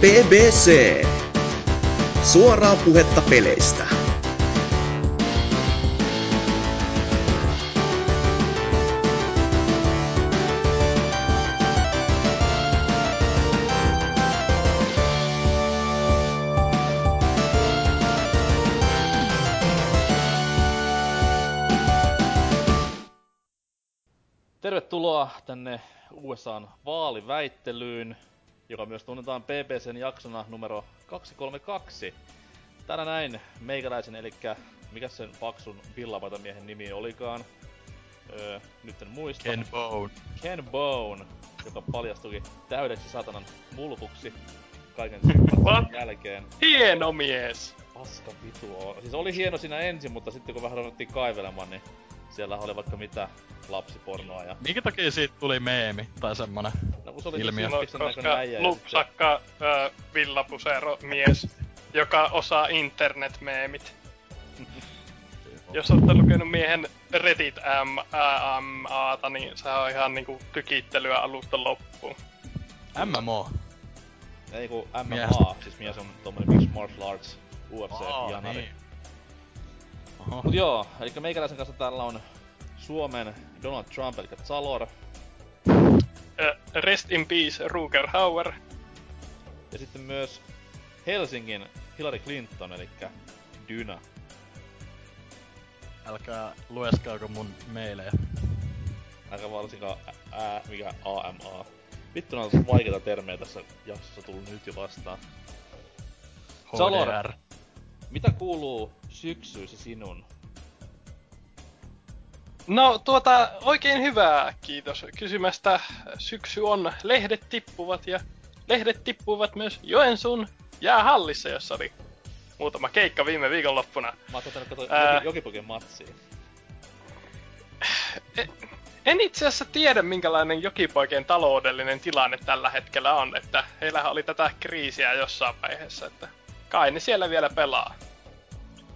BBC. Suoraa puhetta peleistä. Tervetuloa tänne USAn vaaliväittelyyn, joka myös tunnetaan BBCn jaksona numero 232. Täällä näin meikäläisen, eli mikä sen paksun villapatamiehen nimi olikaan. Öö, nyt en muista. Ken Bone. Ken Bone, joka paljastuikin täydeksi satanan mulkuksi kaiken sen jälkeen. Hieno mies! Paska vitu on. Siis oli hieno siinä ensin, mutta sitten kun vähän ruvettiin kaivelemaan, niin siellä oli vaikka mitä lapsipornoa ja... Minkä takia siitä tuli meemi tai semmonen? No se oli Ilmiö. No, koska lupsakka äh, villapusero mies, joka osaa internet-meemit. Jos olette lukenut miehen Reddit M, ä, MAta, niin se on ihan niinku tykittelyä alusta loppuun. MMO. Ei ku MMA, siis mies on tommonen Mixed Martial Arts UFC-janari. niin. Oho. Mut joo, eli meikäläisen kanssa täällä on Suomen Donald Trump, eli Zalor, Äh, rest in peace, Ruger Hauer. ja sitten myös Helsingin Hillary Clinton, eli Dyna. Älkää lueskaako mun meilejä. Aika varsinkaan ää, mikä AMA. Vittu on vaikeita termejä tässä jaksossa tullut nyt jo vastaan. Salor. HDR. Mitä kuuluu syksyisi sinun? No tuota, oikein hyvää, kiitos kysymästä. Syksy on, lehdet tippuvat ja lehdet tippuvat myös Joensuun jäähallissa, jossa oli muutama keikka viime viikonloppuna. Mä oon katsoa Ää. Joki, Jokipoken matsia. En itse asiassa tiedä, minkälainen jokipoikien taloudellinen tilanne tällä hetkellä on, että heillähän oli tätä kriisiä jossain vaiheessa, että kai ne siellä vielä pelaa,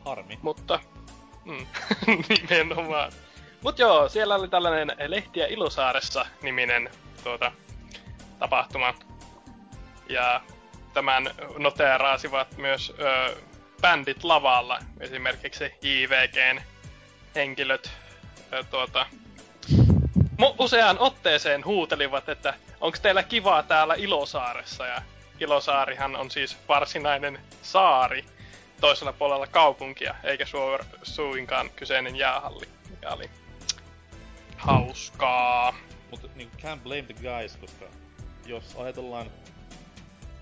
Harmi. mutta mm, nimenomaan. Mut joo, siellä oli tällainen Lehtiä Ilosaaressa niminen tuota, tapahtuma. Ja tämän noteeraasivat myös ö, bändit lavalla, esimerkiksi JVGn henkilöt ö, tuota, mu- useaan otteeseen huutelivat, että onko teillä kivaa täällä Ilosaaressa. Ja Ilosaarihan on siis varsinainen saari toisella puolella kaupunkia, eikä suor- suinkaan kyseinen jäähalli, mikä oli hauskaa. Mutta niinku can't blame the guys, koska jos ajatellaan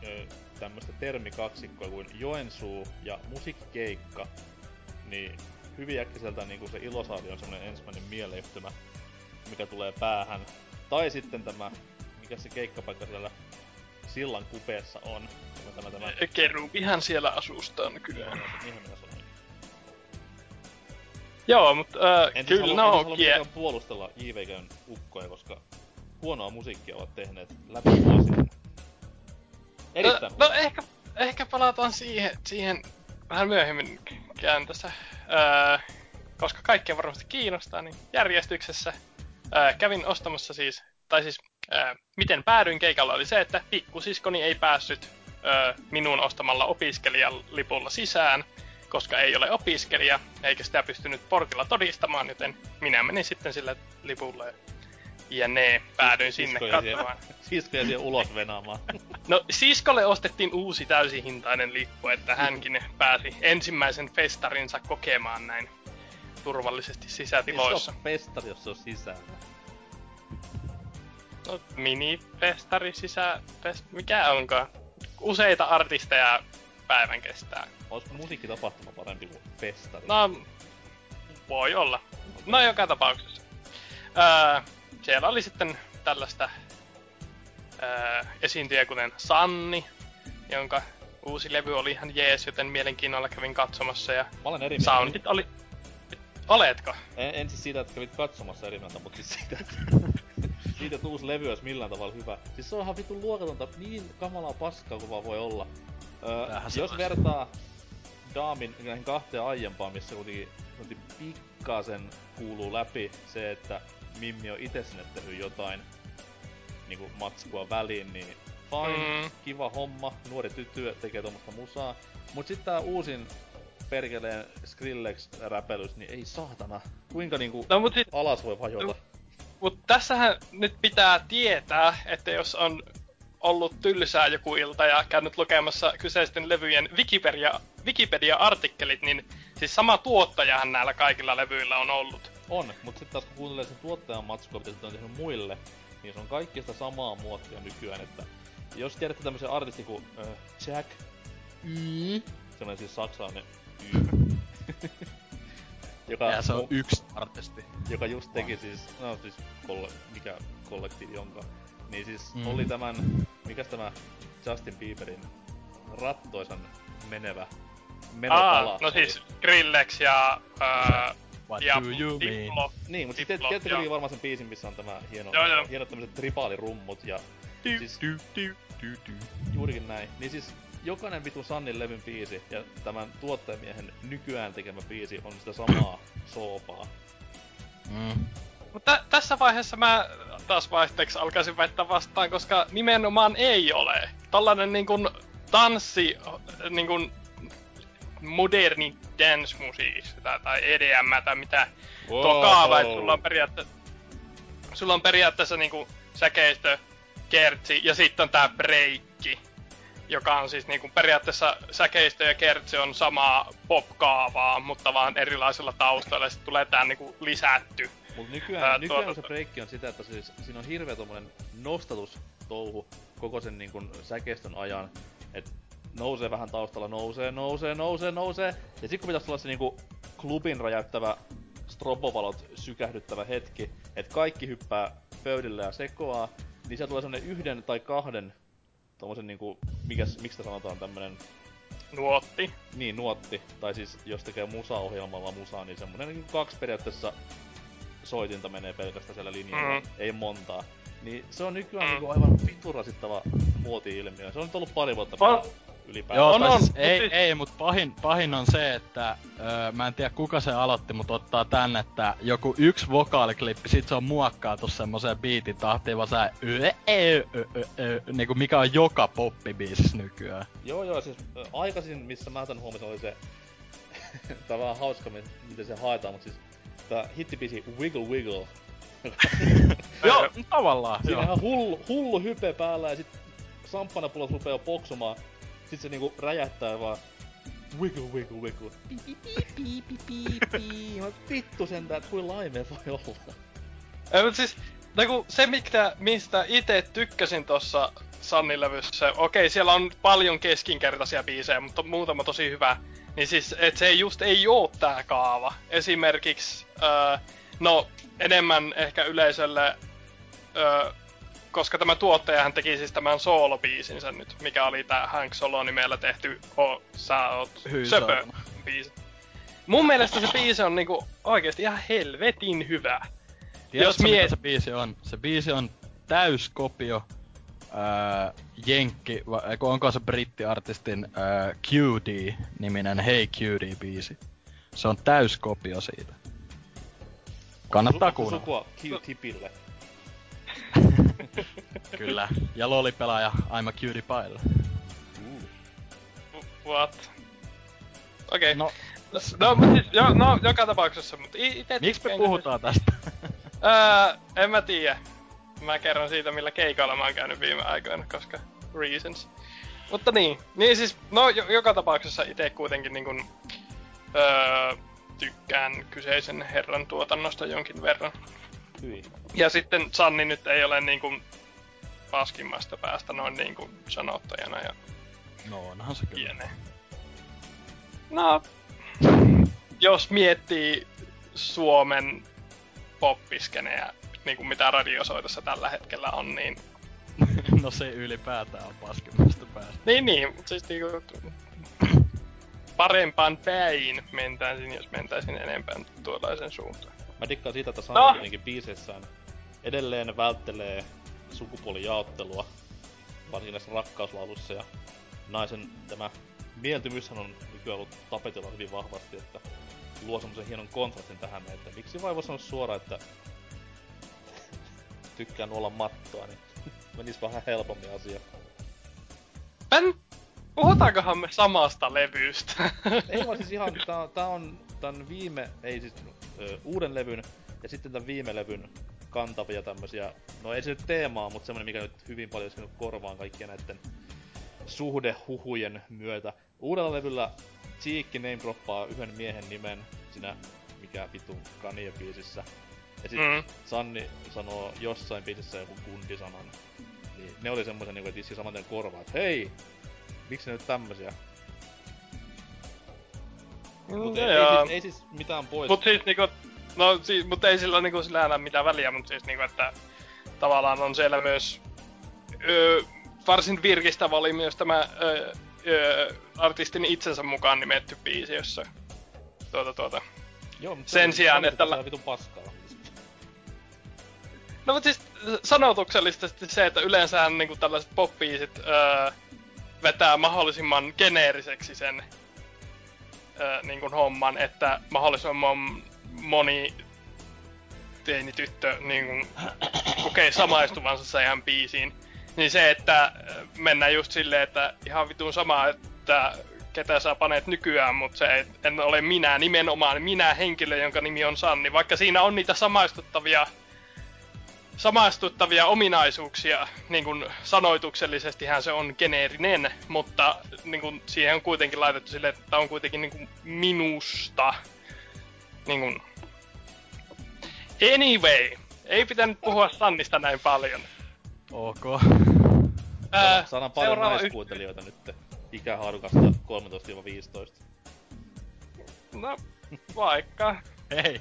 ö, tämmöstä termikaksikkoa kuin Joensuu ja musiikkikeikka, niin hyvin äkkiseltä niinku se Ilosaari on semmonen ensimmäinen mieleyhtymä, mikä tulee päähän. Tai sitten tämä, mikä se keikkapaikka siellä sillan kupeessa on. Tämä, tämä, tämä, Kerubihan siellä asustaan kyllä. mihin minä sanoin. Joo, mutta äh, En siis kyllä en siis no, halua kie- mitenkään puolustella JVGn ukkoja, koska huonoa musiikkia ovat tehneet läpi vuosien. Erittäin No, no ehkä, ehkä palataan siihen, siihen vähän myöhemmin käyn tässä. Öö, koska kaikkia varmasti kiinnostaa, niin järjestyksessä öö, kävin ostamassa siis, tai siis öö, miten päädyin keikalla oli se, että pikkusiskoni ei päässyt öö, minun ostamalla opiskelijalipulla sisään, koska ei ole opiskelija, eikä sitä pystynyt portilla todistamaan, joten minä menin sitten sillä lipulla ja, ne päädyin sinne katsomaan. Siskoja siihen ulos venaamaan. No siskolle ostettiin uusi täysihintainen lippu, että hänkin pääsi ensimmäisen festarinsa kokemaan näin turvallisesti sisätiloissa. Se on festari, jos se on sisällä. No, mini-festari sisä... Fest, mikä onkaan? Useita artisteja päivän kestää. Olisiko musiikkitapahtuma parempi kuin festari? No, voi olla. No joka tapauksessa. Öö, siellä oli sitten tällaista öö, esiintyjä kuten Sanni, jonka uusi levy oli ihan jees, joten mielenkiinnolla kävin katsomassa ja Mä olen eri soundit oli... Oletko? En, en siis siitä, että kävit katsomassa eri mieltä, mutta siis siitä, että siitä, että uusi levy olisi millään tavalla hyvä. Siis se on ihan vitun luokatonta, niin kamalaa paskaa kuin vaan voi olla. Öö, jos vertaa Daamin näihin kahteen aiempaan, missä kuitenkin, kuitenkin pikkasen kuuluu läpi se, että Mimmi on itse sinne tehnyt jotain, niinku matskua väliin, niin fine, Mm. kiva homma, nuori tyttö tekee tuommoista musaa. Mut sit tää uusin perkeleen Skrillex-räpelys, niin ei saatana. Kuinka niinku No mut sit, alas voi vajota? No. mut tässähän nyt pitää tietää, että jos on ollut tylsää joku ilta ja käynyt lukemassa kyseisten levyjen Wikipedia, Wikipedia-artikkelit, niin siis sama tuottajahan näillä kaikilla levyillä on ollut. On, mut sit taas kun kuuntelee sen tuottajan matskua, mitä se on tehnyt muille, niin se on kaikki sitä samaa muottia nykyään, että jos tiedätte tämmösen artisti kuin äh, Jack Y, semmonen siis saksalainen Y, joka, Ja se on mu- yksi artisti. joka just teki siis, no siis kolle, mikä kollektiivi onkaan, niin siis Mm. oli tämän, mikäs tämä Justin Bieberin rattoisan menevä menopala. Aa, no siis Grillex ja, ää, What ja do you mean? Diplo. Niin, mutta Diplo, sitten tiedätkö joo. kuitenkin varmaan sen biisin, missä on tämä hieno, Joo, joo. hienot tämmöset tripaalirummut ja Du, Siis- du, du, du, du. juurikin näin. Niin siis jokainen vitun Sannin levyn biisi ja tämän tuottajamiehen nykyään tekemä biisi on sitä samaa soopaa. Mm. Mutta tässä vaiheessa mä taas vaihteeksi alkaisin väittää vastaan, koska nimenomaan ei ole. Tällainen niin kuin tanssi, niin kuin moderni dance-musiikki tai, tai EDM tai mitä tuo kaava, että sulla on periaatteessa, sulla on periaatteessa niinku säkeistö, kertsi ja sitten on tää breikki, joka on siis niinku periaatteessa säkeistö ja kertsi on samaa pop-kaavaa, mutta vaan erilaisilla taustoilla ja sitten tulee tää niinku lisätty. Mut nykyään, Ää, Ää, nykyään tuota- se breikki on sitä, että siis, siinä on hirveä tommonen nostatustouhu koko sen niin kun, säkeistön ajan. Et nousee vähän taustalla, nousee, nousee, nousee, nousee. Ja sit kun pitäisi tulla se niinku klubin räjäyttävä strobovalot sykähdyttävä hetki, että kaikki hyppää pöydille ja sekoaa, niin siellä tulee semmonen yhden tai kahden tommosen niinku, mikäs, miksi sanotaan tämmönen Nuotti. niin, nuotti. Tai siis jos tekee musaohjelmalla musaa, niin semmonen niin kaksi periaatteessa soitinta menee pelkästään siellä linjalla. Mm. Ei montaa. Niin se on nykyään Mm. niinku aivan vitun rasittava muoti-ilmiö. Se on nyt ollut pari vuotta On. Ylipäätään. Joo, On, on, siis ei, siis- ei, mut pahin, pahin on se, että öö, mä en tiedä kuka se aloitti, mutta ottaa tän, että joku yksi vokaaliklippi, sit se on muokkaatu semmoseen biitin tahtiin, vaan sä ö, ö, ö, ö, ö, niinku mikä on joka poppibiisissä nykyään. Joo, joo, siis aikaisin, missä mä tän huomasin, oli se... tää on vähän hauska, mi- miten se haetaan, mutta siis tää hittibiisi Wiggle Wiggle. Joo, tavallaan, Siinä on hullu, hullu hype päällä ja sit samppanapulot rupeaa poksumaan. Sit se niinku räjähtää vaan wiggle wiggle wiggle. Pi, pi, pi, pi, pi, pi, pi. Mä vittu sentään, että kuin laime voi olla. Ei, mutta siis, niinku, se mikä, mistä itse tykkäsin tossa Sanni-levyssä, okei siellä on paljon keskinkertaisia biisejä, mutta muutama tosi hyvä. Niin siis, et se ei just ei oo tää kaava. Esimerkiksi, öö, no enemmän ehkä yleisölle, öö, koska tämä tuottajahan teki siis tämän soolobiisinsä nyt, mikä oli tää Hank Solo nimellä tehty O, sä oot Hyi söpö biisi. Mun mielestä se biisi on niinku oikeesti ihan helvetin hyvä. Tiedätkö, Jos mitä mie- se biisi on? Se biisi on täyskopio ää, Jenkki, va, eikö onko se brittiartistin ää, QD-niminen Hey QD-biisi. Se on täyskopio siitä. Kannattaa kuunnella. sukua Q-tipille. Kyllä. Ja lolipelaaja I'm a cutie pile. Uh. What? Okei. No, No, no, mut siis, jo, no, joka tapauksessa, mutta ite miksi me puhutaan tästä? kyllä- Öö, en mä tiedä. Mä kerron siitä, millä keikalla mä oon käynyt viime aikoina, koska reasons. Mutta niin, niin siis, no jo, joka tapauksessa itse kuitenkin niin kun, öö, tykkään kyseisen herran tuotannosta jonkin verran. Hyi. Ja sitten Sanni nyt ei ole niin kuin paskimmasta päästä noin niin kuin sanottajana ja No onhan se kyllä. No, jos miettii Suomen poppiskenejä, niin kuin mitä radiosoitossa tällä hetkellä on, niin no se ylipäätään on paskimmasta päästä. niin, niin mutta siis niin kuin, parempaan päin mentäisin, jos mentäisin enempään tuollaisen suuntaan. Mä dikkaan siitä, että No. Sami kuitenkin biiseissään edelleen välttelee sukupuolijaottelua, varsinkin näissä rakkauslaulussa ja naisen tämä mieltymyshän on nykyään ollut tapetilla hyvin vahvasti, että luo semmosen hienon kontrastin tähän, että miksi vai voi sanoa suoraan, että tykkään olla mattoa, niin menis vähän helpommin asia. En... Puhutaankohan me samasta levystä? Ei vaan siis ihan, tää, tää on tän viime, ei siis ö, uuden levyn ja sitten tän viime levyn kantavia tämmösiä, no ei se nyt teemaa, mutta semmonen mikä nyt hyvin paljon iskenyt korvaan kaikkien näitten suhdehuhujen myötä. Uudella levyllä Cheekki name droppaa yhden miehen nimen siinä mikä vitun Kanye biisissä. Ja sit Mm. Sanni sanoo jossain biisissä joku kundisanan. Niin ne oli semmoisen niinku, että iski saman tien korvaan, että hei! Miksi ne nyt tämmösiä? Mutta ei, ei, siis, ei siis mitään pois. Mut siis niinku, no siis, mut ei sillä niinku sillä enää mitään väliä, mut siis niinku, että tavallaan on siellä myös öö, varsin virkistävä oli myös tämä öö, öö, artistin itsensä mukaan nimetty biisi, jossa tuota tuota. Joo, mutta sen se- sijaan, että on vitun paskaa. No mut siis sanotuksellisesti se, että yleensähän niinku tällaiset pop-biisit öö, vetää mahdollisimman geneeriseksi sen öö, niinku homman, että mahdollisimman moni teinityttö niinku kokee samaistuvansa siihen biisiin. Niin se, että mennään just silleen, että ihan vitun sama, että ketä sä panet nykyään, mutta se, en ole minä nimenomaan, minä henkilö, jonka nimi on Sanni. Vaikka siinä on niitä samaistuttavia samaistuttavia ominaisuuksia, niin kuin sanoituksellisestihan se on geneerinen, mutta niin kuin, siihen on kuitenkin laitettu sille, että on kuitenkin niin kuin, minusta. Niin kuin. Anyway, ei pitänyt puhua Sannista näin paljon. Ok. Ää, Saadaan paljon seuraava naiskuuntelijoita nyt ikähaarukasta 13-15. No, vaikka. Hei.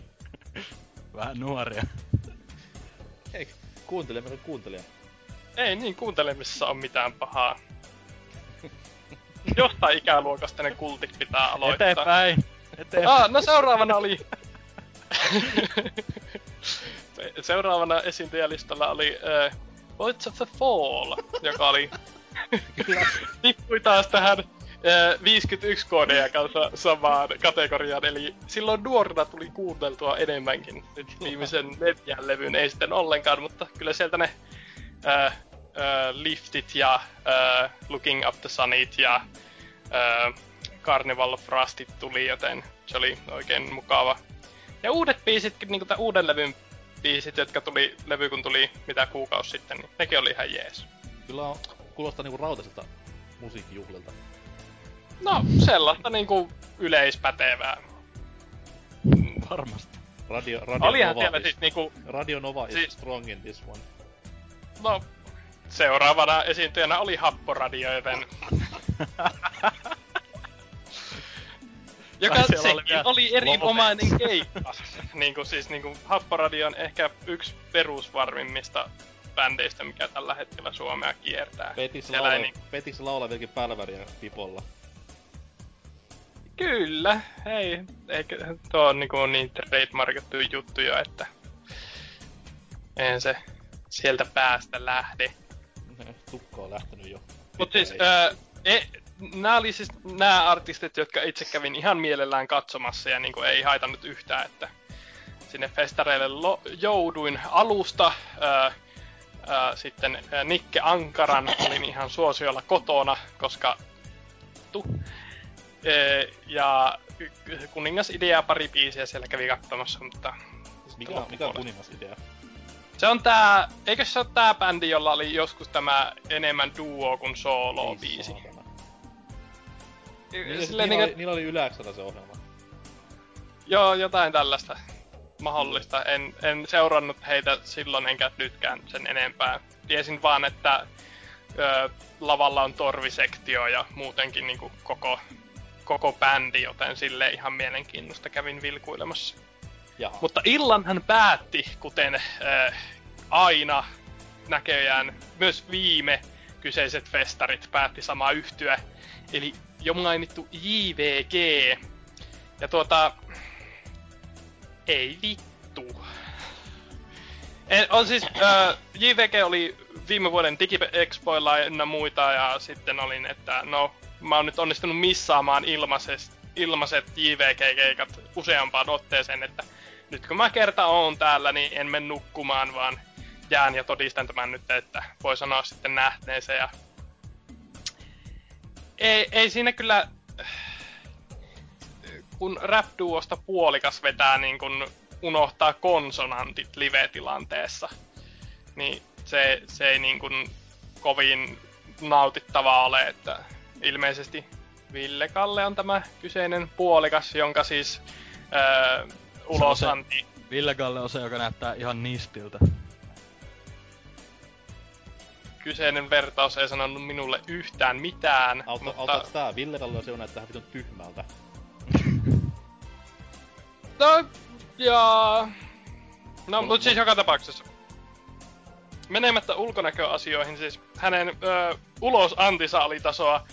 Vähän nuoria. Hei, kuuntele, meillä on kuuntelija. Ei niin kuuntelemisessa on mitään pahaa. Jostain ikäluokasta ne kultit pitää aloittaa. Eteenpäin. Eteenpäin. Ah, no seuraavana oli... Se- seuraavana esiintyjälistalla oli uh, Voids of the Fall, joka oli... tippui taas tähän 51 koodeja kanssa samaan kategoriaan, eli silloin nuorena tuli kuunneltua enemmänkin. Nyt viimeisen neljän levyn ei sitten ollenkaan, mutta kyllä sieltä ne uh, uh, Liftit ja uh, Looking Up the Sunit ja uh, Carnival of Rustit tuli, joten se oli oikein mukava. Ja uudet biisit, niin kuin uuden levyn biisit, jotka tuli, levy kun tuli mitä kuukausi sitten, niin nekin oli ihan jees. Kyllä on, kuulostaa niinku rautaiselta musiikkijuhlilta. No, sellaista niinku yleispätevää. Varmasti. Radio, Radio Olihan Nova siellä is, siis niinku, Radio Nova is siis- strong in this one. no, seuraavana esiintyjänä oli Happoradio, joten... Joka oli sekin vielä oli erinomainen keikka. niinku siis niinku Happoradio on ehkä yksi perusvarmimmista bändeistä, mikä tällä hetkellä Suomea kiertää. Ei laulaa, niinku- Petiks laulaa vieläkin pälväriä pipolla. Kyllä, ei, eikä tuo on niinku niin trademarkattu juttu jo, että eihän se sieltä päästä lähde. Tukka on lähtenyt jo. Mut siis, öö, e, nää oli siis nää artistit, jotka itse kävin ihan mielellään katsomassa ja niinku ei haitannut yhtään, että sinne festareille lo- jouduin alusta. Öö, öö, sitten öö, Nikke Ankaran olin ihan suosiolla kotona, koska tu. Ja kuningas idea pari biisiä siellä kävi katsomassa, mutta mikä, on- mikä on kuningas idea? se on tää, eikö se ole tää bändi, jolla oli joskus tämä enemmän duo kuin solo Ei biisi? saatana. Niillä, Silleen niillä, niinku, oli, niillä oli yläksellä se ohjelma. joo, jotain tällaista mahdollista. En, en seurannut heitä silloin enkä nytkään sen enempää. Tiesin vaan, että ö, lavalla on torvisektio ja muutenkin niinku koko, koko bändi, joten sille ihan mielenkiinnosta kävin vilkuilemassa. Jaha. Mutta illan hän päätti, kuten äh, aina näköjään myös viime kyseiset festarit päätti sama yhtyä. Eli jo mainittu JVG. Ja tuota... Ei vittu. En, on siis, äh, JVG oli viime vuoden DigiExpoilla ynnä muita ja sitten olin, että no, mä oon nyt onnistunut missaamaan ilmaiset, ilmaiset JVG-keikat useampaan otteeseen, että nyt kun mä kerta oon täällä, niin en mene nukkumaan, vaan jään ja todistan tämän nyt, että voi sanoa sitten nähneensä ja ei, ei siinä kyllä, kun rap puolikas vetää niin kun unohtaa konsonantit live-tilanteessa, niin se, se ei niin kun kovin nautittavaa ole, että ilmeisesti Ville Kalle on tämä kyseinen puolikas, jonka siis öö, ulosanti... Ville Kalle on se, joka näyttää ihan nistiltä. Kyseinen vertaus ei sanonut minulle yhtään mitään, Auto, mutta... Auttaako tää? Ville Kalle on se, joka näyttää vitun tyhmältä. No, ja... No, mutta siis joka tapauksessa. Menemättä ulkonäköasioihin, siis hänen ö, ulos antisaalitasoa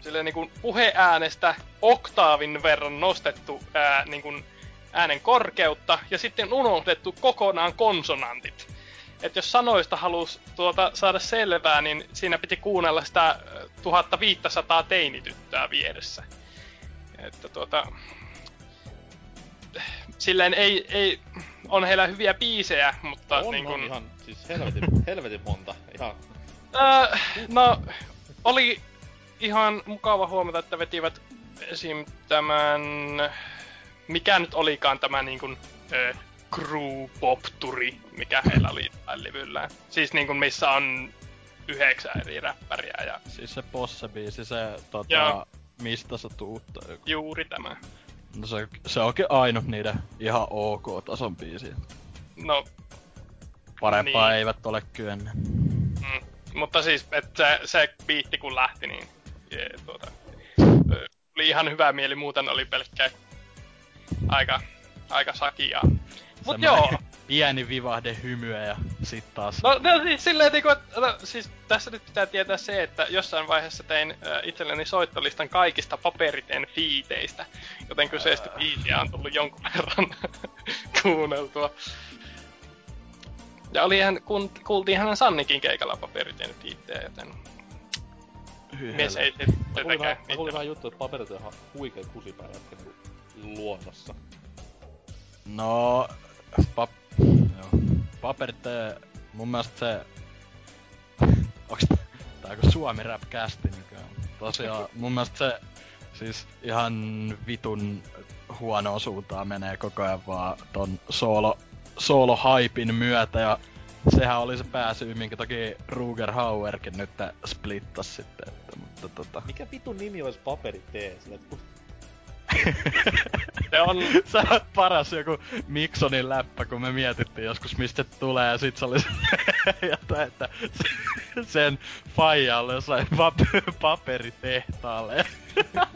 Silleen niinku puheäänestä oktaavin verran nostettu ää, niinku äänen korkeutta ja sitten unohdettu kokonaan konsonantit. Et jos sanoista halus tuota saada selvää, niin siinä piti kuunnella sitä 1500 teinityttöä vieressä. Että tuota, silleen ei, ei, on heillä hyviä biisejä, mutta on, niin kun... on ihan, siis helvetin, helvetin monta. Ihan... Öö, no, oli ihan mukava huomata, että vetivät esim. tämän... Mikä nyt olikaan tämä niin kuin, ö, crew pop turi, mikä heillä oli levyllä. Siis niin kuin missä on yhdeksän eri räppäriä ja... Siis se Posse-biisi, se tota, mistä sä tuut? Juuri tämä. No se, se onkin ainut niiden ihan ok-tason biisi. No... Parempaa niin. eivät ole kyenneet. Mm, mutta siis, että se, se biitti kun lähti, niin jee, tuota, oli ihan hyvä mieli, muuten oli pelkkä aika, aika sakia. Mut joo. pieni vivahde hymyä ja sit taas... No, no siis silleen niinku, että, no, siis tässä nyt pitää tietää se, että jossain vaiheessa tein äh, itselleni soittolistan kaikista paperiteen fiiteistä, joten kyseistä fiitiä on tullut jonkun verran kuunneltua. Ja oli ihan, kun, kuultiin hänen Sannikin keikalla paperiteen fiittejä, joten Mies ei tietenkään Mä kuulin vähän juttu, että paperit on ihan huikea kusipää luonnossa. No, pap... Joo. Paperit, mun mielestä se... Onks tää joku Suomi rap kästi nykyään? Tosiaan, mun mielestä se siis ihan vitun huono suuntaan menee koko ajan vaan ton solo, solo hypin myötä ja sehän oli se pääsy, minkä toki Ruger Hauerkin nyt splittas sitten. Että, mutta tota... Mikä vitun nimi olisi paperi T? se on... Se on paras joku Miksonin läppä, kun me mietittiin joskus mistä tulee ja sit se oli jotain, että sen faijalle jossain pap- paperitehtaalle.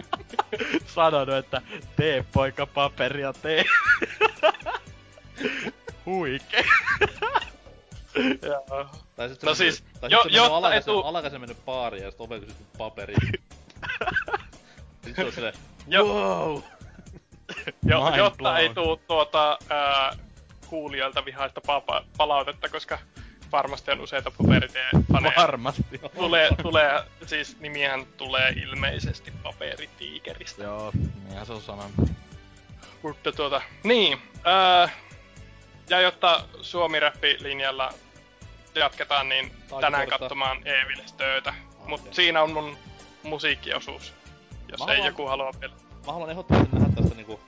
Sanonut, että tee poika paperia, tee. Huike. Joo. Tai sit no siis, tai jo, sit jotta alakaisen, etu... alakaisen mennyt baariin ja sit oven kysytty paperi. Sitten on silleen, wow! jo, jotta blown. ei tuu tuota ää, kuulijoilta vihaista papa- palautetta, koska varmasti on useita paperitie-faneja. Varmasti. Tulee, tulee, siis nimihän tulee ilmeisesti paperitiikeristä. Joo, niinhän se on sanonut. Mutta tuota, niin, ää, ja jotta Suomi-räppi-linjalla jatketaan, niin Taisi tänään katsomaan Evil Stöötä. Okay. Mut siinä on mun musiikkiosuus, jos mä ei haluan, joku halua vielä. Mä haluan ehdottomasti nähdä tästä niinku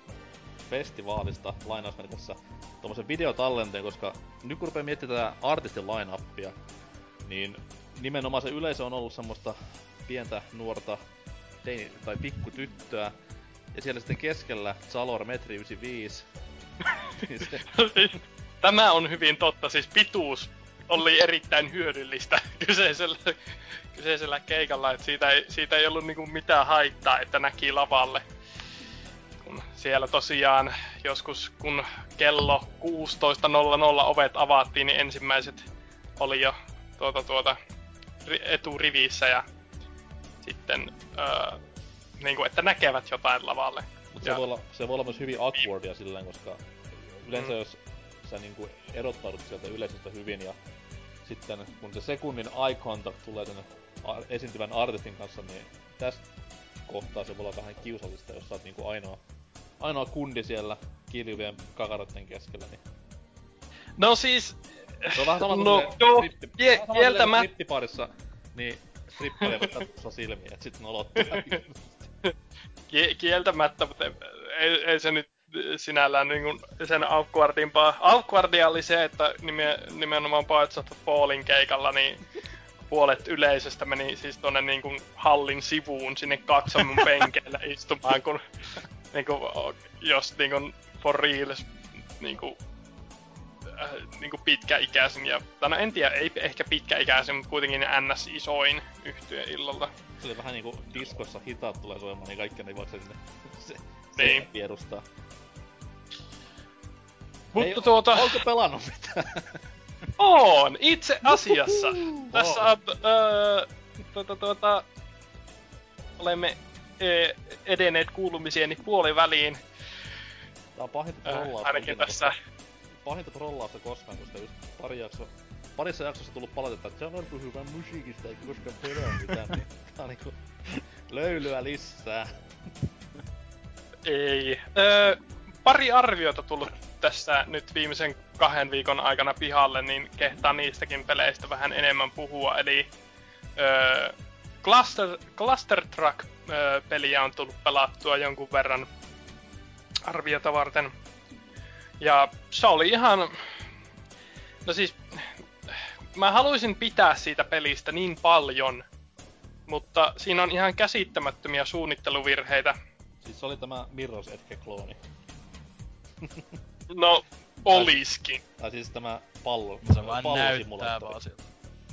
festivaalista lainausmerkissä tommosen videotallenteen, koska nyt kun rupeaa miettimään tätä artistin line niin nimenomaan se yleisö on ollut semmoista pientä nuorta teini, tai pikkutyttöä, ja siellä sitten keskellä Zalor Metri 95. Tämä on hyvin totta, siis pituus oli erittäin hyödyllistä kyseisellä, kyseisellä keikalla, että siitä ei, siitä ei ollut niinku mitään haittaa, että näki lavalle. Kun siellä tosiaan joskus, kun kello 16.00 ovet avattiin, niin ensimmäiset oli jo tuota, tuota, eturivissä ja sitten öö, niin kuin, että näkevät jotain lavalle. Mutta se, voi olla, se voi olla myös hyvin awkwardia silleen, koska yleensä mm. jos sä niinku erottaudut sieltä yleisöstä hyvin ja sitten kun se sekunnin eye contact tulee sen esiintyvän artistin kanssa, niin tästä kohtaa se voi olla vähän kiusallista, jos sä oot niinku ainoa, ainoa kundi siellä kiljuvien kakarotten keskellä, niin... No siis... Se on vähän sama kuin no, no, no, strippi, vähän sama kuin strippiparissa, niin strippailevat katsoo silmiä, et sit nolottaa. Kie- kieltämättä, mutta ei, ei, ei se nyt sinällään niin kuin sen awkwardimpaa. Awkwardia oli se, että nime, nimenomaan Bites of the Fallin keikalla, niin puolet yleisöstä meni siis tuonne niin kuin hallin sivuun sinne katsomon penkeille istumaan, kun niin kuin, jos niin kuin for reals niin kuin, äh, niin kuin pitkäikäisin ja, tai no en tiedä, ei ehkä pitkäikäisin, mutta kuitenkin NS isoin yhtye illalla. Se oli vähän niinku diskossa hitaat tulee soimaan, niin kaikki ne juoksee sinne se, Niin. Mutta Ei, tuota... Onko pelannut mitään? On, itse asiassa. Tässä on, öö, tuota, tuota, olemme öö, edenneet kuulumisieni puoliväliin. Tää on pahinta trollausta. ainakin tässä. Pahinta trollausta koskaan, koska just pari jaksoa, parissa jaksossa tullut palautetta, että Janor puhuu vaan musiikista eikä koskaan pelaa mitään, niin tää on niinku löylyä lisää. Ei. Öö, pari arviota tullut tässä nyt viimeisen kahden viikon aikana pihalle, niin kehtaa niistäkin peleistä vähän enemmän puhua. Eli öö, Cluster, Cluster Truck öö, peliä on tullut pelattua jonkun verran arviota varten. Ja se oli ihan... No siis, mä haluaisin pitää siitä pelistä niin paljon, mutta siinä on ihan käsittämättömiä suunnitteluvirheitä. Siis se oli tämä Mirror's Edge-klooni. No, oliskin. Tai siis tämä pallo, Se vaan näyttää vaan siltä.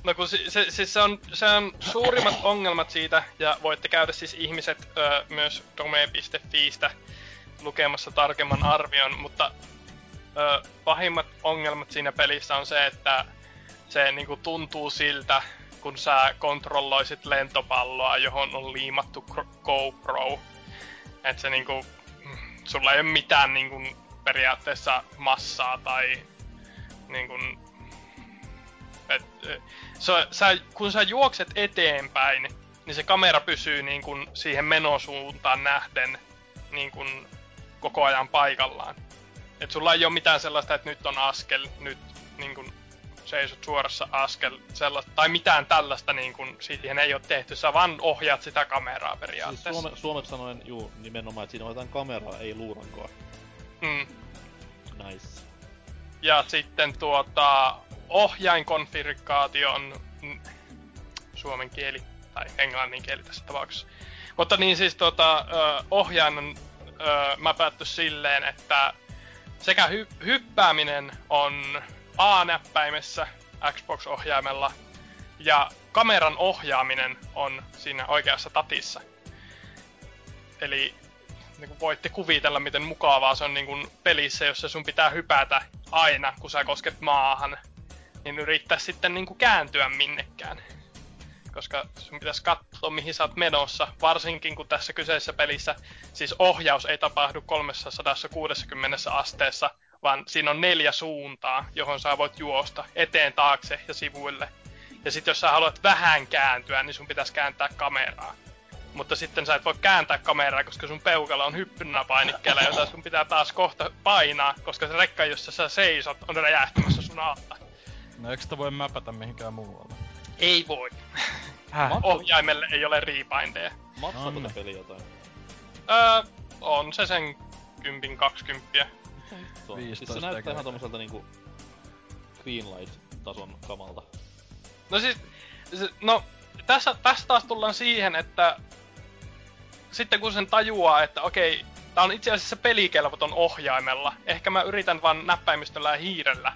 No kun se, se, siis se, on, se on suurimmat ongelmat siitä, ja voitte käydä siis ihmiset ö, myös dome.fiistä lukemassa tarkemman arvion, mutta ö, pahimmat ongelmat siinä pelissä on se, että se niinku tuntuu siltä, kun sä kontrolloisit lentopalloa, johon on liimattu GoPro. Et se niinku, sulla ei ole mitään niinku periaatteessa massaa tai niinku, et, ö, sä, kun sä juokset eteenpäin, niin se kamera pysyy niin kun siihen menosuuntaan nähden niin kun koko ajan paikallaan. Et sulla ei ole mitään sellaista, että nyt on askel, nyt niin kun seisot suorassa askel, sellaista, tai mitään tällaista niin kun siihen ei ole tehty. Sä vaan ohjaat sitä kameraa Siis periaatteessa. suome, suomeksi sanoen, juu, nimenomaan, että siinä otetaan kameraa, ei luurankoa. Mm. Nice. Ja sitten tuota, ohjainkonfiguraatio on suomen kieli, tai englannin kieli tässä tapauksessa. Mutta niin siis tuota, ohjain on mäpätty silleen, että sekä hy- hyppääminen on A-näppäimessä Xbox-ohjaimella, ja kameran ohjaaminen on siinä oikeassa tatissa. Eli niin kuin voitte kuvitella, miten mukavaa se on niin kuin pelissä, jossa sun pitää hypätä aina, kun sä kosket maahan. Niin yrittää sitten niin kuin kääntyä minnekään. Koska sun pitäisi katsoa, mihin sä oot menossa. Varsinkin kun tässä kyseisessä pelissä siis ohjaus ei tapahdu 360 asteessa, vaan siinä on neljä suuntaa, johon sä voit juosta eteen, taakse ja sivuille. Ja sitten jos sä haluat vähän kääntyä, niin sun pitäisi kääntää kameraa mutta sitten sä et voi kääntää kameraa, koska sun peukalo on hyppynäpainikkeella, jota sun pitää taas kohta painaa, koska se rekka, jossa sä seisot, on räjähtämässä sun alta. No eikö sitä voi mäpätä mihinkään muualle? Ei voi. Häh? Ohjaimelle ei ole rebindeja. Maksaako No niin. peli jotain? Öö, on se sen kympin kaksikymppiä. Tuo, siis 15 se näyttää ihan tommoselta niinku Greenlight-tason kamalta. No siis, no, tässä, tässä taas tullaan siihen, että sitten kun sen tajuaa, että okei, tää on itse asiassa pelikelvoton ohjaimella, ehkä mä yritän vaan näppäimistöllä ja hiirellä,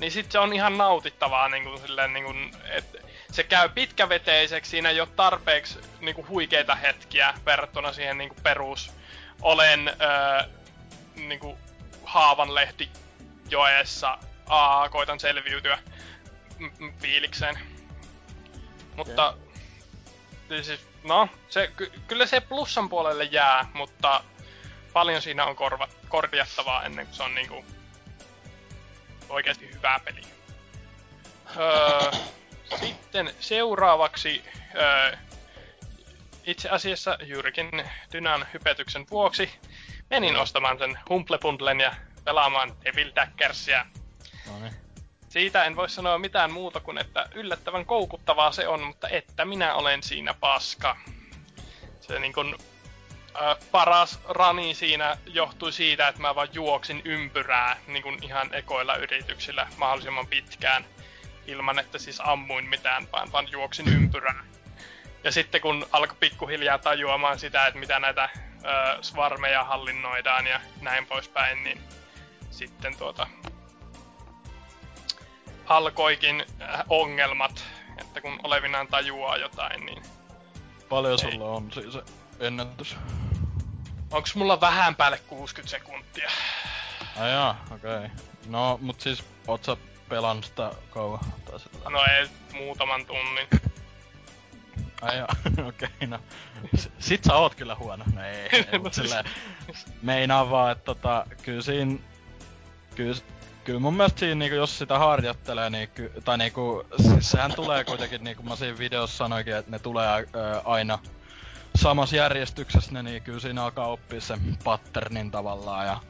niin sit se on ihan nautittavaa, niin kuin, silleen, niin kuin, että se käy pitkäveteiseksi, siinä ei ole tarpeeksi niin kuin, huikeita hetkiä verrattuna siihen niin kuin, perus. Olen öö, niin kuin, haavanlehti joessa, aa, koitan selviytyä m- m- fiilikseen. Mutta siis, no, se, ky- kyllä se plussan puolelle jää, mutta paljon siinä on korva, korjattavaa ennen kuin se on niinku oikeasti hyvä peli. Öö, sitten seuraavaksi öö, itse asiassa juurikin Dynan hypetyksen vuoksi menin ostamaan sen Humble Bundlen ja pelaamaan Devil Daggersia. No niin. Siitä en voi sanoa mitään muuta kuin, että yllättävän koukuttavaa se on, mutta että minä olen siinä paska. Se niin kun, äh, paras rani siinä johtui siitä, että mä vaan juoksin ympyrää niin kun ihan ekoilla yrityksillä mahdollisimman pitkään. Ilman, että siis ammuin mitään, vaan, vaan juoksin ympyrää. Ja sitten kun alkoi pikkuhiljaa tajuamaan sitä, että mitä näitä äh, svarmeja hallinnoidaan ja näin poispäin, niin sitten tuota alkoikin äh, ongelmat, että kun olevinaan tajuaa jotain, niin Paljon sulla on siis se ennätys? onks mulla vähän päälle 60 sekuntia? Ai jaa, okei. Okay. No, mut siis, oot sä pelannut sitä kauan? Tai sillä? No ei, muutaman tunnin. Ai jaa, okei, okay, no. S- sit sä oot kyllä huono. No ei, ei No mut silleen, meinaan vaan, että tota, kyllä siinä, kyllä, kyllä mun mielestä siinä niinku, jos sitä harjoittelee, niin ky, tai niinku, siis sehän tulee kuitenkin, niinku mä siinä videossa sanoinkin, että ne tulee ää, aina samassa järjestyksessä, ne, niin kyllä siinä alkaa oppia sen patternin tavallaan ja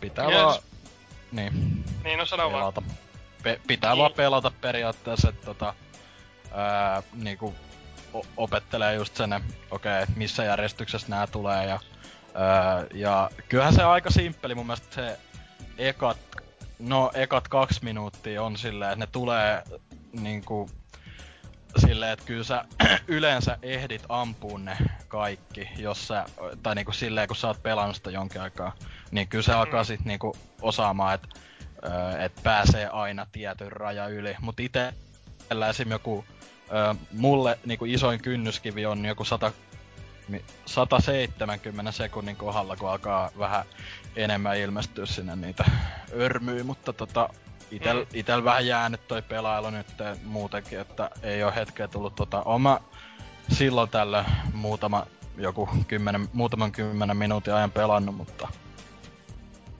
pitää Yes. vaan, niin, Niin, no sano vaan. pelata. Pe- pitää Niin. vaan pelata periaatteessa, että tota, ää, niinku, o- opettelee just sen, okei, okay, missä järjestyksessä nämä tulee ja, ää, ja kyllähän se aika simppeli mun mielestä se ekat, no ekat kaksi minuuttia on silleen, että ne tulee niinku silleen, että kyllä sä yleensä ehdit ampuun ne kaikki, jos sä, tai niinku silleen kun sä oot pelannut sitä jonkin aikaa, niin kyllä se alkaa sit niinku osaamaan, että et pääsee aina tietyn raja yli. Mut ite esim. joku öö, mulle niinku isoin kynnyskivi on joku 100, mi- 170 sekunnin kohdalla, kun alkaa vähän enemmän ilmestyä sinne niitä örmyjä, mutta tota, itel, Mm. itel vähän jäänyt toi pelailu nyt muutenkin, että ei ole hetkeä tullut tota, oma silloin tällä muutama joku kymmenen, muutaman kymmenen minuutin ajan pelannut, mutta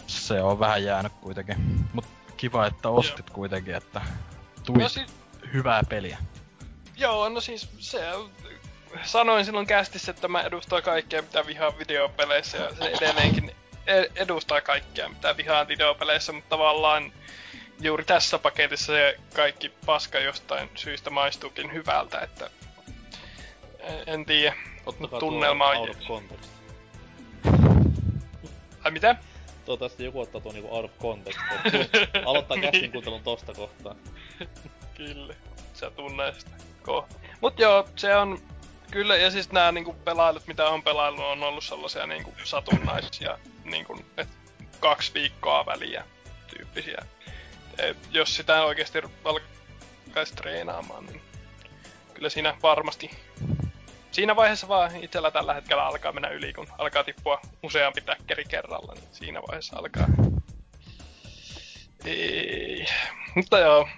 se on vähän jäänyt kuitenkin. Mut kiva, että ostit kuitenkin, että tuli No siis, hyvää peliä. joo, no siis se sanoin silloin kästissä, että mä edustan kaikkea, mitä vihaan videopeleissä, ja se edelleenkin edustaa kaikkea, mitä vihaan videopeleissä, mutta tavallaan juuri tässä paketissa se kaikki paska jostain syystä maistuukin hyvältä, että en- tiedä. Ottakaa Tunnelma tuo on out of context. Ai mitä? Toivottavasti joku ottaa tuon niinku out of context. Aloittaa kästin Niin. kuuntelun tosta kohtaa. Kyllä, sä tunnet sitä kohta. Mut joo, se on kyllä, ja siis nämä niinku pelailut, mitä on pelailu, on ollut sellaisia niinku satunnaisia, niinku, et kaksi viikkoa väliä tyyppisiä. Et jos sitä oikeasti alkaisi treenaamaan, niin kyllä siinä varmasti Siinä vaiheessa vaan itsellä tällä hetkellä alkaa mennä yli, kun alkaa tippua useampi täkkeri kerralla, niin siinä vaiheessa alkaa. Ei. Mutta joo,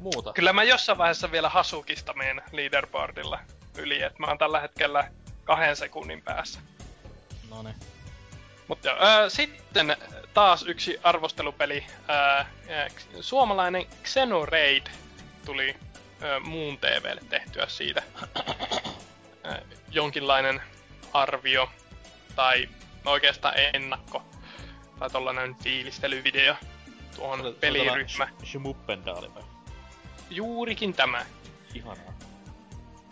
Muuta. Kyllä mä jossain vaiheessa vielä Hasukista menen leaderboardilla yli, että mä oon tällä hetkellä kahden sekunnin päässä. No niin. Mutta ää, sitten taas yksi arvostelupeli. Ää, suomalainen Xenoraid tuli ää, muun TVlle tehtyä siitä ää, jonkinlainen arvio tai oikeastaan ennakko tai tollanen fiilistelyvideo tuohon peliryhmä. Schmuppendaali vai? Juurikin tämä. Ihanaa.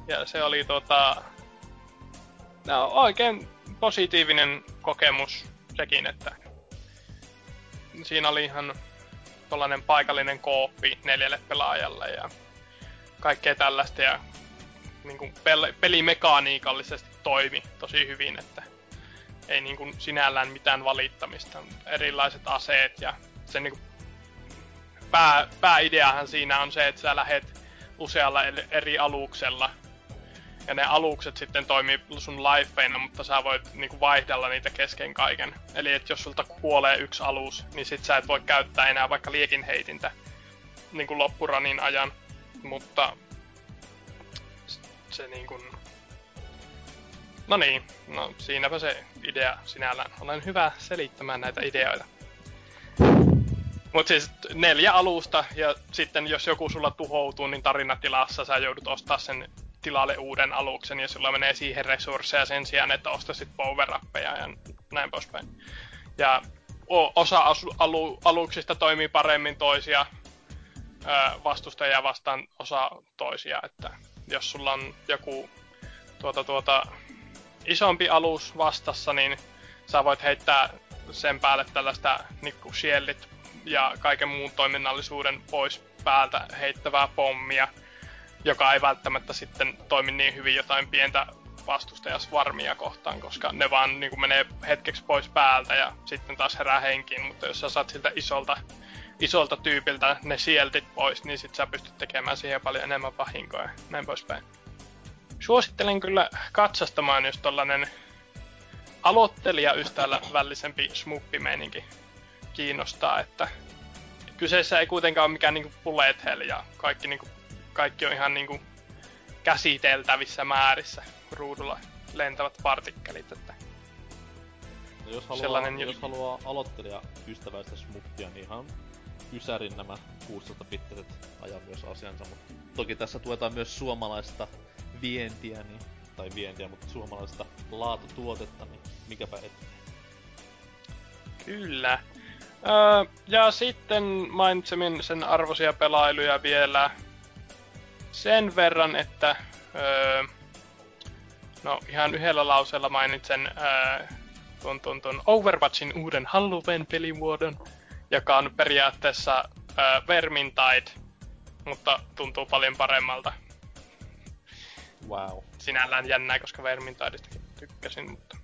Ja se oli tota... No, oikein positiivinen kokemus sekin, että siinä oli ihan tollanen paikallinen kooppi neljälle pelaajalle ja kaikkea tällaista ja niin kuin pel- pelimekaniikallisesti toimi tosi hyvin, että ei niin kuin sinällään mitään valittamista. Erilaiset aseet ja se niin kuin pää, pääideahan siinä on se, että sä lähet usealla eri aluksella. Ja ne alukset sitten toimii sun lifeina, mutta sä voit niinku vaihdella niitä kesken kaiken. Eli että jos sulta kuolee yksi alus, niin sit sä et voi käyttää enää vaikka liekin heitintä niinku loppuranin ajan. Mutta se niinku... No niin, no siinäpä se idea sinällään. Olen hyvä selittämään näitä ideoita. Mut siis neljä alusta ja sitten jos joku sulla tuhoutuu, niin tarinatilassa sä joudut ostaa sen tilalle uuden aluksen ja sulla menee siihen resursseja sen sijaan, että ostasit power ja näin poispäin. Ja osa alu, aluksista toimii paremmin toisia ö, vastustajia vastaan osa toisia, että jos sulla on joku tuota, tuota, isompi alus vastassa, niin sä voit heittää sen päälle tällaista niinku shieldit ja kaiken muun toiminnallisuuden pois päältä heittävää pommia, joka ei välttämättä sitten toimi niin hyvin jotain pientä vastustajas varmia kohtaan, koska ne vaan niin kuin menee hetkeksi pois päältä ja sitten taas herää henkiin, mutta jos sä saat siltä isolta, isolta tyypiltä ne sieltit pois, niin sit sä pystyt tekemään siihen paljon enemmän vahinkoa ja näin poispäin. Suosittelen kyllä katsastamaan, jos tollanen aloittelijaystävällisempi smuppimeininki kiinnostaa, että kyseessä ei kuitenkaan ole mikään niinku bullet hell ja kaikki, niinku, kaikki on ihan niinku käsiteltävissä määrissä ruudulla lentävät partikkelit, että no jos haluaa, sellainen jos haluaa aloittelija ystävällistä smuppia, niin ihan Ysärin nämä 16-bittiset ajaa myös asiansa, mutta toki tässä tuetaan myös suomalaista vientiä, niin, tai vientiä, mutta suomalaista laatutuotetta, niin mikäpä ettei. Kyllä. Öö, ja sitten mainitsemin sen arvoisia pelailuja vielä sen verran, että öö, no ihan yhdellä lauseella mainitsen öö, tuon, tuon, tuon Overwatchin uuden Halloween-pelimuodon, joka on periaatteessa öö, Vermintide, mutta tuntuu paljon paremmalta. Wow. Sinällään jännää, koska Vermintideista tykkäsin, mutta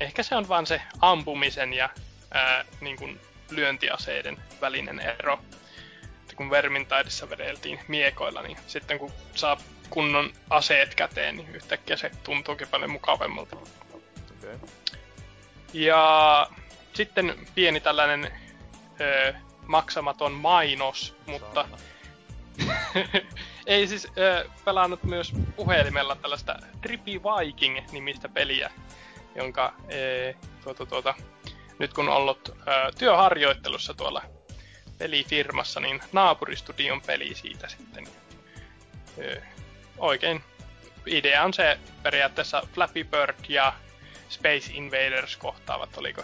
ehkä se on vaan se ampumisen ja ää, niin kuin lyöntiaseiden välinen ero. Että kun Vermintideissa vedeltiin miekoilla, niin sitten kun saa kunnon aseet käteen, niin yhtäkkiä se tuntuukin paljon mukavemmalta. Okay. Ja sitten pieni tällainen ö, maksamaton mainos, mutta ei siis ö, pelannut myös puhelimella tällaista Trippy Viking-nimistä peliä, jonka ö, tuota, tuota, nyt kun ollut ö, työharjoittelussa tuolla pelifirmassa, niin naapuristudion peli siitä sitten. Ö, oikein idea on se periaatteessa Flappy Bird ja Space Invaders kohtaavat, oliko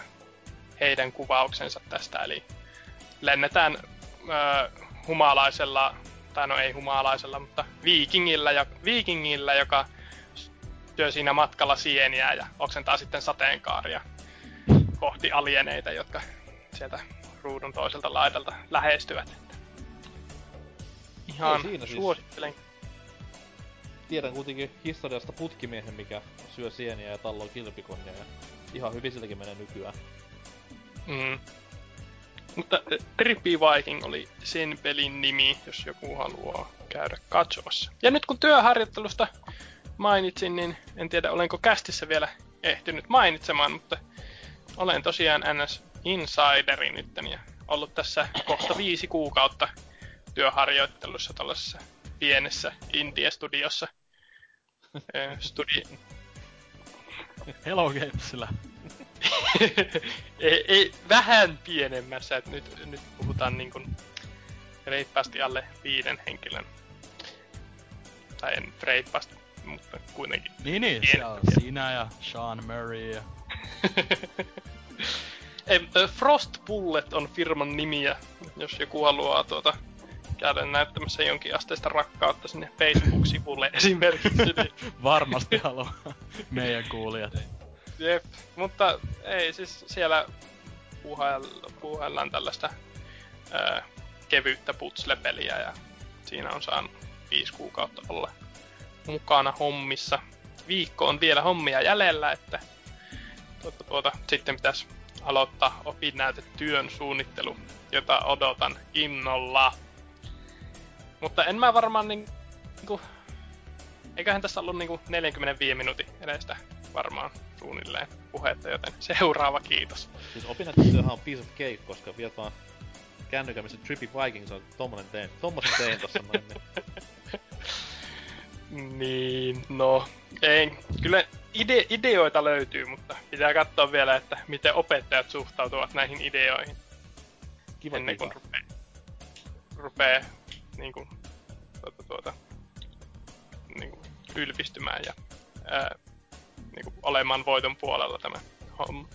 heidän kuvauksensa tästä, eli lennetään ö, humalaisella, tai no ei humalaisella, mutta viikingillä, ja, viikingillä joka syö siinä matkalla sieniä ja oksentaa sitten sateenkaaria kohti alieneita, jotka sieltä ruudun toiselta laidalta lähestyvät. Ihan siis. suosittelen. Siis. Tiedän kuitenkin historiasta putkimiehen, mikä syö sieniä ja talloo kilpikonnia ja ihan hyvin siltäkin menee nykyään. Mm. Mutta Trippy Viking oli sen pelin nimi, jos joku haluaa käydä katsomassa. Ja nyt kun työharjoittelusta mainitsin, niin en tiedä olenko kästissä vielä ehtinyt mainitsemaan, mutta olen tosiaan NS Insideri nyt ja ollut tässä kohta viisi kuukautta työharjoittelussa tällaisessa pienessä India-studiossa. Studi... Hello Gamesillä. ei, ei, vähän pienemmässä, että nyt, nyt puhutaan niin kuin reippaasti alle viiden henkilön. Tai en reippaasti, mutta kuitenkin. Niin, niin, se on sinä ja Sean Murray ja... Frost Bullet on firman nimiä, jos joku haluaa tuota, käydä näyttämässä jonkin asteista rakkautta sinne Facebook-sivulle esimerkiksi. Niin... Varmasti haluaa meidän kuulijat. Jep, mutta ei siis siellä puhellaan tällaista ää, kevyttä putslepeliä ja siinä on saanut viisi kuukautta olla mukana hommissa. Viikko on vielä hommia jäljellä, että tuota, tuota, sitten pitäisi aloittaa opinnäytetyön suunnittelu, jota odotan innolla. Mutta en mä varmaan niin, niin kuin, eiköhän tässä ollut niin kuin 45 minuutin edestä varmaan suunnilleen puhetta, joten seuraava kiitos. Siis opinnäytetyöhän on piece of cake, koska viet vaan kännykän, missä Trippy Vikings on tommonen tein, tommosen tein tossa noin. Niin, no, ei, kyllä ide- ideoita löytyy, mutta pitää katsoa vielä, että miten opettajat suhtautuvat näihin ideoihin. Kiva, ennen kuin rupee, rupee niin kuin, tuota, tuota, niin kuin, ylpistymään ja ää, niin kuin, olemaan voiton puolella tämä homma.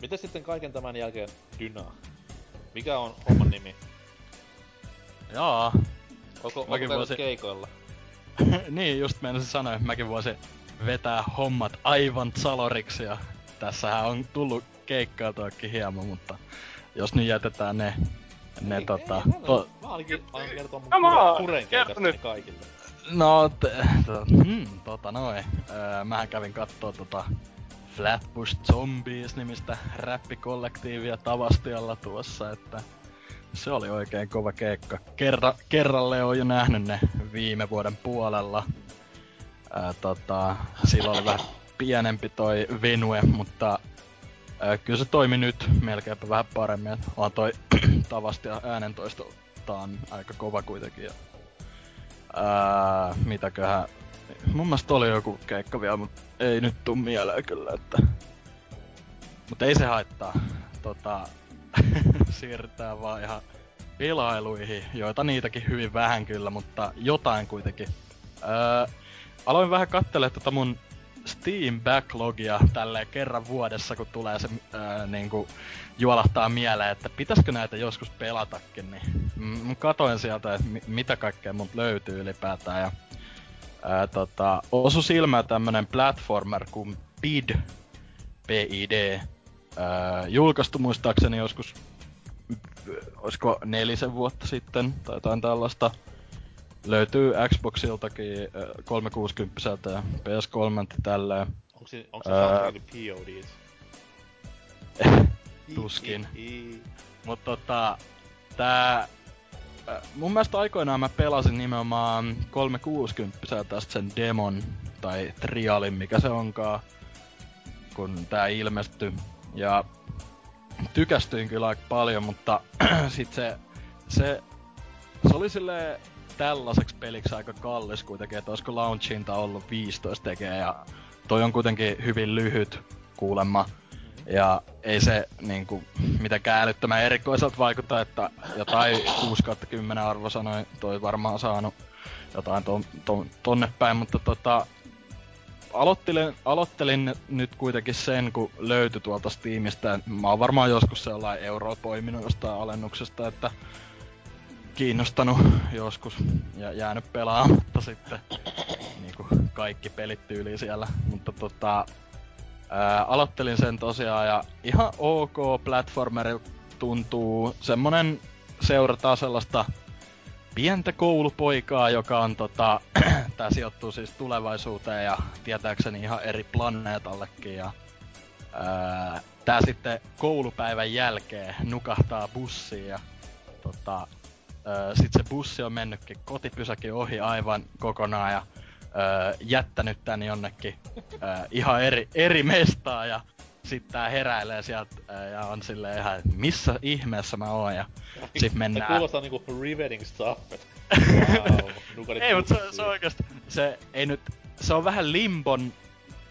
Miten sitten kaiken tämän jälkeen Dyna? Mikä on homman nimi? Jaa. Onko, onko Mäkin voisin- keikoilla? niin, just meinasin sanoa, että mäkin voisin vetää hommat aivan saloriksi ja tässähän on tullut keikkailtuakin hieman, mutta jos nyt jätetään ne, ne Ei- tota... ei, mä, to, mä ainakin aion kertoa mun kuren, keikasta kaikille. no, t, to, hmm, tota noin. Öö, mähän kävin kattoo tota Flatbush Zombies nimistä räppikollektiivia Tavastialla tuossa, että se oli oikein kova keikka. Kerra, kerralle on jo nähnyt ne viime vuoden puolella. Ää, tota, silloin oli vähän pienempi toi venue, mutta ää, kyllä se toimi nyt melkeinpä vähän paremmin. On toi tavasti ja äänentoistoltaan aika kova kuitenkin. Ja, ää, mitäköhän... Mun mielestä oli joku keikka vielä, mutta ei nyt tuu mieleen kyllä, että... Mutta ei se haittaa. Tota, siirrytään vaan ihan pelailuihin, joita niitäkin hyvin vähän kyllä, mutta jotain kuitenkin. Öö, aloin vähän katsella tota mun Steam backlogia tälleen kerran vuodessa, kun tulee se öö, niinku juolahtaa mieleen, että pitäisikö näitä joskus pelatakin, niin katoin sieltä, että mi- mitä kaikkea mut löytyy ylipäätään ja ää, tota, osu silmään tämmönen platformer kuin PID, PID, ää, julkaistu muistaakseni joskus, olisiko nelisen vuotta sitten tai jotain tällaista. Löytyy Xboxiltakin ää, 360 ja PS3 tälleen. Onko se, onko se soundtrackilla PODs? Tuskin. I, i, i. Mut tota, tää... äh, Mun mielestä aikoinaan mä pelasin nimenomaan 360 tästä sen demon, tai trialin, mikä se onkaan, kun tää ilmestyi. Ja tykästyin kyllä aika paljon, mutta sit se, se, se oli silleen tällaiseksi peliksi aika kallis kuitenkin, että olisiko launchinta ollut 15 tekee ja toi on kuitenkin hyvin lyhyt kuulemma. Ja ei se niinku mitenkään älyttömän erikoiselta vaikuta, että jotain 6 10 arvosanoja toi varmaan saanut jotain ton, ton, tonne päin, mutta tota, aloittelin, aloittelin nyt kuitenkin sen, kun löytyi tuolta Steamista. Mä oon varmaan joskus sellainen euroa poiminut jostain alennuksesta, että kiinnostanut joskus ja jäänyt pelaamatta sitten niinku kaikki pelit tyyliin siellä. Mutta tota, ää, aloittelin sen tosiaan ja ihan ok platformeri tuntuu. Semmonen seurataan sellaista pientä koulupoikaa, joka on tota, tää sijoittuu siis tulevaisuuteen ja tietääkseni ihan eri planeetallekin ja ää, tää sitten koulupäivän jälkeen nukahtaa bussiin ja tota, ää, sit se bussi on mennytkin kotipysäkin ohi aivan kokonaan ja ää, jättänyt tän jonnekin ää, ihan eri, eri mestaan ja sitten tää heräilee sieltä ja on silleen ihan, että missä ihmeessä mä oon ja sit Se mennään. kuulostaa niinku riveting stuff. Wow, Ei, mutta se, se oikeesti, se ei nyt, se on vähän limbon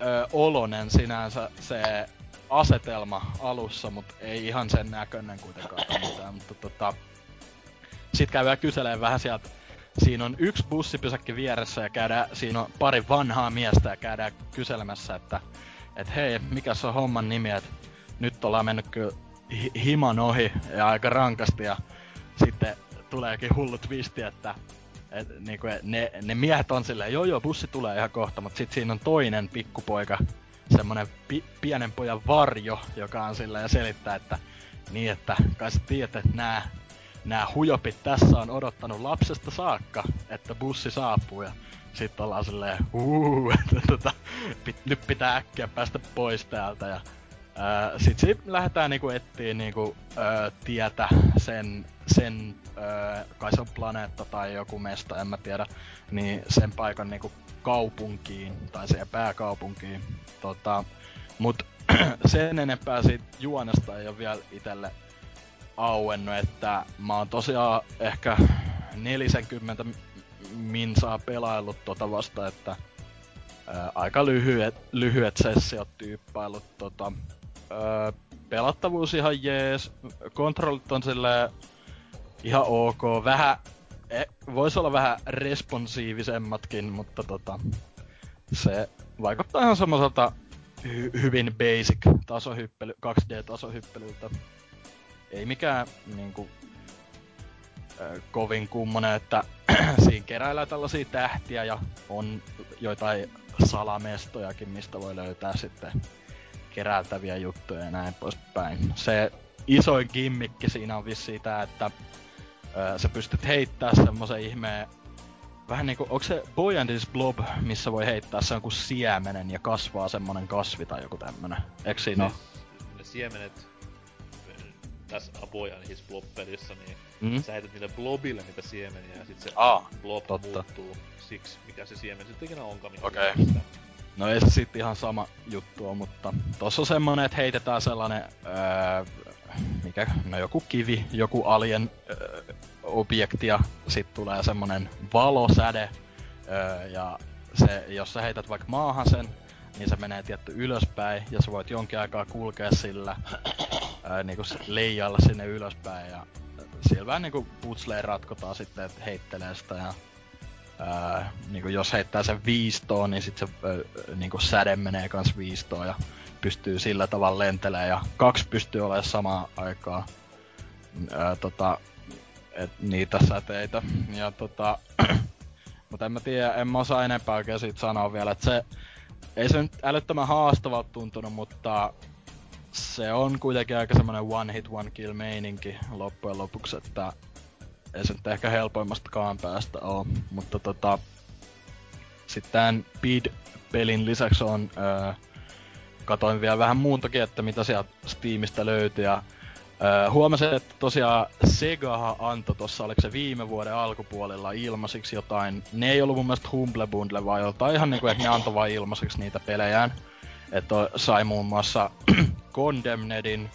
ö, olonen sinänsä se asetelma alussa, mutta ei ihan sen näköinen kuitenkaan mitään, mutta tota... Sit käydään kyselee vähän sieltä, siinä on yksi bussipysäkki vieressä ja käydään, siinä on pari vanhaa miestä ja käydään kyselemässä, että et hei, mikä se on homman nimi, että nyt ollaan mennyt kyllä hi- himan ohi ja aika rankasti ja sitten tuleekin hullu twisti, että et, niinku, ne, ne miehet on silleen, joo joo, bussi tulee ihan kohta, mutta sitten siinä on toinen pikkupoika, semmonen pi- pienen pojan varjo, joka on silleen ja selittää, että niin, että kai sä tiedät, että nää, nää hujopit tässä on odottanut lapsesta saakka, että bussi saapuu ja sitten ollaan silleen, uuu, että tota, pit, nyt pitää äkkiä päästä pois täältä ja Ää, sit lähdetään niinku etsiä niinku, tietä sen, sen ö, kai se on planeetta tai joku mesta, en mä tiedä, niin sen paikan niinku kaupunkiin tai siihen pääkaupunkiin. Tota, mut sen enempää siitä juonesta ei ole vielä itelle auennut, että mä oon tosiaan ehkä 40 minsaa pelaillut tota vasta, että ää, aika lyhyet, lyhyet sessiot tyyppailut. Tota, ää, pelattavuus ihan jees, kontrollit on silleen ihan ok, vähän, e, voisi olla vähän responsiivisemmatkin, mutta tota, se vaikuttaa ihan semmoiselta hy- hyvin basic tasohyppely, 2D-tasohyppelyltä. Ei mikään niinku, ö, kovin kummonen, että siinä keräillään tällaisia tähtiä ja on joitain salamestojakin, mistä voi löytää sitten keräiltäviä juttuja ja näin poispäin. Se isoin gimmikki siinä on vissi tää, että ö, sä pystyt heittää semmosen ihmeen vähän niinku, onko se Boy and His Blob, missä voi heittää se jonkun siemenen ja kasvaa semmonen kasvi tai joku tämmönen? Eikö siinä ne, ne siemenet tässä A Boy and His Blob-pelissä, niin mm? sä heität niille blobille niitä siemeniä ja sit se Aa, blob totta. muuttuu siksi, mikä se siemen sitten ikinä onkaan. Okei. sä sitä. No ei se sit ihan sama juttu on, mutta tossa on semmonen, että heitetään sellainen, öö, mikä, no joku kivi, joku alien öö, objekti ja sit tulee semmonen valosäde. Öö, ja se, jos sä heität vaikka maahan sen, niin se menee tietty ylöspäin ja sä voit jonkin aikaa kulkea sillä öö, niinku leijailla sinne ylöspäin ja siellä vähän niinku putsleen ratkotaan sitten, että heittelee sitä ja Öö, niinku jos heittää sen viistoon, niin sit se öö, niinku säde menee kans viistoon ja pystyy sillä tavalla lentelee ja kaksi pystyy olemaan samaan aikaan öö, tota, et niitä säteitä. Ja tota, mutta en mä tiedä, en mä osaa enempää oikein siitä sanoa vielä, että se ei se nyt älyttömän haastavalta tuntunut, mutta se on kuitenkin aika semmonen one hit one kill meininki loppujen lopuksi, että ei se nyt ehkä helpoimmastakaan päästä oo, mutta tota... Sitten tämän Speed-pelin lisäksi on... Öö, katoin vielä vähän muutakin, että mitä sieltä Steamista löytyi. Ja öö, huomasin, että tosiaan Segahan antoi tossa, oliko se viime vuoden alkupuolella ilmaisiksi jotain, ne ei ollut mun mielestä Humble Bundle, vaan jotain ihan niinku, että ne antoi vain ilmaisiksi niitä pelejään. Että sai muun muassa Condemnedin,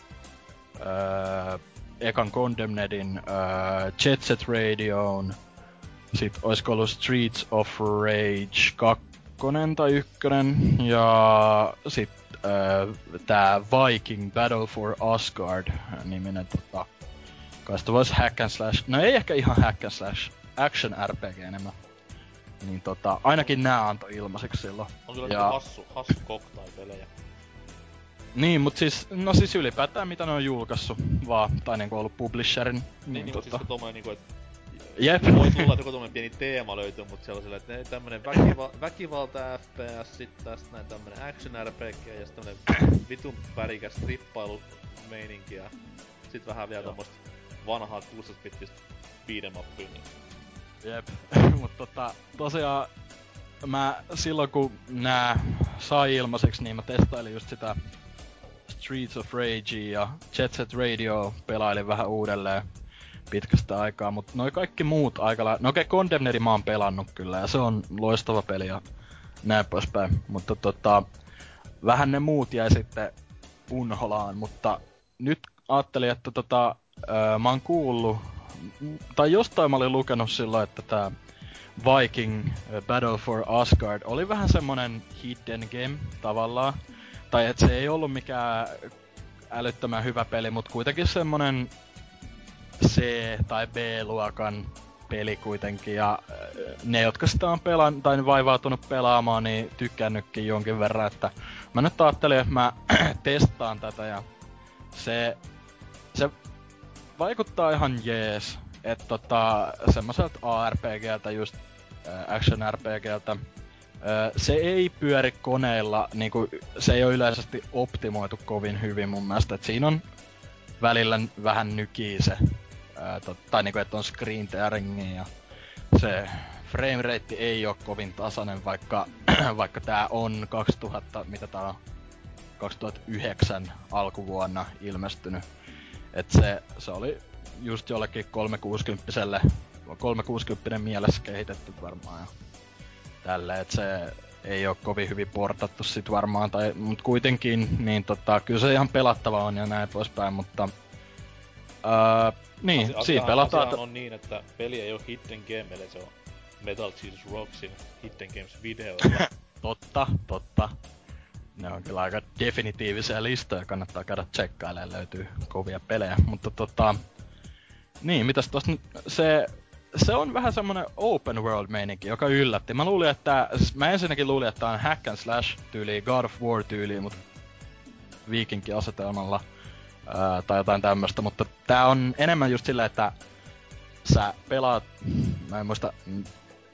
öö, ekan Condemnedin, öö, Jet Set Radioon, sit oisko ollut Streets of Rage 2 tai 1, ja sit öö, tää Viking Battle for Asgard niminen tota, kai sitä vois hack and slash, no ei ehkä ihan hack and slash, action RPG enemmän. Niin tota, ainakin nää antoi ilmaiseksi silloin. On kyllä Ja- niinku hassu, hassu cocktail-pelejä. Niin, mut siis, no siis ylipäätään mitä ne on julkaissut vaan, tai niinku ollut publisherin. Niin, Niin, niin, mutta tota, siis kun tommonen niinku, et Jep. voi tulla, että joku tommonen pieni teema löytyy, mut siellä on silleen, että ne tämmönen väkiva- väkivalta FPS, sit tästä näin tämmönen action RPG ja sit tämmönen vitun värikäs strippailu meininki ja sit vähän vielä Joo. tommoista vanhaa 16-bittistä beat'em upia, niin Jep, mut tota, tosiaan mä silloin kun nää sai ilmaiseksi, niin mä testailin just sitä Streets of Rage ja Jet Set Radio pelailin vähän uudelleen pitkästä aikaa, mutta noi kaikki muut aika lailla... No okei, okay, Condemneri mä oon pelannut kyllä ja se on loistava peli ja näin poispäin, mutta tota, vähän ne muut jäi sitten unholaan, mutta nyt ajattelin, että tota, öö, mä oon kuullut, tai jostain mä olin lukenut silloin, että tää Viking Battle for Asgard oli vähän semmonen hidden game tavallaan. Tai että se ei ollut mikään älyttömän hyvä peli, mutta kuitenkin semmonen C- tai B-luokan peli kuitenkin. Ja ö, ne, jotka sitä on pelan, tai vaivautunut pelaamaan, niin tykkännytkin jonkin verran. Että mä nyt ajattelin, että mä testaan tätä ja se, se vaikuttaa ihan jees. Että tota, semmoiselta ARPGltä just äh, action RPGltä. Se ei pyöri koneilla, niinku, se ei ole yleisesti optimoitu kovin hyvin mun mielestä. Et siinä on välillä vähän nykii se, tai niinku, että on screen tearingia ja se frame rate ei ole kovin tasainen, vaikka, vaikka tää on 2000, mitä tää on, 2009 alkuvuonna ilmestynyt. Et se, se oli just jollekin 360 360 mielessä kehitetty varmaan ja tälleen, että se ei ole kovin hyvin portattu sit varmaan, tai, mut kuitenkin, niin tota, kyllä se ihan pelattava on ja näin poispäin, mutta ää, niin, Asia- siinä pelataan, on niin, että peli ei oo Hidden Game, eli se on Metal Jesus Rocksin Hidden Games video. totta, totta. Ne on kyllä aika definitiivisia listoja, kannattaa käydä tsekkailemaan, löytyy kovia pelejä, mutta tota, niin, mitäs tosta nyt, se, se on vähän semmonen open world meininki, joka yllätti. Mä luulin, että, siis mä ensinnäkin luulin, että on hack and slash tyyli, God of War tyyli, mutta viikinkiasetelmalla ää, tai jotain tämmöstä, mutta tää on enemmän just silleen, että sä pelaat, mä en muista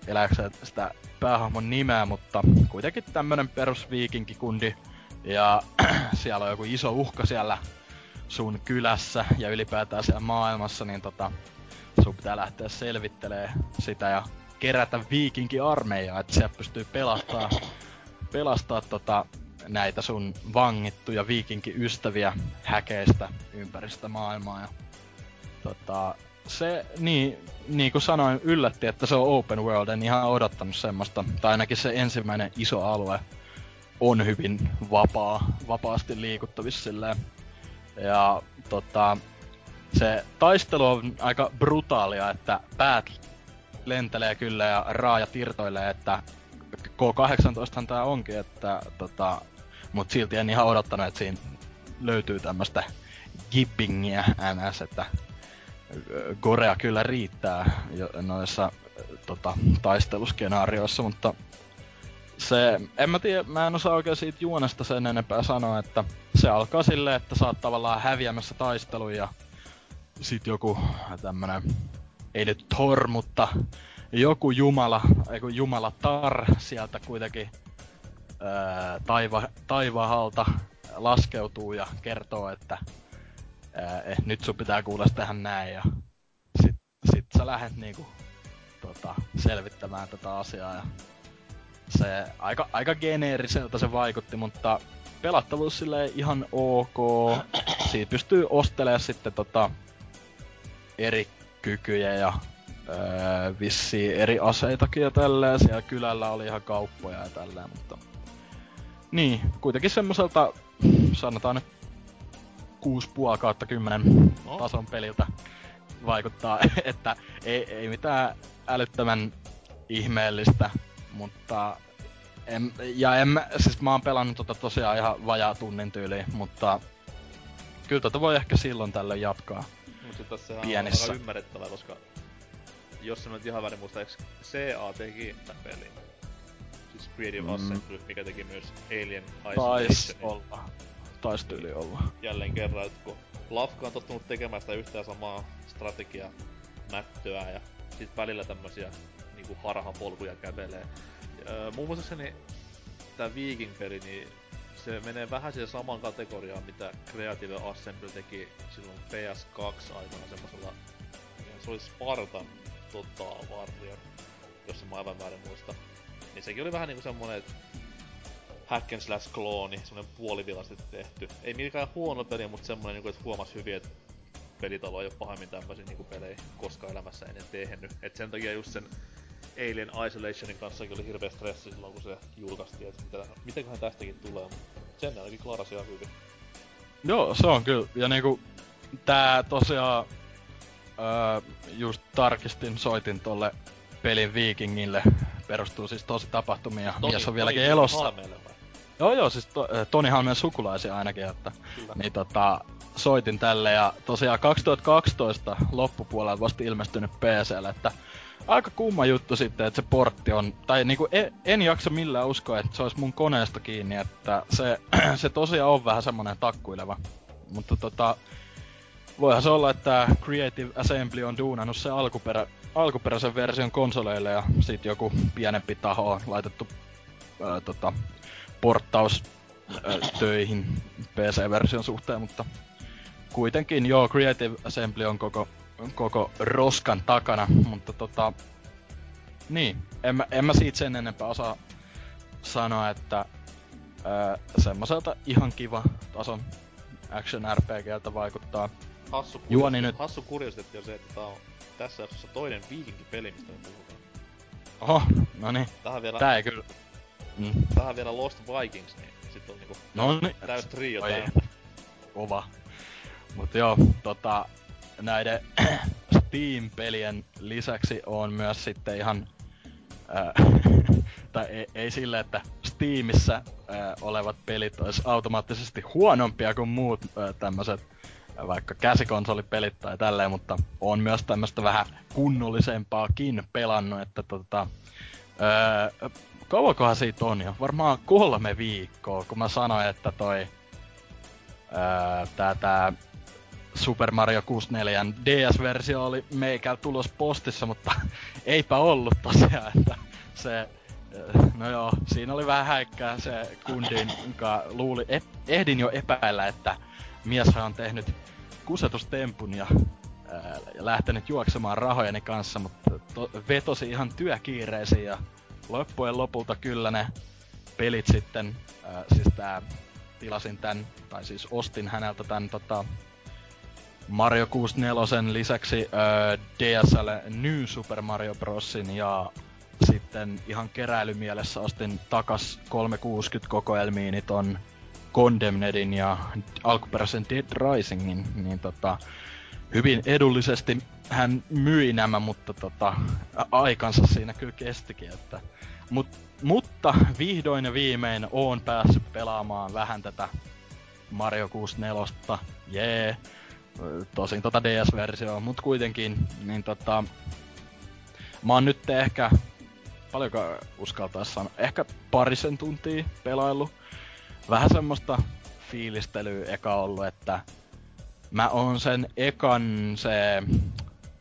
elääksä sitä päähahmon nimeä, mutta kuitenkin tämmönen perusviikinkikundi. Ja siellä on joku iso uhka siellä sun kylässä ja ylipäätään siellä maailmassa, niin tota, sun pitää lähteä selvittelee sitä ja kerätä viikinkiarmeijaa, että siellä pystyy pelastaa, pelastaa tota, näitä sun vangittuja viikinki-ystäviä häkeistä ympäristä maailmaa. Ja, tota, se, niin, niin kuin sanoin, yllätti, että se on open world. En ihan odottanut semmoista. Tai ainakin se ensimmäinen iso alue on hyvin vapaa, vapaasti liikuttavissa silleen. Ja tota, se taistelu on aika brutaalia, että päät lentelee kyllä ja raaja tirtoilee, että K18 tää onkin, että tota, mut silti en ihan odottanut, että siinä löytyy tämmöstä gibbingiä ns, että Gorea kyllä riittää noissa tota, taisteluskenaarioissa, mutta se, en mä tiedä, mä en osaa oikein siitä juonesta sen enempää sanoa, että se alkaa silleen, että sä oot tavallaan häviämässä taisteluja ja sit joku tämmönen, ei nyt Thor, mutta joku jumala, ei kun jumala Tar sieltä kuitenkin taiva, taivahalta laskeutuu ja kertoo, että ää, eh, nyt sun pitää kuulla tähän näin ja sit, sit sä lähdet niinku tota, selvittämään tätä asiaa ja se aika, aika geneeriseltä se vaikutti, mutta pelattavuus sille ihan ok. Siitä pystyy ostelemaan sitten tota, eri kykyjä ja öö, vissiin eri aseitakin ja tälleen. Siellä kylällä oli ihan kauppoja ja tälleen, mutta... Niin, kuitenkin semmoiselta, sanotaan nyt 6,5 kautta 10 no. tason peliltä vaikuttaa, että ei, ei mitään älyttömän ihmeellistä, mutta en, ja en, siis mä oon pelannut tota tosiaan ihan vajaa tunnin tyyliin, mutta kyllä tota voi ehkä silloin tällöin jatkaa. Mutta tässä on aika ymmärrettävää, koska jos en nyt ihan väärin muista, CA teki tämän pelin? Siis Creative mm. Assembly, mikä teki myös Alien Isolation. Taisi olla. Taisi tyyli olla. Jälleen kerran, että kun Lafka on tottunut tekemään sitä yhtään samaa strategiaa mättöä ja sit välillä tämmösiä niinku harhapolkuja kävelee. Öö, muun muassa se, tää Viking-peli, niin se menee vähän siihen saman kategoriaan, mitä Creative Assembly teki silloin PS2 aikana semmosella, se oli Spartan Total Warrior, jos mä aivan väärin muista. Niin sekin oli vähän niinku semmonen, hack and slash klooni, semmonen puolivilasti tehty. Ei mikään huono peli, mutta semmonen, niinku, että huomas hyvin, että pelitalo ei ole pahemmin tämmöisiä niinku pelejä koskaan elämässä ennen tehnyt. Et sen takia just sen Alien Isolationin kanssa oli hirveä stressi silloin, kun se julkaistiin, että mitä, mitenköhän tästäkin tulee, mutta sen ainakin klarasi ihan hyvin. Joo, se on kyllä. Ja niinku, tää tosiaan, öö, just tarkistin, soitin tolle pelin Vikingille, perustuu siis tosi tapahtumia, Toni, mies on vieläkin Toni elossa. Joo joo, siis to, Toni Halmeen sukulaisia ainakin, että Kyllä. niin tota, soitin tälle ja tosiaan 2012 loppupuolella vasta ilmestynyt PClle, että aika kumma juttu sitten, että se portti on, tai niinku en, en jaksa millään uskoa, että se olisi mun koneesta kiinni, että se, se tosiaan on vähän semmonen takkuileva. Mutta tota, voihan se olla, että Creative Assembly on duunannut se alkuperä, alkuperäisen version konsoleille ja sit joku pienempi taho on laitettu ää, tota, porttaus ää, töihin PC-version suhteen, mutta kuitenkin joo, Creative Assembly on koko koko roskan takana, mutta tota... Niin, en mä, en mä siitä sen enempää osaa sanoa, että ää, semmoiselta ihan kiva tason action RPGltä vaikuttaa. Hassu, Juoni nyt... hassu kuriositeetti on se, että tää on tässä jaksossa toinen peli, mistä me puhutaan. Oho, no niin. Tähän vielä... Tää ei kyllä... Mm. Tähän vielä Lost Vikings, niin sit on niinku no niin. täys trio. Kova. Mut joo, tota, näiden Steam-pelien lisäksi on myös sitten ihan... Ää, tai ei, ei sille, että Steamissa ää, olevat pelit olisi automaattisesti huonompia kuin muut ää, tämmöiset vaikka käsikonsolipelit tai tälleen, mutta on myös tämmöistä vähän kunnollisempaakin pelannut, että tota, öö, kauankohan siitä on jo? Varmaan kolme viikkoa, kun mä sanoin, että toi öö, tää, tää Super Mario 64 DS-versio oli meikä tulos postissa, mutta eipä ollut tosiaan, että se No joo, siinä oli vähän häikkää. Se kundin, joka luuli, et, ehdin jo epäillä, että mies on tehnyt kusetustempun ja ää, lähtenyt juoksemaan rahojeni kanssa, mutta to, vetosi ihan työkiireisiin ja loppujen lopulta kyllä ne pelit sitten, ää, siis tää, tilasin tän, tai siis ostin häneltä tän tota, Mario 64 lisäksi ää, DSL New Super Mario Brosin ja sitten ihan keräilymielessä ostin takas 360 kokoelmiini ton Condemnedin ja alkuperäisen Dead Risingin, niin tota, hyvin edullisesti hän myi nämä, mutta tota, aikansa siinä kyllä kestikin, että Mut, mutta vihdoin ja viimein oon päässyt pelaamaan vähän tätä Mario 64, jee. Yeah. Tosin tota DS-versioa, mut kuitenkin, niin tota... Mä oon nyt ehkä, paljonko uskaltaa sanoa, ehkä parisen tuntia pelailu. Vähän semmoista fiilistelyä eka ollut, että mä oon sen ekan se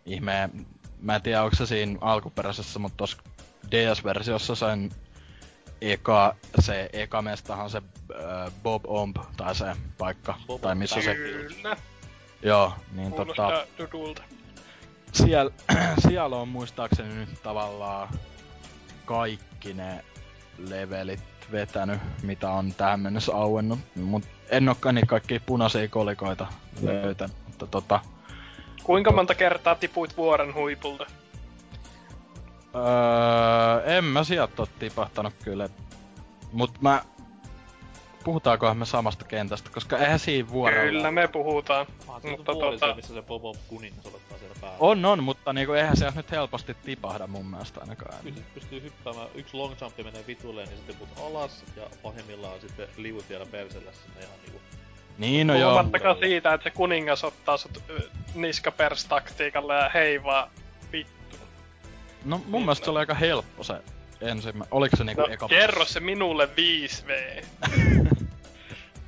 ihme, mä en tiedä onko se siinä alkuperäisessä, mutta tossa DS-versiossa sen eka, se eka mestahan se äh, Bob Omb, tai se paikka, Bob tai missä se... Kyllä. Joo, niin Kuulostaa tota... Dudulta. Siellä, siellä on muistaakseni nyt tavallaan kaikki ne levelit vetänyt, mitä on tähän mennessä auennut. Mut en ookaan niin kaikki punaisia kolikoita löytänyt, mutta tota... Kuinka monta kertaa tipuit vuoren huipulta? Öö, en mä sieltä oo tipahtanut kyllä. Mut mä... Puhutaankohan me samasta kentästä, koska eihän siinä vuorolla... Kyllä me puhutaan. Ah, mutta tota... missä se Bobo kuningas odottaa siellä päällä. On, on, mutta niinku eihän se nyt helposti tipahda mun mielestä ainakaan. Pystyy, pystyy hyppäämään, yksi long jumpi menee vitulle, niin sitten put alas, ja pahimmillaan sitten liuut vielä persellä sinne ihan niinku... Niin, no joo. Puhumattakaan siitä, että se kuningas ottaa sut niskapers-taktiikalla ja heivaa vittu. No mun niin, mielestä se oli aika helppo se ensimmä... Oliko se niinku no, eka... kerro se minulle 5V.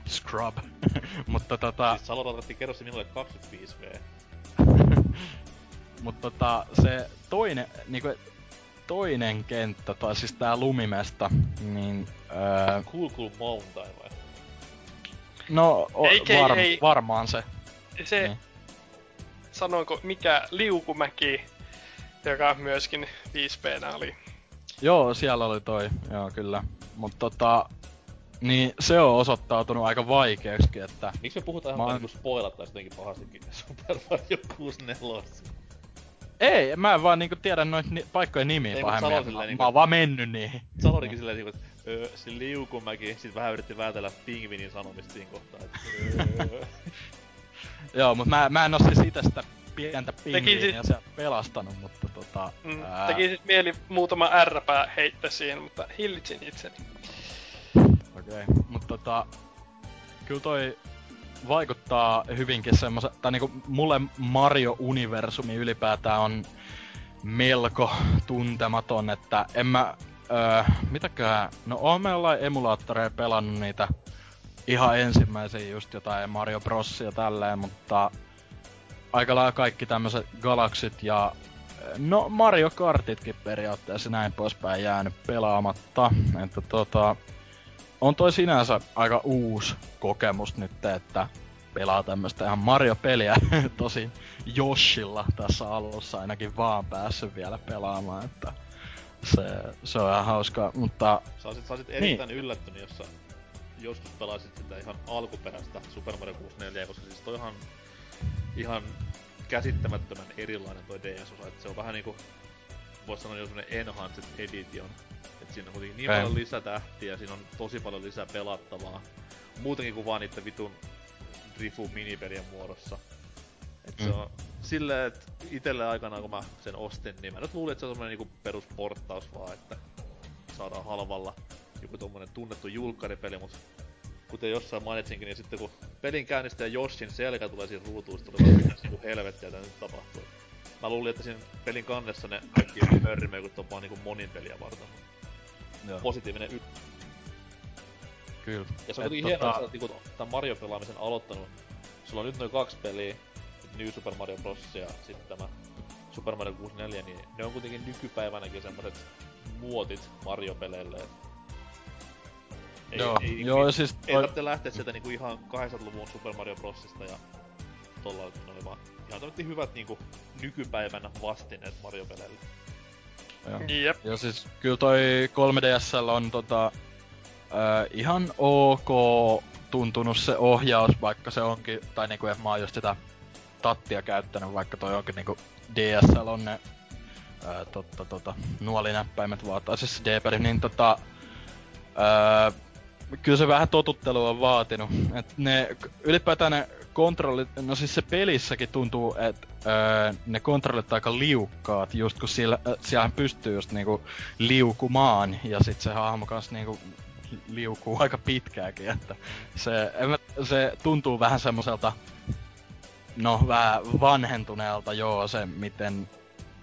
Scrub. Mutta tota... Siis Salo kerro se minulle 25V. Mutta tota, se toinen, niinku, toinen kenttä, tai siis tää lumimesta, niin... Öö... Cool Cool Mountain vai? No, o, Eikä, var, ei, varmaan se. Se, niin. sanonko, mikä Liukumäki, joka myöskin 5P oli. Joo, siellä oli toi, joo kyllä. Mutta tota, niin se on osoittautunut aika vaikeaksi, että... Miksi me puhutaan ihan oon... niinku spoilattais jotenkin pahastikin Super Mario 64? Ei, mä en vaan niinku tiedä noit ni- paikkojen nimiä Ei, pahemmin. Mä, mä niinku, oon vaan mennyt niihin. Salorikin silleen niinku, että öö, se liukumäki, sit vähän yritti päätellä pingvinin sanomista siinä kohtaa, että öö. Joo, mut mä, mä en oo siis ite sitä pientä pingviiniä sit... pelastanut, mutta tota... Mm, ää... Teki siis mieli muutama ärräpää heittää siihen, mutta hillitsin itseni. Okei, okay. mutta tota... Kyllä toi vaikuttaa hyvinkin semmoisen, tai niinku mulle Mario-universumi ylipäätään on melko tuntematon, että en mä, öö, mitäkään, no oon me jollain emulaattoreja pelannut niitä ihan ensimmäisiä just jotain Mario Bros ja tälleen, mutta aika lailla kaikki tämmöiset Galaxit ja no Mario Kartitkin periaatteessa näin poispäin jäänyt pelaamatta, että tota, on toi sinänsä aika uusi kokemus nyt, että pelaa tämmöstä ihan Mario-peliä. Tosin Joshilla tässä alussa ainakin vaan päässyt vielä pelaamaan, että se, se on ihan hauskaa, mutta... Sä olisit, sä olisit erittäin niin. yllättynyt, jos sä joskus pelasit sitä ihan alkuperäistä Super Mario 64, koska siis toi ihan, käsittämättömän erilainen toi DS-osa, että se on vähän niinku, vois sanoa jo Enhanced Edition et siinä on kuitenkin niin paljon lisätähtiä, siinä on tosi paljon lisää pelattavaa. Muutenkin kuin vaan niiden vitun Drifu minipelien muodossa. Et mm. se on silleen, että itelle aikanaan kun mä sen ostin, niin mä nyt luulin, että se on semmonen niinku perusporttaus vaan, että saadaan halvalla joku tommonen tunnettu julkkaripeli, mut kuten jossain mainitsinkin, niin sitten kun pelin käynnistäjä Joshin selkä tulee siitä ruutuista, vaan niinku helvettiä tää nyt tapahtuu. Mä luulin, että siinä pelin kannessa ne kaikki mörrimöikut on vaan niinku monin peliä varten. Joo. Positiivinen y- Kyllä. Ja se on kuitenkin hienoa, tota- että sä oot niinku tän Mario-pelaamisen aloittanut. Sulla on nyt noin kaksi peliä, New Super Mario Bros. ja sitten tämä Super Mario 64, niin ne on kuitenkin nykypäivänäkin semmoset muotit Mario-peleille. et Ei, Joo, ei, joo, ei, ja siis ei toi- tarvitse lähteä sieltä niinku ihan 800-luvun Super Mario Brosista ja tolla ne oli vaan ihan tämmöset hyvät niinku nykypäivän vastineet Mario-peleille. Joo. Jep. Ja siis kyllä toi 3DSL on tota, äh, ihan ok tuntunut se ohjaus, vaikka se onkin, tai niinku että mä oon just sitä tattia käyttänyt, vaikka toi onkin niinku DSL on ne ää, totta, tota, nuolinäppäimet vaan, tai siis D-peli, niin tota, ää, kyllä se vähän totuttelua on vaatinut. Et ne, ylipäätään ne kontrollit, no siis se pelissäkin tuntuu, että ne kontrollit on aika liukkaat, just kun siellä, äh, siellähän pystyy just niinku liukumaan, ja sit se hahmo kans niinku liukuu aika pitkääkin, että se, se tuntuu vähän semmoiselta, no vähän vanhentuneelta joo, se miten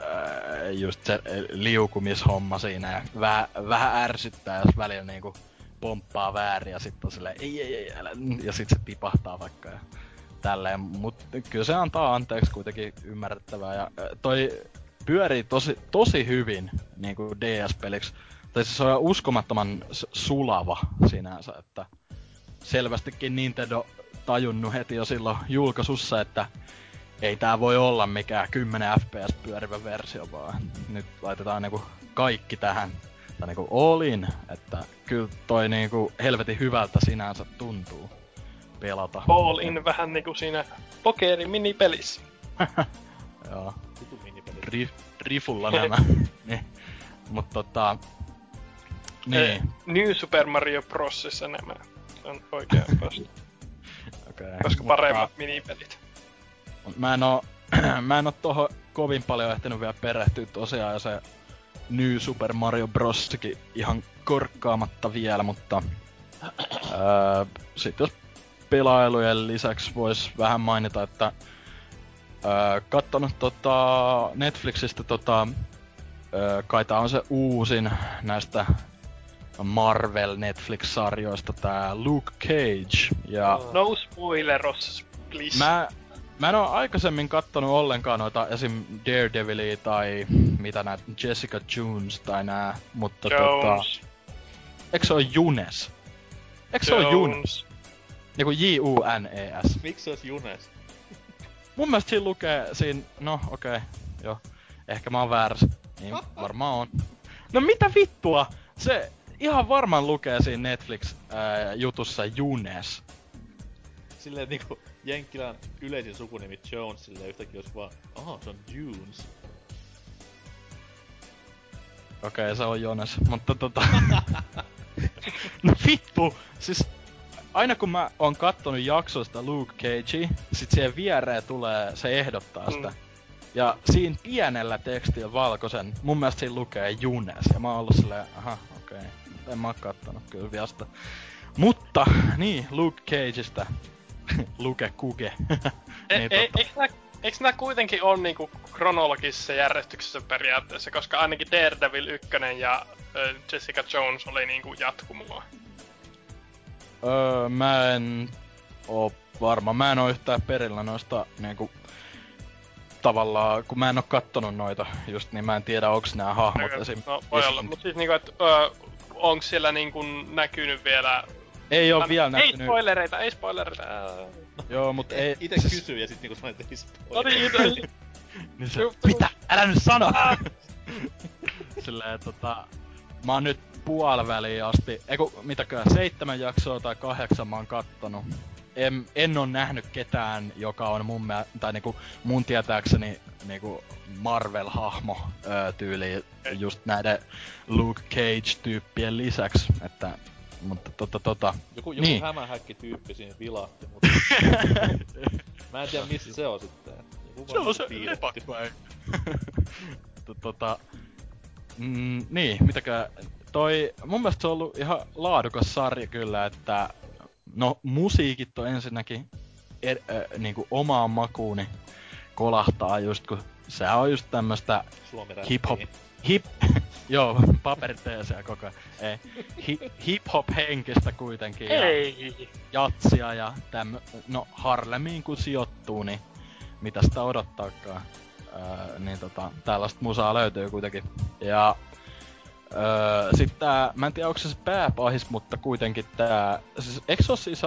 ää, just se liukumishomma siinä, ja vähän, vähän ärsyttää, jos välillä niinku pomppaa väärin, ja sitten on silleen, ei, ei, ei, älä, ja sitten se tipahtaa vaikka, ja tälleen, mut kyllä se antaa anteeksi kuitenkin ymmärrettävää, ja toi pyörii tosi, tosi hyvin niinku DS-peliksi, tai siis se on uskomattoman sulava sinänsä, että selvästikin Nintendo tajunnut heti jo silloin julkaisussa, että ei tää voi olla mikään 10 fps pyörivä versio, vaan nyt laitetaan niinku kaikki tähän, tai niinku all in, että kyllä toi niinku helvetin hyvältä sinänsä tuntuu pelata. All in vähän niinku siinä pokeri minipelissä. Joo, ri, rifulla nämä. niin. Mut tota... Niin, New Super Mario Brosissa nämä. Se on oikea vastaus. okei. Koska Mutta- paremmat minipelit. Mä en oo, mä en oo tohon kovin paljon ehtinyt vielä perehtyä tosiaan ja se New Super Mario Brosikin ihan korkkaamatta vielä, mutta ää, sit jos pelailujen lisäksi vois vähän mainita, että ää, kattonut tota Netflixistä tota, ää, kai tää on se uusin näistä Marvel Netflix-sarjoista tää Luke Cage ja No spoileros, please. Mä, mä en oo aikaisemmin kattonut ollenkaan noita esim. Daredevilia tai mitä nää Jessica Jones tai nää, mutta tota... Jones. Eikö se oo Junes? Eikö se oo Junes? Niinku J-U-N-E-S. Miksi se olisi Junes? Mun mielestä siinä lukee siinä, no okei, okay, joo. Ehkä mä oon väärässä. Niin varmaan on. No mitä vittua? Se ihan varmaan lukee siinä Netflix-jutussa Junes. Silleen niinku Jenkkilän yleisin sukunimi Jones, silleen yhtäkkiä olisi vaan, aha, se on Junes. Okei, okay, se on Jonas, mutta tota... no vittu! Siis aina kun mä oon kattonut jaksoista Luke Cagea, sit siihen viereen tulee, se ehdottaa sitä. Mm. Ja siinä pienellä tekstillä valkoisen, mun mielestä siinä lukee Junes. Ja mä oon ollut silleen, aha, okei. Okay. En mä oo kattonut kyllä vielä sitä. Mutta, niin, Luke Cageista. Luke Kuge. E- niin, e- tota, Eikö nää, eiks nää kuitenkin on niinku kronologisessa järjestyksessä periaatteessa, koska ainakin Daredevil 1 ja ö, Jessica Jones oli niinku jatkumoa. Öö, mä en oo varma. Mä en oo yhtään perillä noista niinku tavallaan, kun mä en oo kattonut noita just, niin mä en tiedä onks nää hahmot esim. No voi olla, mut siis niinku, et ö, onks siellä niinku näkynyt vielä... Ei oo vielä Ei näkynyt. spoilereita, ei spoilereita. Joo, mut ei... Ite siis- kysyy ja sit niinku sanoit, että ei No niin, spoil. no, Niin se, Joo, mitä? Älä nyt sano! Silleen tota... Mä oon nyt puoliväliin asti, eiku mitäkö, seitsemän jaksoa tai kahdeksan mä oon kattonut. En, en oo nähnyt ketään, joka on mun mielestä, tai niinku mun tietääkseni niinku Marvel-hahmo öö, tyyli just näiden Luke Cage-tyyppien lisäksi, että mutta tota tota... Joku, joku Niin. hämähäkki tyyppi siinä vilahti, mutta mä en tiedä mistä se on sitten. Joku Se on se piirretty. lepakko, To- tota, mm, niin, mitäkö, toi, mun mielestä se on ollut ihan laadukas sarja kyllä, että no musiikit on ensinnäkin er, äh, niinku omaan makuuni kolahtaa just kun se on just tämmöstä hip-hop, hip, joo, paperiteesiä koko ajan. Ei, hi, hip-hop henkistä kuitenkin. Ei. Ja jatsia ja tämmö, no Harlemiin kun sijoittuu, niin mitä sitä odottaakaan. Öö, niin tota, tällaista musaa löytyy kuitenkin. Ja öö, sit tää, mä en tiedä onko se se pääpahis, mutta kuitenkin tää, siis eikö se siis,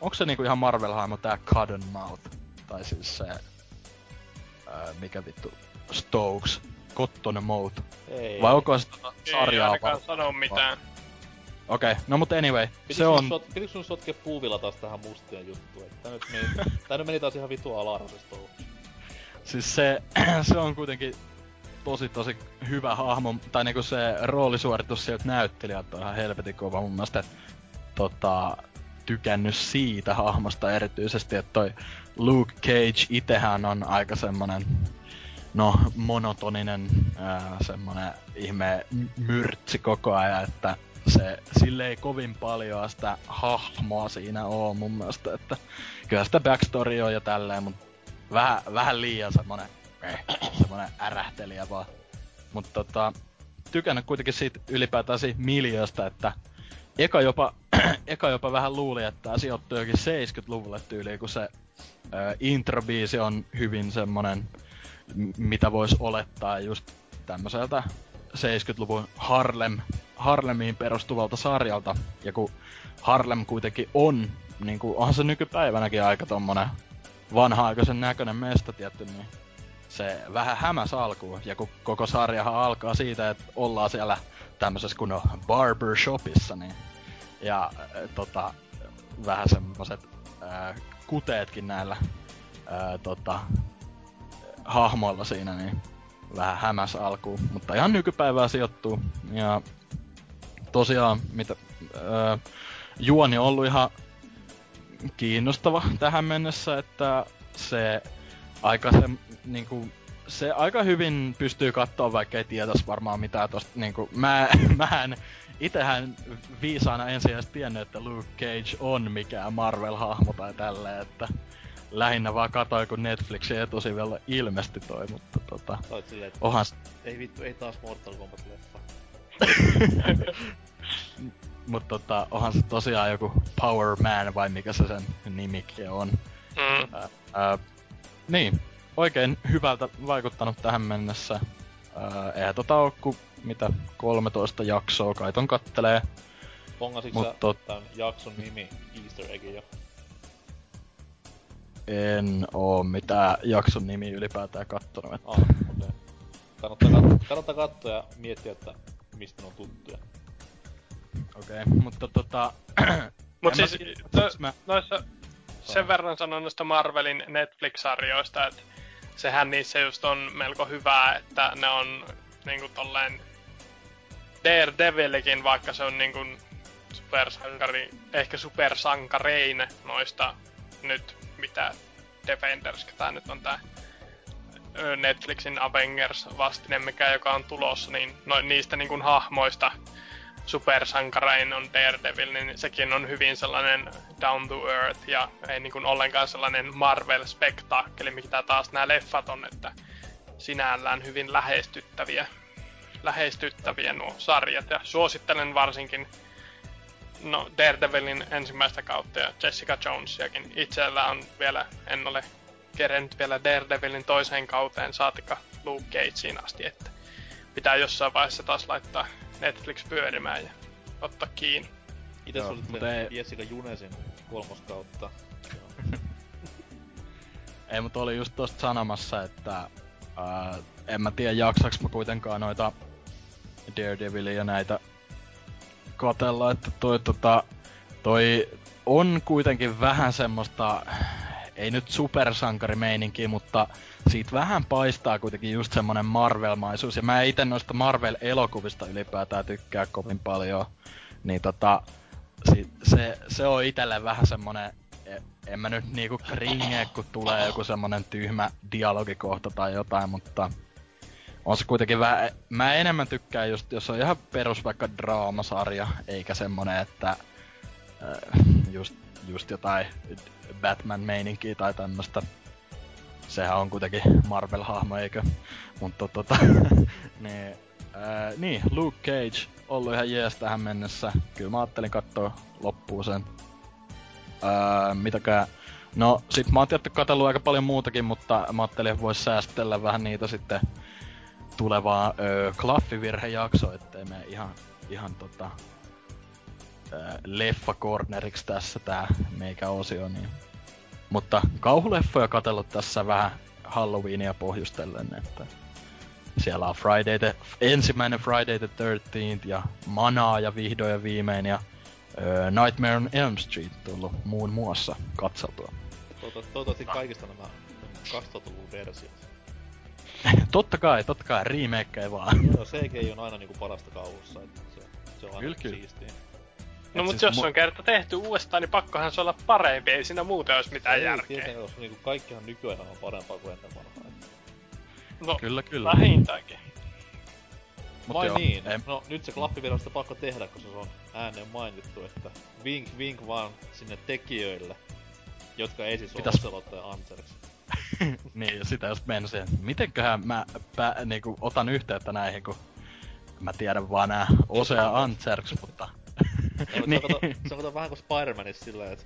onko se niinku ihan Marvel-hahmo tää Cottonmouth? Tai siis se, öö, mikä vittu, Stokes, Cotton Mouth. Ei. Vai onko se tota sarjaa? Ei ainakaan sano mitään. Okei, okay. no mutta anyway, Pitikö se on... Sot, pitikö sun sotkea puuvilla taas tähän musteen juttuun? Tää nyt meni, tää nyt meni taas ihan vitu ala-arvoisesta Siis se, se on kuitenkin tosi tosi hyvä hahmo, tai niinku se roolisuoritus sieltä näyttelijältä on ihan helvetin kova mun mielestä. Tota, tykännyt siitä hahmosta erityisesti, että toi Luke Cage itehän on aika semmonen no, monotoninen ää, semmonen ihme myrtsi koko ajan, että se, sille ei kovin paljon sitä hahmoa siinä oo mun mielestä, että kyllä sitä backstory on ja tälleen, mutta vähän, vähän liian semmonen, eh, semmonen ärähtelijä vaan. Mutta tota, tykännyt kuitenkin siitä ylipäätään siitä miljöstä, että eka jopa, eka jopa vähän luuli, että tämä sijoittuu jokin 70-luvulle tyyliin, kun se ö, introbiisi on hyvin semmonen, mitä vois olettaa just tämmöiseltä 70-luvun Harlem, Harlemiin perustuvalta sarjalta. Ja kun Harlem kuitenkin on, niin kuin, onhan se nykypäivänäkin aika tommonen vanha-aikaisen näköinen mesta tietty, niin se vähän hämäs alkuun. Ja kun koko sarjahan alkaa siitä, että ollaan siellä tämmöisessä kun barbershopissa, niin ja äh, tota, vähän semmoset äh, kuteetkin näillä äh, tota, hahmoilla siinä, niin vähän hämäs alkuun. Mutta ihan nykypäivää sijoittuu. Ja tosiaan, mitä, äh, juoni on ollut ihan kiinnostava tähän mennessä, että se aika se, niinku, se aika hyvin pystyy katsoa, vaikka ei tietäisi varmaan mitään tosta, niinku, mä, mä en itehän viisaana ensin edes tiennyt, että Luke Cage on mikään Marvel-hahmo tai tälleen, että lähinnä vaan katsoin, kun Netflixin etusivilla ilmestyi toi, mutta tota... silleen, että onhan... Ei vittu, ei taas Mortal Kombat-leffa. Mutta tota, onhan se tosiaan joku Power Man vai mikä se sen nimikin on. Mm. Ää, ää, niin, oikein hyvältä vaikuttanut tähän mennessä. Ää, eihän tota oo mitä 13 jaksoa kaiton kattelee. Pongasitko Mut sä tot- tän jakson nimi Easter Eggin jo? En oo mitään jakson nimi ylipäätään kattonut. Että... Ah. Okay. Kannattaa, kat- kannattaa katsoa ja miettiä, että mistä ne on tuttuja. Okei, okay, mutta tota... Mut en mä siis, tiedä, mä... noissa, sen verran sanon noista Marvelin Netflix-sarjoista, että sehän niissä just on melko hyvää, että ne on niinku tolleen Daredevilikin, vaikka se on niinku supersankari, ehkä supersankarein noista nyt mitä Defenders, tää nyt on tää Netflixin Avengers vastine, mikä joka on tulossa, niin no, niistä niin kuin hahmoista supersankarein on Daredevil, niin sekin on hyvin sellainen down to earth ja ei niin kuin ollenkaan sellainen Marvel-spektaakkeli, mitä taas nämä leffat on, että sinällään hyvin lähestyttäviä, lähestyttäviä nuo sarjat ja suosittelen varsinkin no Daredevilin ensimmäistä kautta ja Jessica Jonesiakin. Itsellä on vielä, en ole kerennyt vielä Daredevilin toiseen kauteen, saatika Luke Cageen asti, että pitää jossain vaiheessa taas laittaa Netflix pyörimään ja ottaa kiinni. Itse suosittelen mutta ei- Jessica Junesin kolmoskautta. Ei, mutta oli just tosta sanomassa, että ää, en mä tiedä jaksaks mä kuitenkaan noita Daredevilia ja näitä katella, että toi tota, toi on kuitenkin vähän semmoista, ei nyt supersankarimeininkiä, mutta siitä vähän paistaa kuitenkin just semmonen Marvel-maisuus. Ja mä itse noista Marvel-elokuvista ylipäätään tykkää kovin paljon. Niin tota, si- se, se on itelle vähän semmonen, e- en mä nyt niinku kringee, kun tulee joku semmonen tyhmä dialogikohta tai jotain, mutta on se kuitenkin vähän, mä enemmän tykkään just, jos on ihan perus vaikka draamasarja, eikä semmonen, että just, just jotain Batman-meininkiä tai tämmöstä. Sehän on kuitenkin Marvel-hahmo, eikö? Mutta tota, niin, ää, niin, Luke Cage, ollut ihan jees tähän mennessä. Kyllä mä ajattelin katsoa loppuun sen. Ää, mitäkään No, sit mä oon tietty katsellut aika paljon muutakin, mutta mä ajattelin, että vois säästellä vähän niitä sitten tulevaa öö, klaffivirhejakso, ettei me ihan, ihan tota, öö, leffa corneriksi tässä tää meikä osio, niin. Mutta kauhuleffoja katsellut tässä vähän Halloweenia pohjustellen, että siellä on Friday the, ensimmäinen Friday the 13th ja Manaa ja vihdoin ja viimein ja öö, Nightmare on Elm Street tullut muun muassa katseltua. Toivottavasti kaikista nämä 2000-luvun versiot. totta kai, totta kai, ei vaan. No CGI on aina niinku parasta kauhussa, että se, se on aina kyllä, kyllä. siistiä. No mut siis jos mu- on kerta tehty uudestaan, niin pakkohan se olla parempi, ei siinä muuten olisi mitään ei, järkeä. Tietenkin, koska niinku kaikkihan nykyään on parempaa kuin ennen vanhaa. No, kyllä, kyllä. vähintäänkin. Vai joo, niin? En... No nyt se klappivirasta pakko tehdä, koska se on ääneen mainittu, että vink vink vaan sinne tekijöille. Jotka ei siis Pitäis... ole Ocelot ja Anserx. niin, ja sitä just menisin, että mitenköhän mä pä, niinku, otan yhteyttä näihin, kun mä tiedän vaan nää Ose ja Anserx, mutta... niin. se, on, kato, se on kato vähän kuin Spider-Manissa silleen, että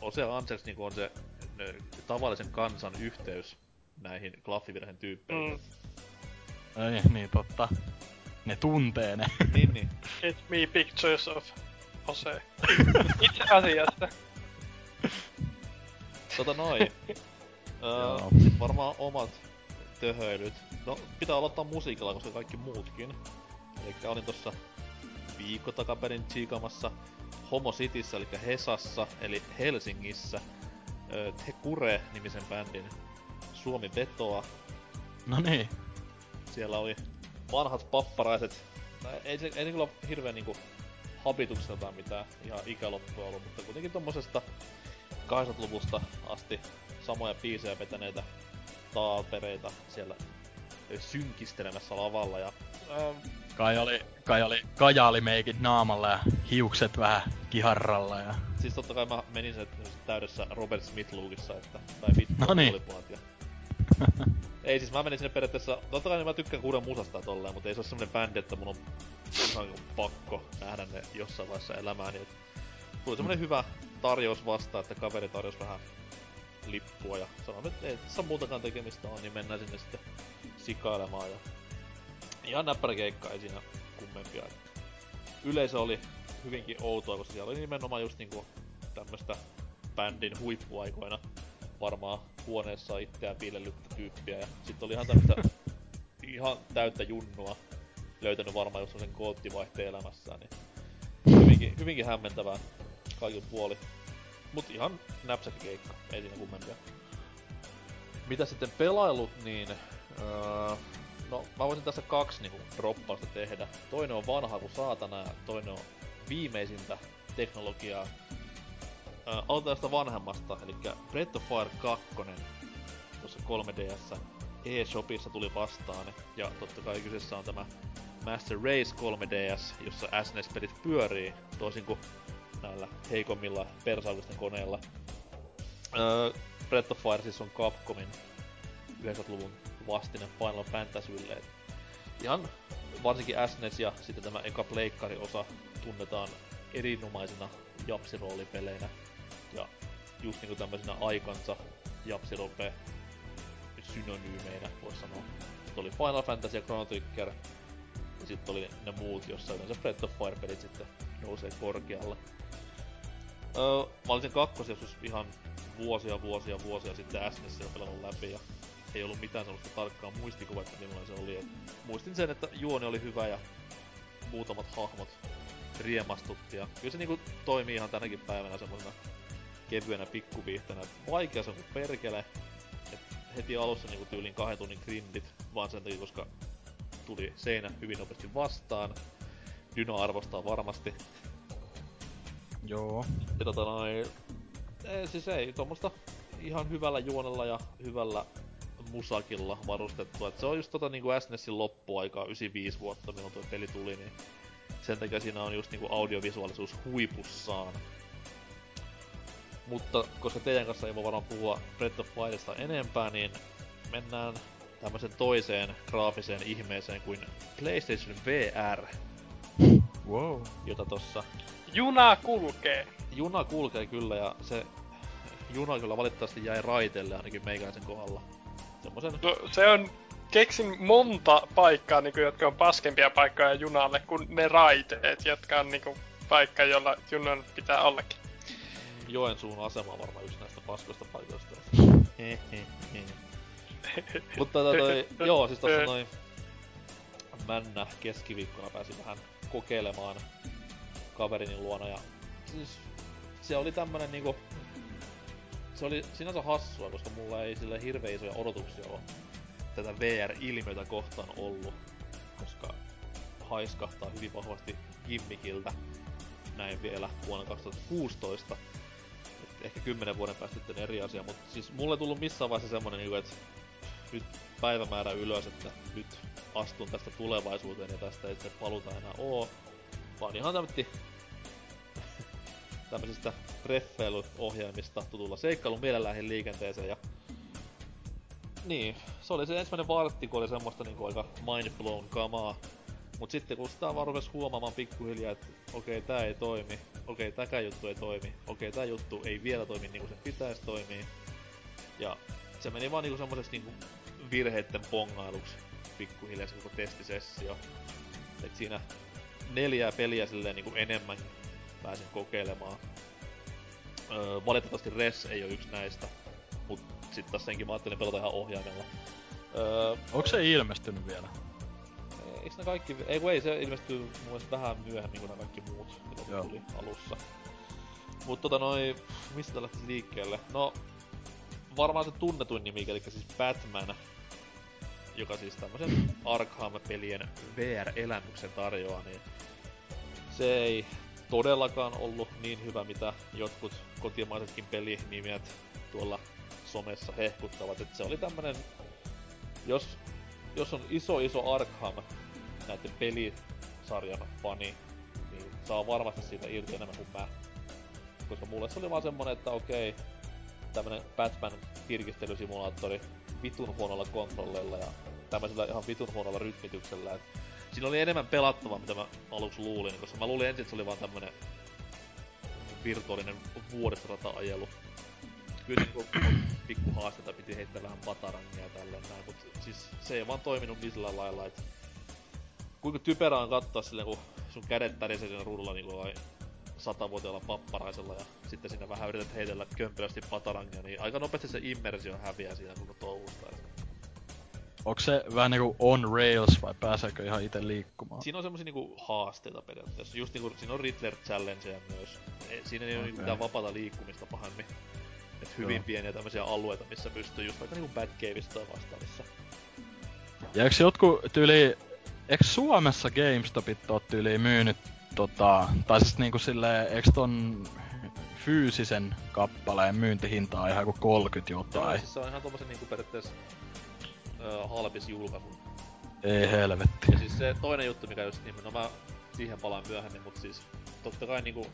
Ose ja Anserx niinku on se ne, tavallisen kansan yhteys näihin klaffivirheen tyyppeihin. Mm. Ei, niin totta. Ne tuntee ne. niin, niin. Get me pictures of Ose. Itse asiassa. Tota noin. Öö, varmaan omat töhöilyt. No, pitää aloittaa musiikilla, koska kaikki muutkin. Eli olin tossa viikko takaperin tsiikamassa Homo Cityssä, eli Hesassa, eli Helsingissä. Öö, Te Kure-nimisen bändin Suomi vetoa. No niin. Siellä oli vanhat papparaiset. Ei se, ei se kyllä hirveen niinku habitukseltaan mitään ihan ikäloppua ollut, mutta kuitenkin tommosesta 80-luvusta asti samoja biisejä vetäneitä taapereita siellä synkistelemässä lavalla ja... Ähm, kai oli, kai oli kajaalimeikit naamalla ja hiukset vähän kiharralla ja... Siis totta kai mä menin se täydessä Robert Smith-luukissa, että... Tai vittu no niin. ja... ei siis mä menin sinne periaatteessa... Totta kai mä tykkään kuulla musasta tolleen, mutta ei se ole semmonen bändi, että mun on ihan pakko nähdä ne jossain vaiheessa elämääni. Et tuli semmonen hyvä tarjous vastaan, että kaveri tarjosi vähän lippua ja sanoi, että ei tässä muutakaan tekemistä on, niin mennään sinne sitten sikailemaan ja ihan näppärä keikka, ei siinä kummempia. Yleisö oli hyvinkin outoa, koska siellä oli nimenomaan just niinku tämmöstä bändin huippuaikoina varmaan huoneessa itseään piilellyttä tyyppiä ja sitten oli ihan tämmöstä ihan täyttä junnua löytänyt varmaan on sen koottivaihteen elämässään, niin hyvinkin, hyvinkin hämmentävää kaikin puoli. Mut ihan näpsäkkä keikka, ei siinä kummempia. Mitä sitten pelailut, niin... Öö, no, mä voisin tässä kaksi niinku droppausta tehdä. Toinen on vanha kuin saatana ja toinen on viimeisintä teknologiaa. Öö, aloitetaan sitä vanhemmasta, eli Breath of Fire 2 tuossa 3DS eShopissa tuli vastaan. Ja totta kai kyseessä on tämä Master Race 3DS, jossa SNES-pelit pyörii, toisin kuin näillä heikommilla persaukisten koneilla. Öö, Breath of Fire siis on Capcomin 90-luvun vastine Final Fantasylle. Et ihan varsinkin SNES ja sitten tämä eka pleikkari-osa tunnetaan erinomaisina japsiroolipeleinä. Ja just niinku tämmöisenä aikansa japsirope synonyymeinä, voisi sanoa. Sitten oli Final Fantasy ja Chrono Trigger. Ja sitten oli ne muut, jossa yleensä Breath of Fire-pelit sitten nousee korkealle. Öö, mä olin sen kakkos joskus ihan vuosia, vuosia, vuosia sitten SNESillä pelannut läpi ja ei ollut mitään sellaista tarkkaa muistikuvaa, että millainen se oli. Et muistin sen, että juoni oli hyvä ja muutamat hahmot riemastutti ja kyllä se niinku toimii ihan tänäkin päivänä semmosena kevyenä pikkuviihtänä. Vaikea se on kuin perkele. Et heti alussa niinku tyylin kahden tunnin grindit, vaan sen takia, koska tuli seinä hyvin nopeasti vastaan. Dyno arvostaa varmasti. Joo. Ja tota noin... Ei, siis ei, tuommoista ihan hyvällä juonella ja hyvällä musakilla varustettu. Et se on just tota niinku SNESin loppuaikaa, 95 vuotta milloin tuo peli tuli, niin sen takia siinä on just niinku audiovisuaalisuus huipussaan. Mutta koska teidän kanssa ei voi varmaan puhua Breath of Wildista enempää, niin mennään tämmöisen toiseen graafiseen ihmeeseen kuin PlayStation VR, Wow. jota tossa Juna kulkee. juna kulkee kyllä ja se juna kyllä valitettavasti jäi raiteelle ainakin meikäläisen kohdalla. Semmosen, No, se on... Keksin monta paikkaa, niin kuin, jotka on paskempia paikkoja junalle kuin ne raiteet, jotka on niin kuin, paikka, jolla junan pitää ollakin. Joensuun asema on varmaan yksi näistä paskoista paikoista. Mutta tota toi, joo, siis tossa noin männä keskiviikkona pääsin vähän kokeilemaan kaverini luona ja siis se oli tämmönen niinku se oli sinänsä hassua, koska mulla ei sille hirveän isoja odotuksia ole tätä VR-ilmiötä kohtaan ollut, koska haiskahtaa hyvin vahvasti gimmikiltä näin vielä vuonna 2016. Et ehkä kymmenen vuoden päästä sitten eri asia, mutta siis mulle ei tullut missään vaiheessa semmonen, niinku, että nyt päivämäärä ylös, että nyt astun tästä tulevaisuuteen ja tästä ei sitten paluta enää oo. Vaan ihan tämmötti tämmöisistä treffeiluohjelmista tutulla seikkailun mielellään liikenteeseen ja niin, se oli se ensimmäinen vartti, kun oli semmoista niinku aika mindblown kamaa. Mut sitten kun sitä vaan rupes huomaamaan pikkuhiljaa, että okei okay, tää ei toimi, okei okay, tämäkään juttu ei toimi, okei okay, tää juttu ei vielä toimi niinku sen pitäisi toimia. Ja se meni vaan niinku semmoiseks niinku virheitten pongailuksi pikkuhiljaa se koko testisessio. Et siinä neljää peliä silleen niinku enemmän pääsin kokeilemaan. Öö, valitettavasti Res ei ole yksi näistä, mut sit taas senkin mä ajattelin pelata ihan ohjaimella. Öö, Onko se ilmestynyt vielä? Eiks ne kaikki... Ei kun ei, se ilmestyy mun mielestä vähän myöhemmin kuin nämä kaikki muut, mitä Joo. tuli alussa. Mut tota noi... Mistä tää lähtis liikkeelle? No... Varmaan se tunnetuin nimi, eli siis Batman. Joka siis tämmösen Arkham-pelien VR-elämyksen tarjoaa, niin... Se ei todellakaan ollut niin hyvä, mitä jotkut kotimaisetkin pelinimiät tuolla somessa hehkuttavat. Et se oli tämmönen... Jos jos on iso iso Arkham näiden pelisarjan fani, niin saa varmasti siitä irti enemmän kuin mä. Koska mulle se oli vaan semmonen, että okei, tämmönen Batman tirkistelysimulaattori vitun huonolla kontrolleilla ja tämmöisellä ihan vitun huonolla rytmityksellä. Et siinä oli enemmän pelattavaa, mitä mä aluksi luulin, koska mä luulin ensin, että se oli vaan tämmönen virtuaalinen vuodesrata-ajelu. Kyllä niinku pikku haasteita piti heittää vähän batarangia ja tälleen näin, mut siis se ei vaan toiminut niin lailla, että kuinka typerää on katsoa silleen, kun sun kädet tärisee siinä ruudulla niinku vai satavuotiaalla papparaisella ja sitten sinne vähän yrität heitellä kömpelösti batarangia, niin aika nopeasti se immersio häviää siinä koko touhusta. Onko se vähän niinku on rails vai pääseekö ihan itse liikkumaan? Siinä on semmosia niinku haasteita periaatteessa. Just niinku, siinä on Riddler Challengeja myös. Ei, siinä ei okay. ole mitään vapaata liikkumista pahemmin. Et hyvin Joo. pieniä tämmösiä alueita, missä pystyy just vaikka niinku Batcaveista tai vastaavissa. Ja eikö jotkut tyyli... Eikö Suomessa GameStopit oo tyyli myynyt tota... Tai siis niinku silleen, eikö ton fyysisen kappaleen myyntihinta on ihan joku 30 Joo, jotain? siis se on ihan tommosen niinku periaatteessa ö, halpis julkaisun. Ei helvetti. Ja siis se toinen juttu, mikä just niin, no mä siihen palaan myöhemmin, mutta siis totta kai niinku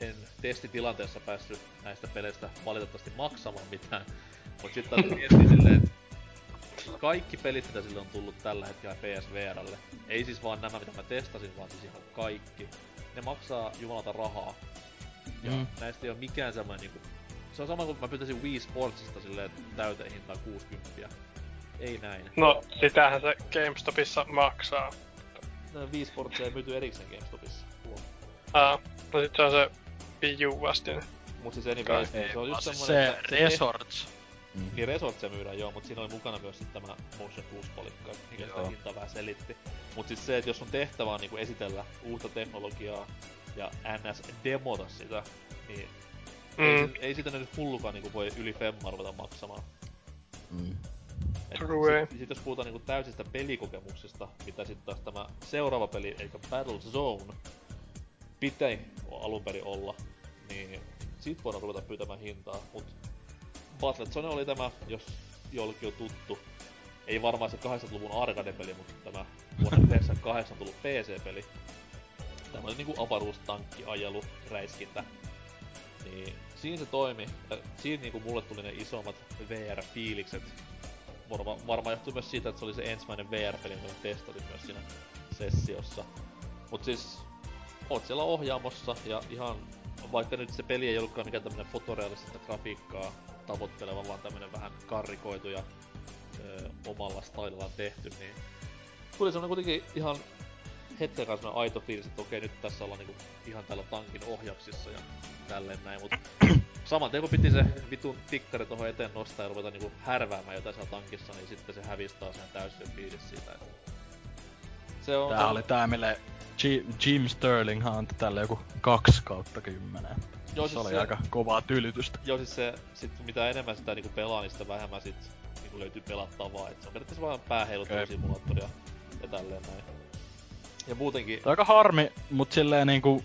en testitilanteessa päässyt näistä peleistä valitettavasti maksamaan mitään. Mut sit taas miettii silleen, että kaikki pelit, mitä sille on tullut tällä hetkellä PSVRlle, ei siis vaan nämä, mitä mä testasin, vaan siis ihan kaikki. Ne maksaa jumalata rahaa. Ja Mm. näistä ei ole mikään semmoinen niinku... Se on sama kuin mä pyytäisin Wii Sportsista silleen täyteen hintaa 60. Ei näin. No, sitähän se GameStopissa maksaa. No, Wii Sports ei myyty erikseen GameStopissa. Aa, no sit se on se Wii U. Mut siis anyways, niin se on just semmonen, se että se Resorts. Mm. Niin Resort se myydään joo, mut siinä oli mukana myös sit tämä Motion Plus palikka, mikä sitä Joo. hintaa vähän selitti. Mut siis se, että jos sun tehtävä on niinku esitellä uutta teknologiaa ja NS demota sitä, niin mm. ei, ei sitä nyt hullukaan niinku voi yli femmaa ruveta maksamaan. Mm. True. sit, jos puhutaan niinku täysistä pelikokemuksista, mitä sitten taas tämä seuraava peli, eikä Battle Zone, pitää alun perin olla, niin sit voidaan ruveta pyytämään hintaa, mut Battle Zone oli tämä, jos jollekin on tuttu, ei varmaan se 80-luvun arcade-peli, mutta tämä vuonna 98 tullut PC-peli. Tämä oli niinku avaruustankkiajelu, räiskintä. Niin siinä se toimi. Ja siinä niinku mulle tuli ne isommat VR-fiilikset. Varma, varmaan johtuu myös siitä, että se oli se ensimmäinen VR-peli, jonka testasin myös siinä sessiossa. Mut siis oot siellä ohjaamossa ja ihan vaikka nyt se peli ei ollutkaan mikään tämmönen fotorealistista grafiikkaa tavoitteleva, vaan tämmönen vähän karrikoitu ja ö, omalla stylillaan tehty, niin tuli semmonen kuitenkin ihan hetken kanssa aito fiilis, että okei nyt tässä ollaan niinku ihan tällä tankin ohjaksissa ja tälleen näin, mut saman tien kun piti se vitun tikkari tuohon eteen nostaa ja ruveta niinku härväämään jotain siellä tankissa, niin sitten se hävisi taas ihan täysin fiilis siitä, että se on... Tää oli tää, mille Jim Sterling antoi tälle joku 2 kautta 10. Joo, siis se oli se... aika kovaa tylytystä. Joo, siis se, sit mitä enemmän sitä niinku pelaa, niin sitä vähemmän sit niinku löytyy pelattavaa. Et se on periaatteessa vaan pääheiluttelusimulaattoria ja tälleen näin. Ja muutenkin... Tämä aika harmi, mut silleen niinku...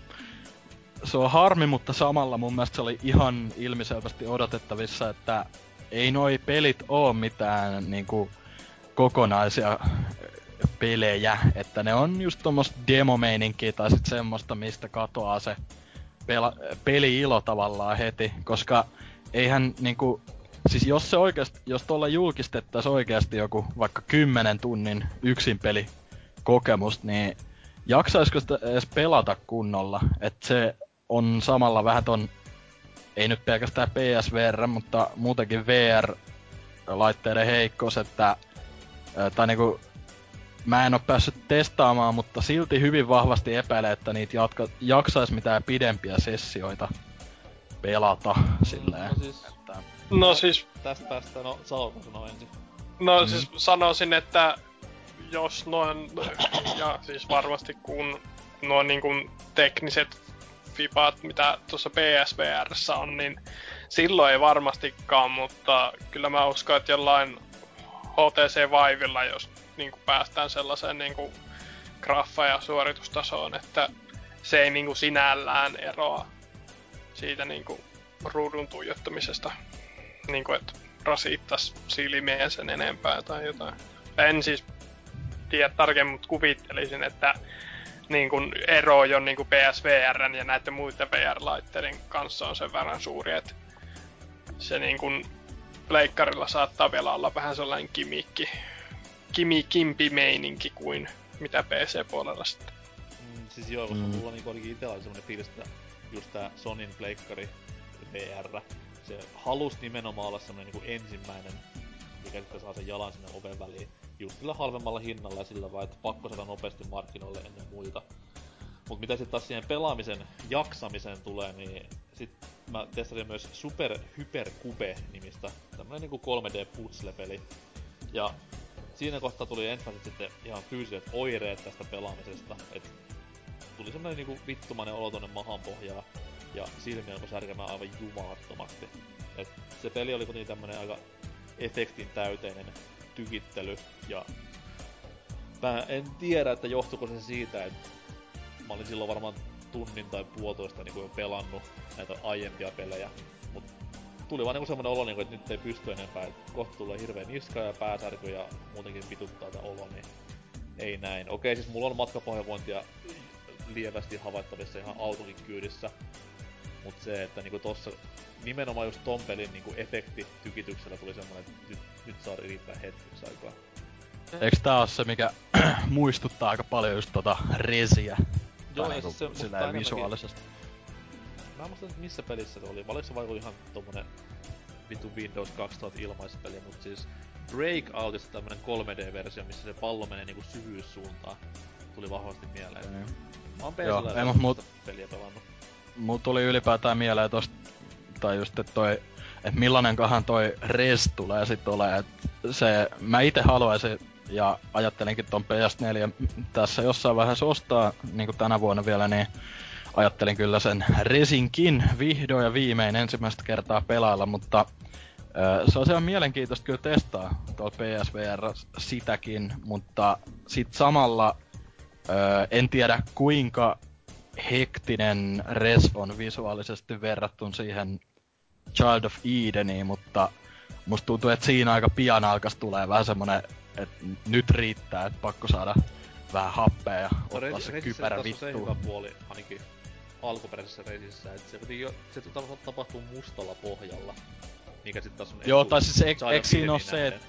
Se on harmi, mutta samalla mun mielestä se oli ihan ilmiselvästi odotettavissa, että ei noi pelit oo mitään niinku kokonaisia pelejä, että ne on just tommoista demomeininkiä tai sit semmoista, mistä katoaa se pela- peli-ilo tavallaan heti, koska eihän niinku, siis jos se oikeasti, jos tuolla julkistettais oikeasti joku vaikka 10 tunnin yksin peli kokemus, niin jaksaisiko sitä edes pelata kunnolla, että se on samalla vähän ton, ei nyt pelkästään PSVR, mutta muutenkin VR-laitteiden heikkous, että tai niinku mä en oo päässyt testaamaan, mutta silti hyvin vahvasti epäilen, että niitä jatka, jaksais mitään pidempiä sessioita pelata silleen. No siis, että... no siis... Tästä päästä, no Salko sanoo ensin. No mm. siis sanoisin, että jos noin, ja siis varmasti kun nuo niin kuin tekniset fipat, mitä tuossa PSVRssä on, niin silloin ei varmastikaan, mutta kyllä mä uskon, että jollain HTC Vivella, jos niin kuin päästään sellaiseen niin kuin graffa- ja suoritustasoon, että se ei niin kuin sinällään eroa siitä niin kuin ruudun tuijottamisesta, niin kuin, että rasittaisi silmeen sen enempää tai jotain. En siis tiedä tarkemmin, mutta kuvittelisin, että niin kuin ero jo niin kuin PSVR ja näiden muiden VR-laitteiden kanssa on sen verran suuri, että se niin kuin pleikkarilla saattaa vielä olla vähän sellainen kimikki Kimi Kimpi meininki kuin mitä PC-puolella sitten. Mm, siis joo, koska mm. mulla niinku olikin itellä semmonen fiilis, että just tää Sonin pleikkari VR, se halus nimenomaan olla semmonen niinku ensimmäinen, mikä sitten saa sen jalan sinne oven väliin. Just sillä halvemmalla hinnalla ja sillä vaan, että pakko saada nopeasti markkinoille ennen muita. Mut mitä sitten taas siihen pelaamisen jaksamiseen tulee, niin sit mä testasin myös Super Hyper Cube nimistä tämmönen niinku 3D puzzle-peli. Ja siinä kohtaa tuli ensimmäiset sitten ihan fyysiset oireet tästä pelaamisesta. Et tuli semmonen niinku vittumainen olo tonne mahan pohjaa ja silmiä alkoi särkemään aivan jumalattomasti. Et se peli oli kuitenkin tämmönen aika efektin täyteinen tykittely ja mä en tiedä, että johtuiko se siitä, että mä olin silloin varmaan tunnin tai puolitoista niin jo pelannut näitä aiempia pelejä, mut tuli vaan niinku semmonen olo, niinku, että nyt ei pysty enempää, että kohta tulee hirveä niska ja pääsärky ja muutenkin vituttaa tämä olo, niin ei näin. Okei, siis mulla on matkapahoinvointia lievästi havaittavissa ihan autokin kyydissä, mut se, että niinku tossa nimenomaan just ton pelin niinku efekti tykityksellä tuli semmonen, että nyt, nyt saa riittää hetkeksi aikaa. Eiks tää oo se, mikä muistuttaa aika paljon just tota resiä? Joo, ja niinku, se, sillä visuaalisesti. Mä en muista, missä pelissä se oli. Oliko se vaikka ihan tommonen vitu Windows 2000 ilmaispeli, mut siis Breakoutista tämmönen 3D-versio, missä se pallo menee niinku syvyyssuuntaan. Tuli vahvasti mieleen. Mm. Mä oon Joo, mut, peliä pelannut. Mut tuli ylipäätään mieleen tosta, tai just, että toi, että millainenkohan toi res tulee sit ole, että se, mä itse haluaisin ja ajattelinkin ton PS4 tässä jossain vaiheessa ostaa niin tänä vuonna vielä, niin ajattelin kyllä sen Resinkin vihdoin ja viimein ensimmäistä kertaa pelailla, mutta se on ihan mielenkiintoista kyllä testaa tuolla PSVR sitäkin, mutta sit samalla en tiedä kuinka hektinen res on visuaalisesti verrattuna siihen Child of Edeniin, mutta musta tuntuu, että siinä aika pian alkas tulee vähän semmonen, että nyt riittää, että pakko saada vähän happea ja ottaa no, se kypärä vittuun. Se hyvä puoli ainakin alkuperäisessä reisissä, että se, jo, se tapahtuu mustalla pohjalla, mikä sitten taas on Joo, tai siis eikö eik siinä ole se, että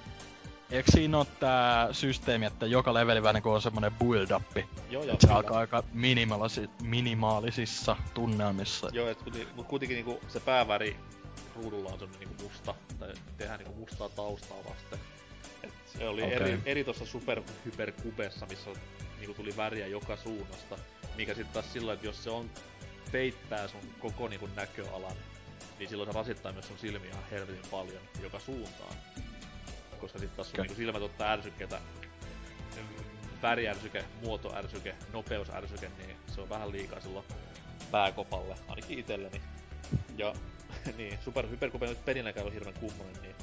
Eikö siinä ole tää systeemi, että joka leveli vähän niinku on semmonen build-up? Joo, joo. Se alkaa aika minimaalisi, minimaalisissa tunnelmissa. Joo, et kuitenkin, kuitenkin niinku se pääväri ruudulla on semmonen niinku musta, tai tehdään niinku mustaa taustaa vasten. Et se oli okay. eri, eri tuossa Super Hyper Kubessa, missä niinku tuli väriä joka suunnasta, mikä sitten taas sillä, että jos se on peittää sun koko niinku näköalan, niin silloin se rasittaa myös sun silmiä ihan helvetin paljon joka suuntaan koska sitten taas on niinku silmät ottaa ärsykkeitä, väriärsyke, muotoärsyke, nopeusärsyke, niin se on vähän liikaa silloin pääkopalle, ainakin itselleni. Ja niin, Super Hypercope nyt pelinäkään on hirveän kummonen, niin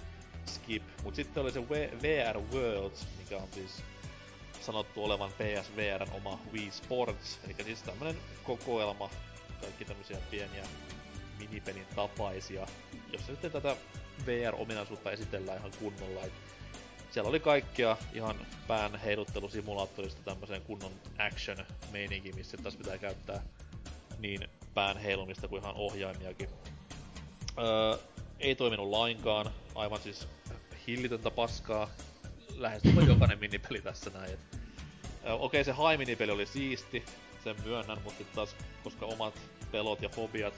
skip. Mut sitten oli se VR Worlds, mikä on siis sanottu olevan PSVRn oma Wii Sports, eli siis tämmönen kokoelma, kaikki tämmösiä pieniä minipelin tapaisia, jossa sitten tätä VR-ominaisuutta esitellään ihan kunnolla. Et siellä oli kaikkea ihan pään heiluttelusimulaattorista tämmöiseen kunnon action meininki, missä taas pitää käyttää niin pään heilumista kuin ihan ohjaimiakin. Öö, ei toiminut lainkaan, aivan siis hillitöntä paskaa. Lähestulkoon jokainen minipeli tässä näin. Öö, okei, se high-minipeli oli siisti, sen myönnän, mutta taas, koska omat pelot ja fobiat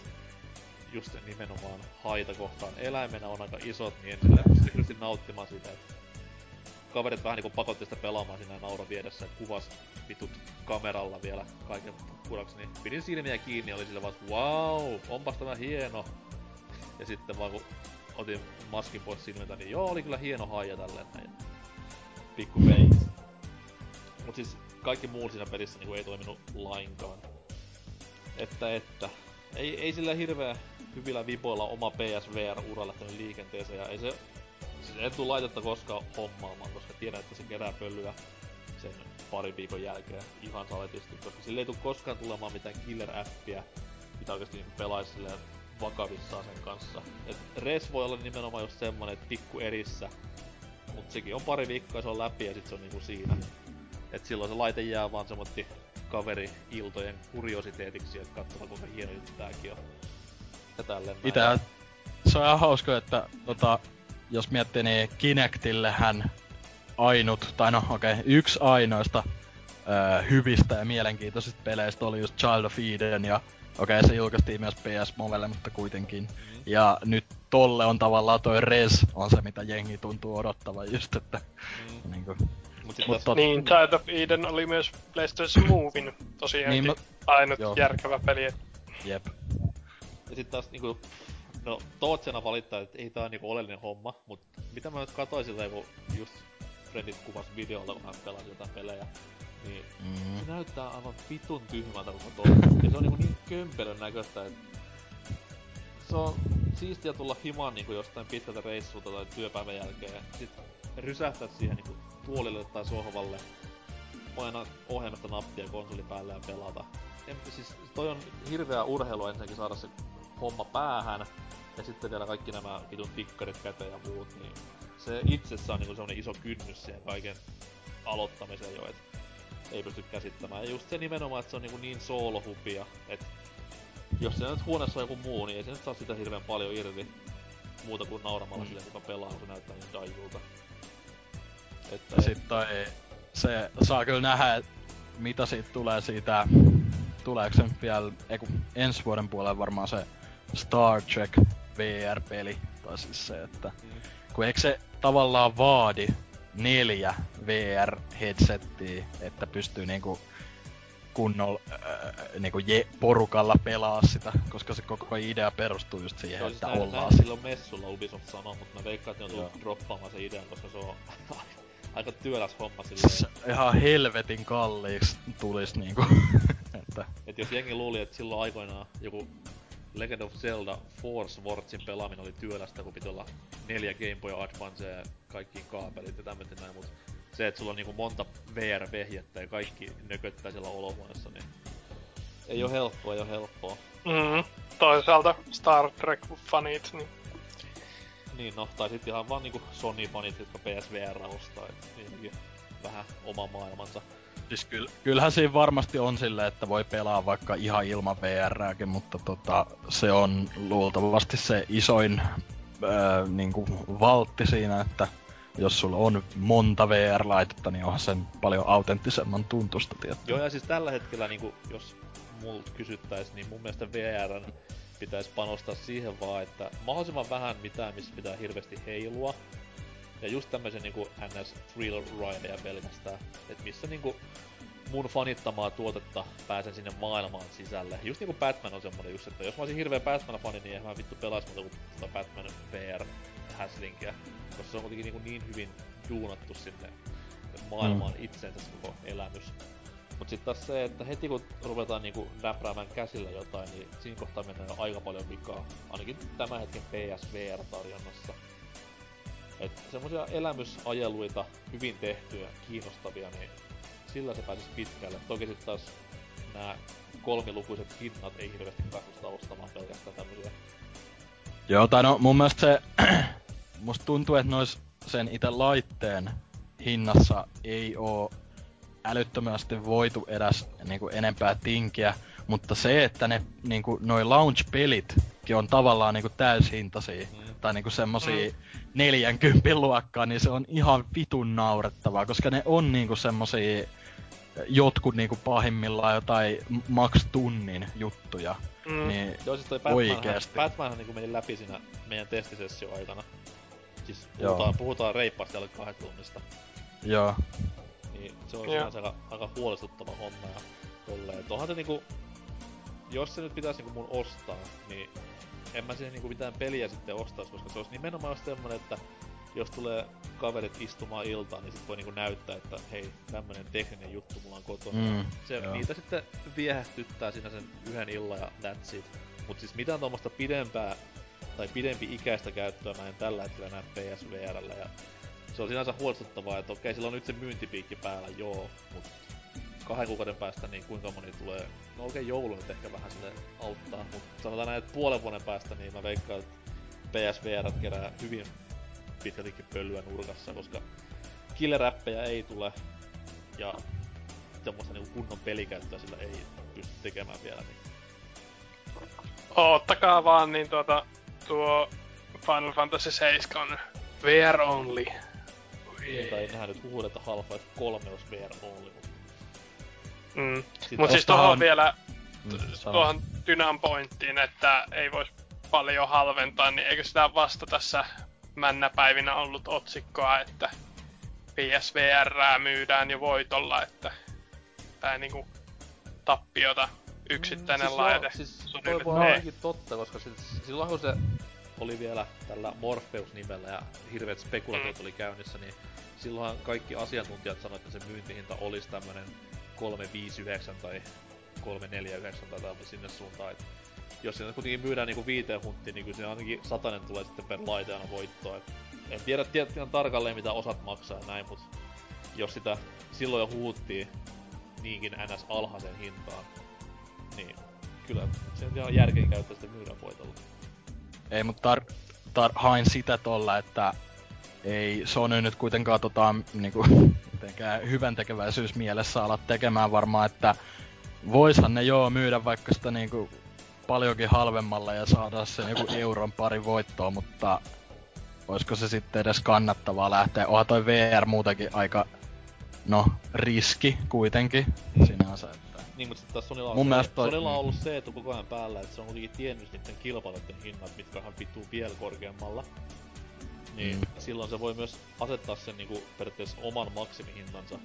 just nimenomaan haita kohtaan eläimenä on aika isot, niin en pysty nauttimaan siitä, että kaverit vähän niinku pakotti sitä pelaamaan siinä naura viedessä kuvas vitut kameralla vielä kaiken kuraksi, niin pidin silmiä kiinni ja oli sillä vaan, wow, onpas tämä hieno. Ja sitten vaan kun otin maskin pois silmiltä, niin joo, oli kyllä hieno haija tälleen näin. Pikku peitsi. Mut siis kaikki muu siinä pelissä niinku ei toiminut lainkaan. Että, että. Ei, ei sillä hirveä hyvillä vipoilla oma PSVR-ura lähtenyt liikenteeseen ja ei se Siis en tuu laitetta koskaan hommaamaan, koska tiedän, että se kerää pölyä sen pari viikon jälkeen ihan saletisti, koska sille ei tule koskaan tulemaan mitään killer-appia, mitä oikeasti niin pelaisi vakavissaan sen kanssa. Et Res voi olla nimenomaan just semmonen, että pikku erissä, mut sekin on pari viikkoa se on läpi ja sit se on niinku siinä. Et silloin se laite jää vaan semmotti kaveri-iltojen kuriositeetiksi, että katsotaan kuinka hieno juttu tääkin on. Ja tälleen Itä, se on ihan hauska, että tota, jos miettii, niin Kinectillehän ainut, tai no okei, okay, yksi ainoista öö, hyvistä ja mielenkiintoisista peleistä oli just Child of Eden, ja okei, okay, se julkaistiin myös PS Movelle, mutta kuitenkin. Mm-hmm. Ja nyt tolle on tavallaan toi Res on se, mitä jengi tuntuu odottavan just, että mm. niin kuin, Mut Mut tot... Niin, Child of Eden oli myös PlayStation Movin tosiaan niin, ainut joo. järkevä peli. Jep. Ja sit taas niinku No, Tootsena valittaa, että ei tää on niinku oleellinen homma, mut mitä mä nyt katsoin siltä, kun just Fredit kuvas videolta, kun hän pelasi jotain pelejä, niin mm. se näyttää aivan vitun tyhmältä koko toi. ja se on niinku niin kömpelön näköistä, että se on siistiä tulla himaan niinku jostain pitkältä reissulta tai työpäivän jälkeen, ja sit rysähtää siihen niinku tuolille tai sohvalle, painaa ohjelmasta nappia konsoli päälle ja pelata. En, siis toi on hirveä urheilu ensinnäkin saada se homma päähän, ja sitten vielä kaikki nämä vitun tikkarit käteen ja muut, niin se itsessään on niinku semmonen iso kynnys siihen kaiken aloittamiseen jo, et ei pysty käsittämään. Ja just se nimenomaan, että se on niinku niin soolohupia, että jos se nyt huoneessa on joku muu, niin ei se nyt saa sitä hirveän paljon irti muuta kuin nauramalla mm. sille, kuka pelaa, kun se näyttää niin daijulta. Että ja sit toi, se saa kyllä nähdä, mitä siitä tulee siitä, tuleeko se vielä, ei kun ensi vuoden puolella varmaan se Star Trek VR-peli, tai siis se, että kun eikö se tavallaan vaadi neljä VR-headsettiä, että pystyy niinku kunnolla äh, niinku je, porukalla pelaa sitä, koska se koko idea perustuu just siihen, Joo, että näin, ollaan... Näin silloin messulla Ubisoft sanoo, mutta mä veikkaan, että ne on droppaamaan se idean, koska se on aika työläs homma silleen. Se ihan helvetin kalliiksi tulis niinku. että... Et jos jengi luuli, että silloin aikoinaan joku Legend of Zelda Force Wordsin pelaaminen oli työlästä, kun piti olla neljä Game Boy Advance ja kaikkiin kaapelit ja tämmöset näin, mut se, että sulla on niinku monta VR-vehjettä ja kaikki nököttää siellä olohuoneessa, niin ei oo helppoa, ei oo helppoa. Mm, toisaalta Star Trek-fanit, niin... Niin, no, tai sitten ihan vaan niinku Sony-fanit, jotka PSVR ostaa, et niitäkin vähän oma maailmansa. Siis kyll, kyllähän siinä varmasti on silleen, että voi pelaa vaikka ihan ilman VRääkin, mutta tota, se on luultavasti se isoin öö, niinku valtti siinä, että jos sulla on monta VR-laitetta, niin onhan sen paljon autenttisemman tuntusta tietty. Joo, ja siis tällä hetkellä, niin jos multa kysyttäisiin, niin mun mielestä VR pitäisi panostaa siihen vaan, että mahdollisimman vähän mitään, missä pitää hirveästi heilua. Ja just tämmöisen niinku NS Thrill Rideja pelkästään, että missä niinku mun fanittamaa tuotetta pääsen sinne maailmaan sisälle. Just niinku Batman on semmonen just, että jos mä olisin hirveä Batman-fani, niin en mä vittu pelais muuta kuin tota Batman VR häslinkiä. Koska se on kuitenkin niinku niin hyvin duunattu sinne maailmaan mm. itseensä se koko elämys. Mut sit taas se, että heti kun ruvetaan niinku näpräämään käsillä jotain, niin siinä kohtaa mennään jo aika paljon vikaa. Ainakin tämän hetken PSVR-tarjonnassa. Et semmosia elämysajeluita, hyvin tehtyjä, kiinnostavia, niin sillä se pääsis pitkälle. Toki sit taas nämä kolmilukuiset hinnat ei hirveästi kannusta ostamaan pelkästään tämmösiä. Joo, tai no mun mielestä se, musta tuntuu, että nois sen itse laitteen hinnassa ei oo älyttömästi voitu edes niinku enempää tinkiä, mutta se, että ne niinku noi launch-pelitkin on tavallaan niinku täyshintaisia, mm. tai niinku semmosia mm. 40 luokkaa, niin se on ihan vitun naurettavaa, koska ne on niinku semmosia jotkut niinku pahimmillaan jotain max tunnin juttuja. Mm. Niin Joo, siis toi Batmanhan, Batmanhan niinku meni läpi siinä meidän testisessio aikana. Siis puhutaan, puhutaan reippaasti alle kahdet tunnista. Joo. Niin se on sinänsä aika, aika huolestuttava homma ja tolleen. Onhan se niinku, jos se nyt pitäisi niinku mun ostaa, niin en mä siihen niinku mitään peliä sitten ostais, koska se olisi nimenomaan semmonen, että jos tulee kaverit istumaan iltaan, niin sit voi niinku näyttää, että hei, tämmönen tekninen juttu mulla on kotona. Mm, se, joo. niitä sitten viehästyttää siinä sen yhden illan ja that's it. Mut siis mitään tuommoista pidempää tai pidempi ikäistä käyttöä mä en tällä hetkellä näe PSVRllä ja se on sinänsä huolestuttavaa, että okei, sillä on nyt se myyntipiikki päällä, joo, mutta kahden kuukauden päästä niin kuinka moni tulee, no okei, joulu nyt ehkä vähän sille auttaa, mutta sanotaan näin, että puolen vuoden päästä niin mä veikkaan, että PSVR kerää hyvin pitkältikin pölyä nurkassa, koska killeräppejä ei tule ja semmoista niinku kunnon pelikäyttöä sillä ei pysty tekemään vielä. Niin. Oottakaa vaan, niin tuota, tuo Final Fantasy 7 VR only. Niin, tai nehän nyt huudet, että Half-Life 3 olisi VR mutta... Mm. Mut siis tuohon vielä, mm, tuohon Dynan pointtiin, että ei vois paljon halventaa, niin eikö sitä vasta tässä männäpäivinä ollut otsikkoa, että PSVR myydään jo voitolla, että tää niinku tappiota yksittäinen mm, siis laite. Joo, siis voi olla totta, koska silloin kun se oli vielä tällä Morpheus-nimellä ja hirveät spekulaatiot mm. oli käynnissä, niin silloin kaikki asiantuntijat sanoivat, että se myyntihinta olisi tämmönen 359 tai 349 tai tämmöinen sinne suuntaan. Et jos siinä kuitenkin myydään niinku viiteen hunttiin, niin kyllä se ainakin satanen tulee sitten per laite aina voittoa. Et en tiedä, tiedä tarkalleen mitä osat maksaa ja näin, mutta jos sitä silloin jo huuttiin niinkin ns alhaisen hintaan, niin kyllä se on ihan järkeen käyttää sitä myydään voitolla. Ei, mutta tar- tar- hain sitä tolla, että ei Sony nyt kuitenkaan tota, niinku, hyvän tekeväisyys mielessä ala tekemään varmaan, että voishan ne joo myydä vaikka sitä niinku paljonkin halvemmalla ja saada sen joku euron pari voittoa, mutta olisiko se sitten edes kannattavaa lähteä? Onhan toi VR muutenkin aika, no, riski kuitenkin sinänsä. Että... Niin, mutta sitten taas Sonilla on, Mun se, toi... Sonilla on ollut se etu koko ajan päällä, että se on kuitenkin tiennyt niiden kilpailijoiden hinnat, mitkä on vittuu vielä korkeammalla. Niin mm. silloin se voi myös asettaa sen niinku periaatteessa oman maksimihintansa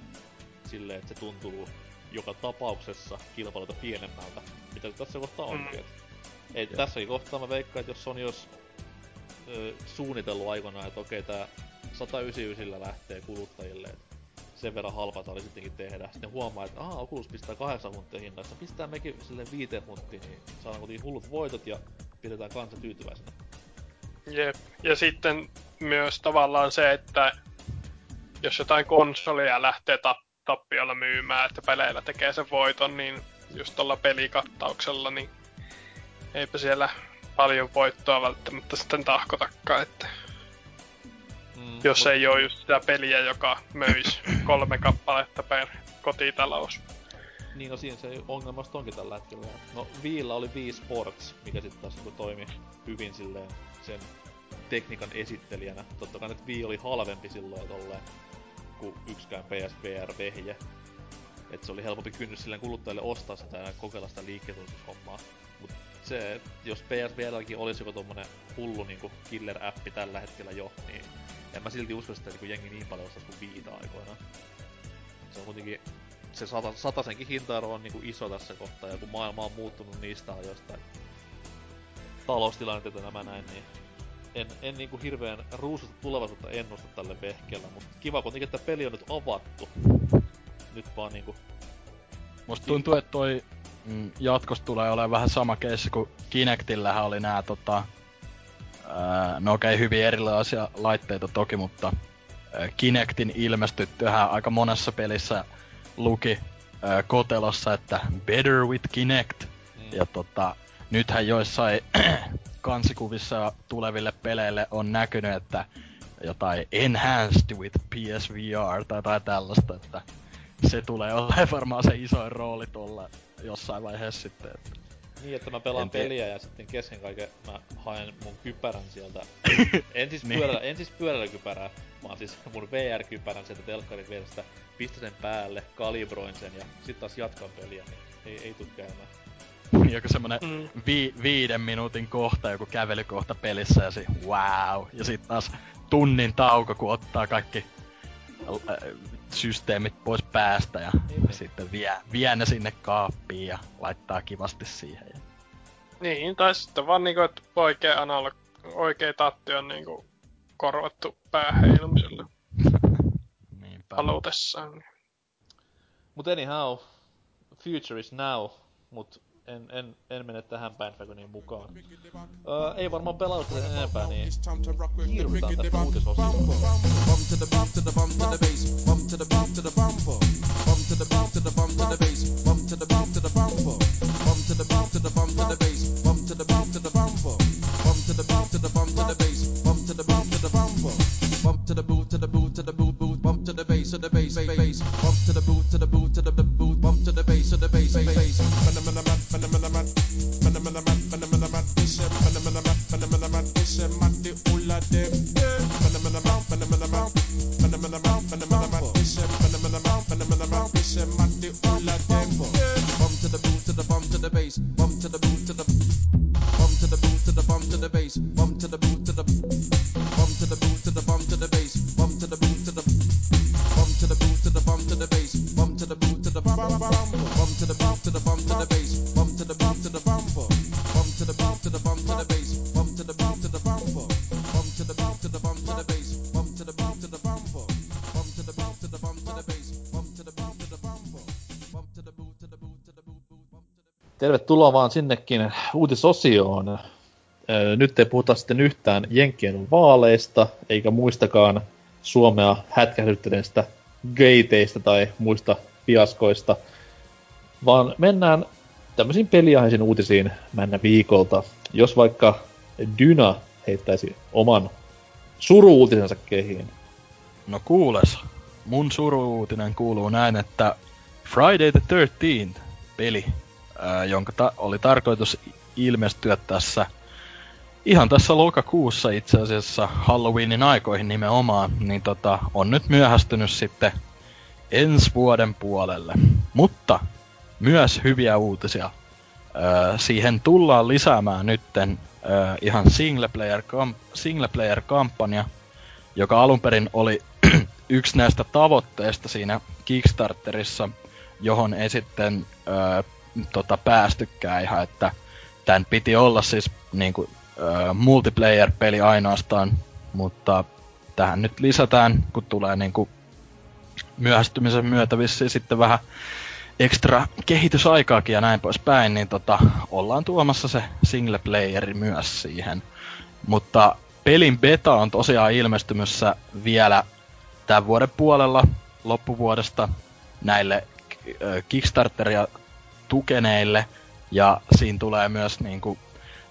silleen, että se tuntuu joka tapauksessa kilpailulta pienemmältä, mitä tässä kohtaa onkin. Mm. Ei, tässäkin kohtaa mä veikkaan, että jos Sony olisi ö, suunnitellut aikoinaan, että okei, tää 199 lähtee kuluttajille, että sen verran halpa oli sittenkin tehdä. Sitten huomaa, että aah, Oculus pistää 8 hunttia hinnassa, pistää mekin sille 5 hunttiin, niin saadaan kuitenkin hullut voitot ja pidetään kansa tyytyväisenä. Jep, ja sitten myös tavallaan se, että jos jotain konsolia lähtee tap- tappiolla myymään, että peleillä tekee sen voiton, niin just tuolla pelikattauksella, niin eipä siellä paljon voittoa välttämättä sitten tahkotakaan, että mm, jos ei ole just sitä peliä, joka möisi kolme kappaletta per kotitalous. Niin, no siinä se ongelma onkin tällä hetkellä. No, Viillä oli Wii Sports, mikä sitten taas niinku toimi hyvin silleen sen tekniikan esittelijänä. Totta kai nyt Wii oli halvempi silloin tolleen kuin yksikään PSVR-vehje. Et se oli helpompi kynnys silleen kuluttajille ostaa sitä ja kokeilla sitä liikkeensuoritushommaa. Mut se, jos PSVRlläkin olisi joku tommonen hullu niinku killer-appi tällä hetkellä jo, niin en mä silti usko sitä, että jengi niin paljon ostaisi kuin viita aikoinaan. Se on kuitenkin se sata, satasenkin hintaero on niinku iso tässä kohtaa, ja kun maailma on muuttunut niistä ajoista, ja nämä näin, niin en, en niinku hirveän ruususta tulevaisuutta ennusta tälle vehkeellä, mutta kiva kuitenkin, että peli on nyt avattu. Nyt vaan niinku... Musta tuntuu, että toi mm, jatkossa tulee olemaan vähän sama keissi kuin Kinectillähän oli nää tota... No okei, okay, hyvin erilaisia laitteita toki, mutta Kinectin ilmestyttyhän aika monessa pelissä luki kotelossa, että Better with Kinect. Mm. Ja tota, nythän joissain kansikuvissa tuleville peleille on näkynyt, että jotain Enhanced with PSVR tai jotain tällaista, että se tulee olemaan varmaan se isoin rooli tuolla jossain vaiheessa sitten. Että niin, että mä pelaan peliä ja sitten kesken kaiken mä haen mun kypärän sieltä. en, siis niin. pyörällä, en siis pyörällä kypärää, vaan siis mun VR-kypärän sieltä telkkarin vierestä. Pistä sen päälle, kalibroin sen ja sit taas jatkan peliä, niin ei, ei tuu käymään. Joku semmonen mm. vi- viiden minuutin kohta, joku kävelykohta pelissä ja si wow. Ja sit taas tunnin tauko, kun ottaa kaikki systeemit pois päästä ja niin, sitten vie, vie ne sinne kaappiin ja laittaa kivasti siihen. Ja... Niin, tai sitten vaan niinku, että oikea analog, oikea tatti on niinku korvattu pääheilmiselle. Niinpä. Halutessaan. Mut anyhow, future is now, mut en, en, en mene tähän bandwagoniin mukaan. Öö, ei varmaan pelauta sen enempää, niin siirrytään tästä uutisosioon. step Tervetuloa vaan sinnekin uutisosioon nyt ei puhuta sitten yhtään Jenkkien vaaleista, eikä muistakaan Suomea hätkähdyttäneistä gateista tai muista fiaskoista, vaan mennään tämmöisiin peliaiheisiin uutisiin mennä viikolta. Jos vaikka Dyna heittäisi oman suruuutisensa kehiin. No kuules, mun suruuutinen kuuluu näin, että Friday the 13th peli, jonka ta- oli tarkoitus ilmestyä tässä ihan tässä lokakuussa itse asiassa Halloweenin aikoihin nimenomaan, niin tota, on nyt myöhästynyt sitten ensi vuoden puolelle. Mutta myös hyviä uutisia. Öö, siihen tullaan lisäämään nytten öö, ihan single player, kamp- single player kampanja, joka alun perin oli yksi näistä tavoitteista siinä Kickstarterissa, johon ei sitten öö, tota, päästykään ihan, että tämän piti olla siis niin kuin, äh, multiplayer-peli ainoastaan, mutta tähän nyt lisätään, kun tulee niinku myöhästymisen myötä vissiin sitten vähän ekstra kehitysaikaakin ja näin poispäin, niin tota, ollaan tuomassa se single playeri myös siihen. Mutta pelin beta on tosiaan ilmestymässä vielä tämän vuoden puolella loppuvuodesta näille Kickstarteria tukeneille, ja siinä tulee myös niinku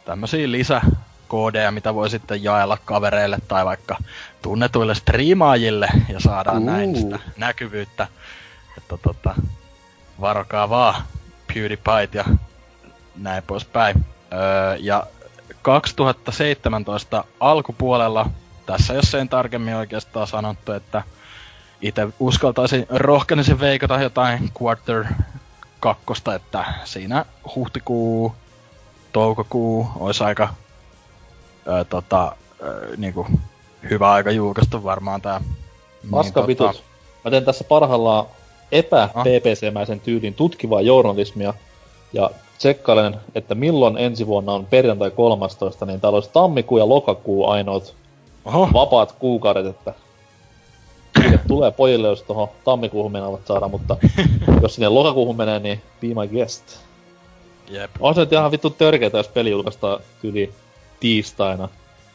tämmöisiä lisäkoodeja, mitä voi sitten jaella kavereille tai vaikka tunnetuille striimaajille ja saadaan uh. näin sitä näkyvyyttä. Että tota, varokaa vaan PewDiePie ja näin poispäin. Öö, ja 2017 alkupuolella, tässä jos sen tarkemmin oikeastaan sanottu, että itse uskaltaisin rohkenisin veikata jotain quarter kakkosta, että siinä huhtikuu, toukokuu olisi aika öö, tota, öö, niinku, hyvä aika julkaista varmaan tää. Paska niin, vitut. Mä teen tässä parhaillaan epä-PPC-mäisen tyylin tutkivaa journalismia ja tsekkailen, että milloin ensi vuonna on perjantai 13, niin täällä olisi tammikuu ja lokakuu ainoat Oho. vapaat kuukaudet, että Mikä tulee pojille, jos tuohon tammikuuhun menevät saada, mutta jos sinne lokakuuhun menee, niin be my guest. Jep. On se nyt ihan vittu törkeetä, jos peli julkaistaan yli tiistaina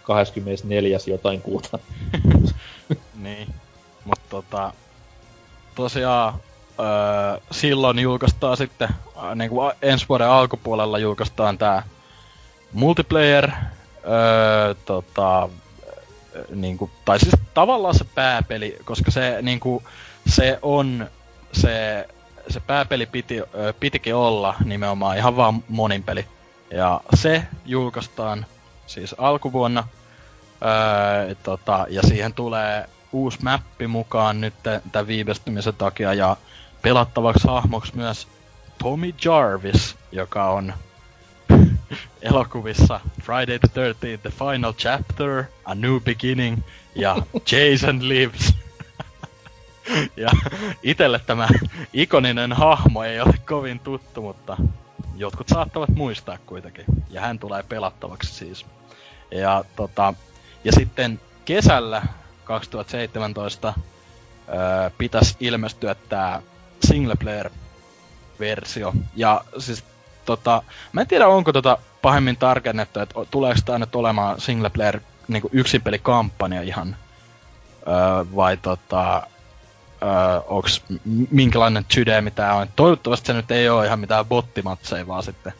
24. jotain kuuta. niin. Mutta tota, tosiaan öö, silloin julkaistaan sitten, niin kuin ensi vuoden alkupuolella julkaistaan tää multiplayer, öö, tota, niin kuin, tai siis tavallaan se pääpeli, koska se, niin kuin, se on se, se pääpeli piti, pitikin olla nimenomaan ihan vaan monin peli. Ja se julkaistaan siis alkuvuonna. Öö, tota, ja siihen tulee uusi mappi mukaan nyt tämän viivästymisen takia ja pelattavaksi hahmoksi myös Tommy Jarvis, joka on elokuvissa Friday the 13th, The Final Chapter, A New Beginning ja Jason Lives. ja itelle tämä ikoninen hahmo ei ole kovin tuttu, mutta jotkut saattavat muistaa kuitenkin. Ja hän tulee pelattavaksi siis. Ja, tota, ja sitten kesällä 2017 öö, pitäisi ilmestyä tämä single player versio. Ja siis tota, mä en tiedä onko tota pahemmin tarkennettu, että tuleeko tää nyt olemaan single player niinku yksin pelikampanja ihan öö, vai tota, öö, onks minkälainen tydeemi tää on. Toivottavasti se nyt ei ole ihan mitään bottimatseja, vaan sitten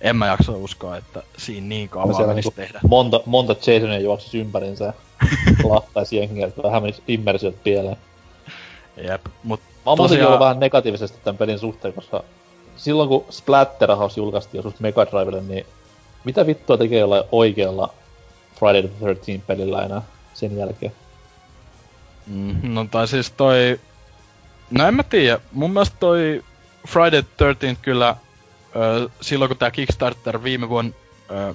en mä jaksa uskoa, että siinä niin kauan menisi niinku tehdä. monta, monta Jasonia juoksis ympärinsä ja lahtaisi jengiä, että vähän menisi immersiot pieleen. Jep, mut Mä oon Tosiaan- ollut vähän negatiivisesti tämän pelin suhteen, koska silloin kun Splatterhouse julkaistiin joskus Mega Drivelle, niin mitä vittua tekee jollain oikealla Friday the 13 pelillä enää sen jälkeen? Mm, no tai siis toi... No en mä tiedä. Mun mielestä toi Friday the 13th kyllä... Ö, silloin kun tää Kickstarter viime vuonna... Ö,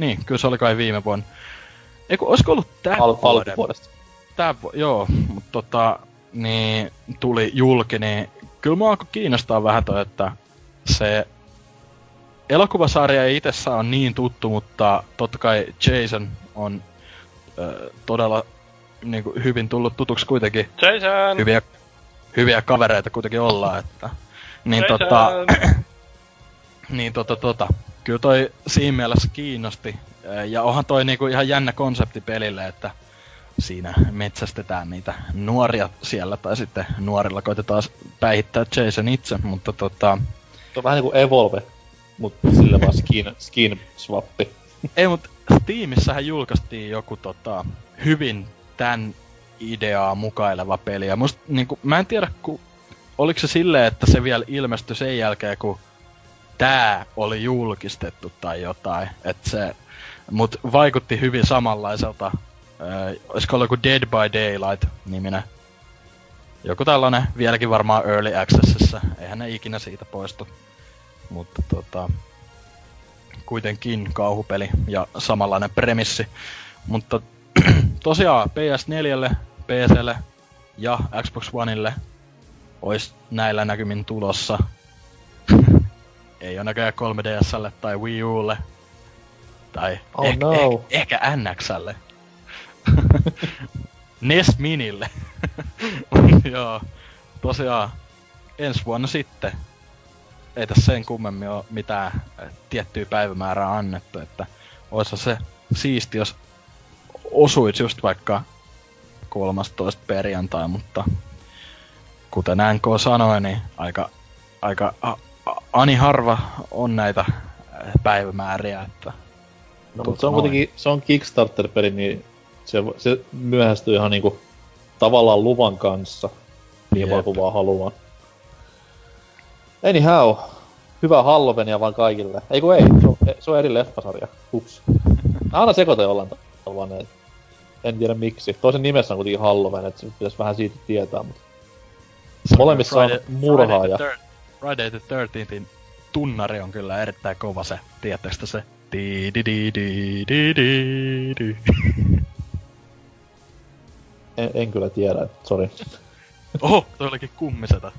niin, kyllä se oli kai viime vuonna. Eiku, olisiko ollut tää Al- vuoden? alkuvuodesta. Tää vu- joo, mutta tota... Niin, tuli julki, niin... Kyllä mua alkoi kiinnostaa vähän toi, että se elokuvasarja ei on niin tuttu, mutta totta kai Jason on ö, todella niin kuin, hyvin tullut tutuksi kuitenkin. Jason! Hyviä, hyviä kavereita kuitenkin ollaan, että... Niin Jason! tota... niin tota tota... Kyllä toi siinä mielessä kiinnosti. Ja onhan toi niinku ihan jännä konsepti pelille, että siinä metsästetään niitä nuoria siellä, tai sitten nuorilla koitetaan päihittää Jason itse, mutta tota... Se on vähän niinku Evolve, mut sille vaan skin, skin swappi. Ei, mut Steamissähän julkaistiin joku tota, hyvin tän ideaa mukaileva peli. Ja musta, niinku, mä en tiedä, ku, oliko se silleen, että se vielä ilmestyi sen jälkeen, kun tää oli julkistettu tai jotain. Et se, mut vaikutti hyvin samanlaiselta. Ö, olisiko ollut joku Dead by Daylight-niminen. Joku tällainen, vieläkin varmaan Early Accessissa. Eihän ne ikinä siitä poistu. Mutta tota, kuitenkin kauhupeli ja samanlainen premissi. Mutta tosiaan PS4, PClle ja Xbox Oneille olisi näillä näkymin tulossa. Ei ole näköjään 3DSlle tai Wii Ulle. Tai Oh ehkä, no. ehkä, ehkä NXlle. NES Minille. Joo. Tosiaan ensi vuonna sitten ei tässä sen kummemmin ole mitään eh, tiettyä päivämäärää annettu, että olisi se siisti, jos osuisi just vaikka 13 perjantai, mutta kuten NK sanoi, niin aika, aika a, a, ani harva on näitä eh, päivämääriä, että No, mutta se on Noin. kuitenkin, se on Kickstarter-peli, niin se, se myöhästyy ihan niinku tavallaan luvan kanssa. Niin vaan kuin vaan haluaa. Anyhow, hyvää Hallowenia vaan kaikille. Ei kun ei, se on, se on eri leffasarja. Ups. Mä aina sekoitan jollain tavalla ne. En tiedä miksi. Toisen nimessä on kuitenkin Halloween, että pitäisi vähän siitä tietää, mutta... Molemmissa on murhaa ja... Friday the 13 tunnari on kyllä erittäin kova se, tiedättekö se? Di di di di di di di. En, en kyllä tiedä, sori. Oho, toi olikin kummiseta.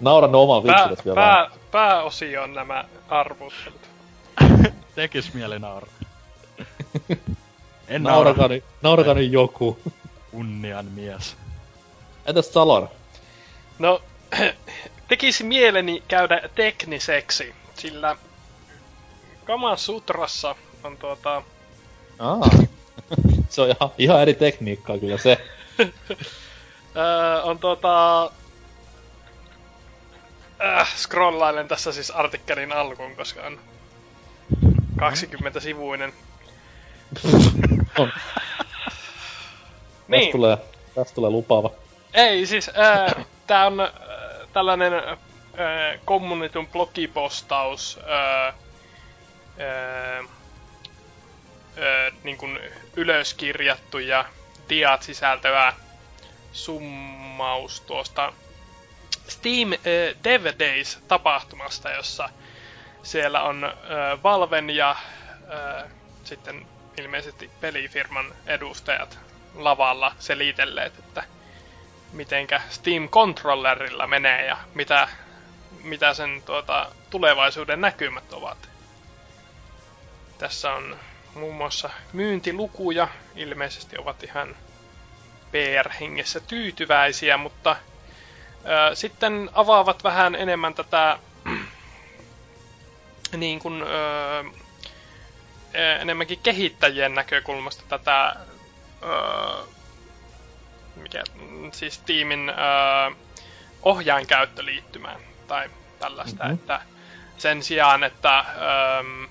Nauran ne oman Pää, vitsit vielä pää, pääosio on nämä arvuttelut. Tekis mieli nauraa. en Naurakaa naura. naurakaa nyt joku. Kunnian mies. Entäs Salar? No, tekisi mieleni käydä tekniseksi, sillä Kama Sutrassa on tuota... Aa. se on ihan, ihan eri tekniikkaa kyllä se. Öö, on tuota... Äh, scrollailen tässä siis artikkelin alkuun, koska on 20-sivuinen. On. Niin. Tästä tulee, tästä tulee lupaava. Ei, siis äh, tää on äh, tällainen äh, kommunitun blogipostaus äh, äh, äh, niin kuin ylöskirjattu ja diat sisältävä summaus tuosta Steam äh, Dev Days tapahtumasta, jossa siellä on äh, Valven ja äh, sitten ilmeisesti pelifirman edustajat lavalla selitelleet, että mitenkä Steam Controllerilla menee ja mitä, mitä sen tuota, tulevaisuuden näkymät ovat. Tässä on muun muassa myyntilukuja, ilmeisesti ovat ihan PR-hengessä tyytyväisiä, mutta ö, sitten avaavat vähän enemmän tätä niin kuin, ö, enemmänkin kehittäjien näkökulmasta tätä ö, mikä, siis tiimin ö, ohjainkäyttöliittymään tai tällaista, Mhm. mm-hmm. että sen sijaan, että, ö,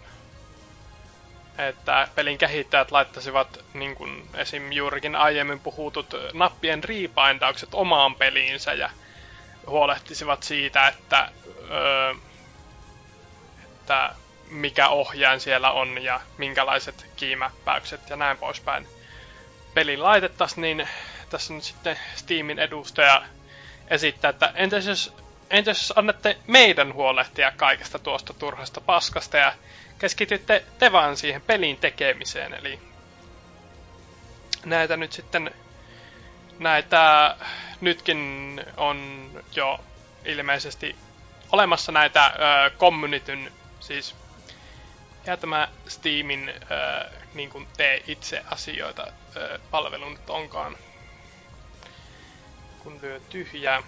että pelin kehittäjät laittaisivat niin kuin esim. juurikin aiemmin puhutut nappien reebindaukset omaan peliinsä ja huolehtisivat siitä, että, ö, että mikä ohjain siellä on ja minkälaiset kiimäppäykset ja näin poispäin pelin laitettaisiin, niin tässä nyt sitten Steamin edustaja esittää, että entäs jos, entäs jos annatte meidän huolehtia kaikesta tuosta turhasta paskasta ja keskitytte te vaan siihen pelin tekemiseen, eli näitä nyt sitten näitä nytkin on jo ilmeisesti olemassa näitä ö, communityn, siis ja tämä Steamin ö, niin kuin tee itse asioita ö, palvelu nyt onkaan, kun lyö tyhjää.